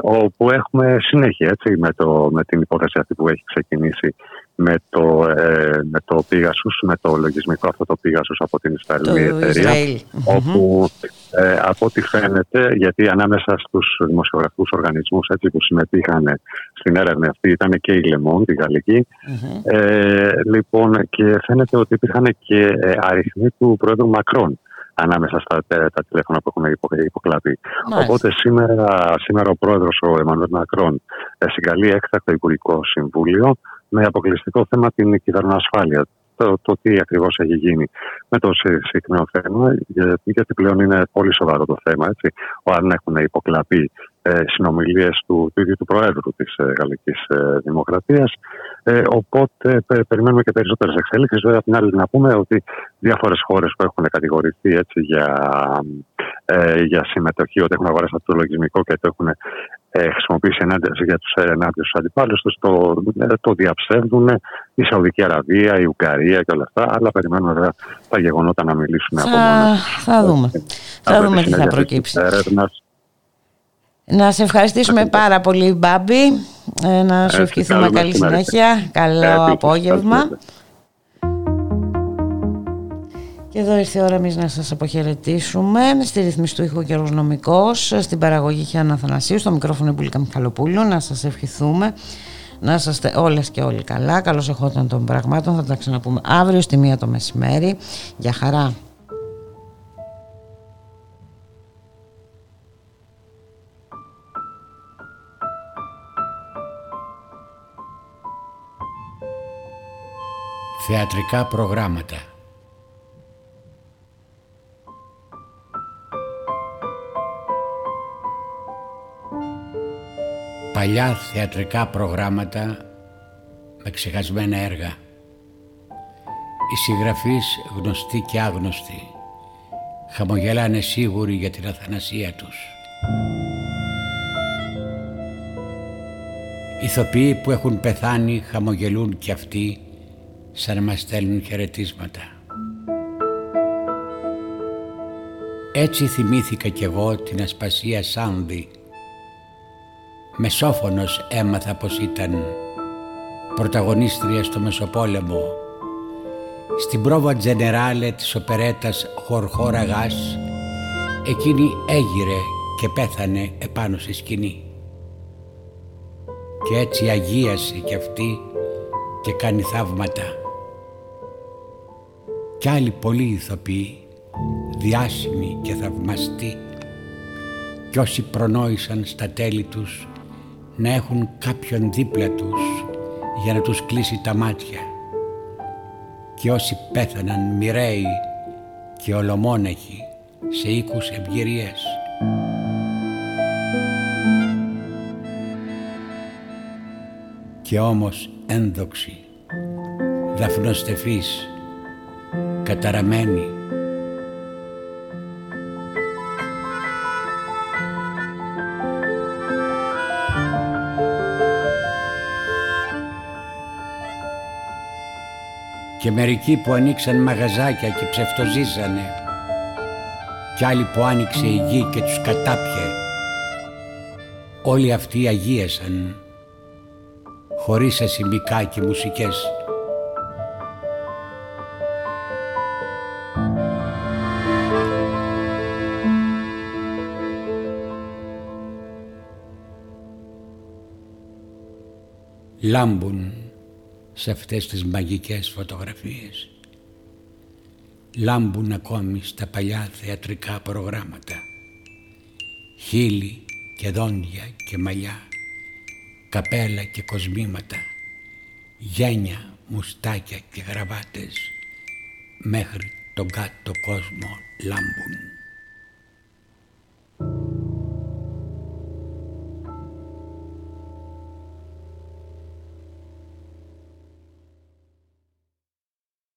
όπου έχουμε συνέχεια έτσι, με, το, με την υπόθεση αυτή που έχει ξεκινήσει με το, ε, με το Pegasus, με το λογισμικό αυτό το Pegasus από την Ισραηλινή εταιρεία, όπου ε, από ό,τι φαίνεται, γιατί ανάμεσα στους δημοσιογραφικούς οργανισμούς έτσι, που συμμετείχαν στην έρευνα αυτή ήταν και η Λεμόν, τη γαλλικη ε, λοιπόν, και φαίνεται ότι υπήρχαν και ε, αριθμοί του πρόεδρου Μακρόν ανάμεσα στα τα τηλέφωνα που έχουν υποκλαπεί. Οπότε σήμερα, σήμερα ο πρόεδρος ο Εμμανουέλ Μακρόν ε, συγκαλεί έκτακτο Υπουργικό Συμβούλιο με αποκλειστικό θέμα την κυβερνοασφάλεια. Το, το τι ακριβώς έχει γίνει με το συγκεκριμένο θέμα, γιατί πλέον είναι πολύ σοβαρό το θέμα. Έτσι. Ο, αν έχουν υποκλαπεί ε, συνομιλίες του, του ίδιου του Προέδρου της ε, Γαλλικής ε, Δημοκρατίας. Ε, οπότε περιμένουμε και περισσότερες εξέλιξει. Βέβαια, από την άλλη, να πούμε ότι διάφορες χώρες που έχουν κατηγορηθεί έτσι, για, ε, για συμμετοχή, ότι έχουν αγοράσει αυτό το λογισμικό και το έχουν ε, χρησιμοποιήσει ενάντια για τους ενάντια του αντιπάλους τους, το, ε, το διαψεύδουν η Σαουδική Αραβία, η Ουγγαρία και όλα αυτά. Αλλά περιμένουμε βέβαια τα γεγονότα να μιλήσουν θα, από μόνα. Θα δούμε. Θα δούμε τι θα προκύψει. Να σε ευχαριστήσουμε πάρα πολύ Μπάμπη, ε, να σου ευχηθούμε καλή συνέχεια, καλό απόγευμα. Και εδώ ήρθε η ώρα εμείς να σας αποχαιρετήσουμε στη ρυθμίση του ήχου νομικός, στην παραγωγή Χιάννα Θανασίου, στο μικρόφωνο Μπουλίκα Μιχαλοπούλου, να σας ευχηθούμε να είστε όλες και όλοι καλά, καλώς εχόταν των πραγμάτων, θα τα ξαναπούμε αύριο στη μία το μεσημέρι. Για χαρά. Θεατρικά προγράμματα. Παλιά θεατρικά προγράμματα με ξεχασμένα έργα. Οι συγγραφείς γνωστοί και άγνωστοι χαμογελάνε σίγουροι για την αθανασία τους. Ηθοποιοί που έχουν πεθάνει χαμογελούν κι αυτοί σαν να μας στέλνουν χαιρετίσματα. Έτσι θυμήθηκα κι εγώ την ασπασία Σάνδη. Μεσόφωνος έμαθα πως ήταν πρωταγωνίστρια στο Μεσοπόλεμο. Στην πρόβα τζενεράλε της οπερέτας Χορχόρα Γάς εκείνη έγειρε και πέθανε επάνω στη σκηνή. Και έτσι αγίασε κι αυτή και κάνει θαύματα κι άλλοι πολλοί ηθοποιοί, διάσημοι και θαυμαστοί κι όσοι προνόησαν στα τέλη τους να έχουν κάποιον δίπλα τους για να τους κλείσει τα μάτια και όσοι πέθαναν μοιραίοι και ολομόναχοι σε οίκους ευγυρίες. Και όμως ένδοξοι, δαφνοστεφείς καταραμένη. Και μερικοί που ανοίξαν μαγαζάκια και ψευτοζήσανε κι άλλοι που άνοιξε η γη και τους κατάπιε όλοι αυτοί αγίασαν χωρίς ασημικά και μουσικές λάμπουν σε αυτές τις μαγικές φωτογραφίες. Λάμπουν ακόμη στα παλιά θεατρικά προγράμματα. Χείλη και δόντια και μαλλιά, καπέλα και κοσμήματα, γένια, μουστάκια και γραβάτες, μέχρι τον κάτω κόσμο λάμπουν.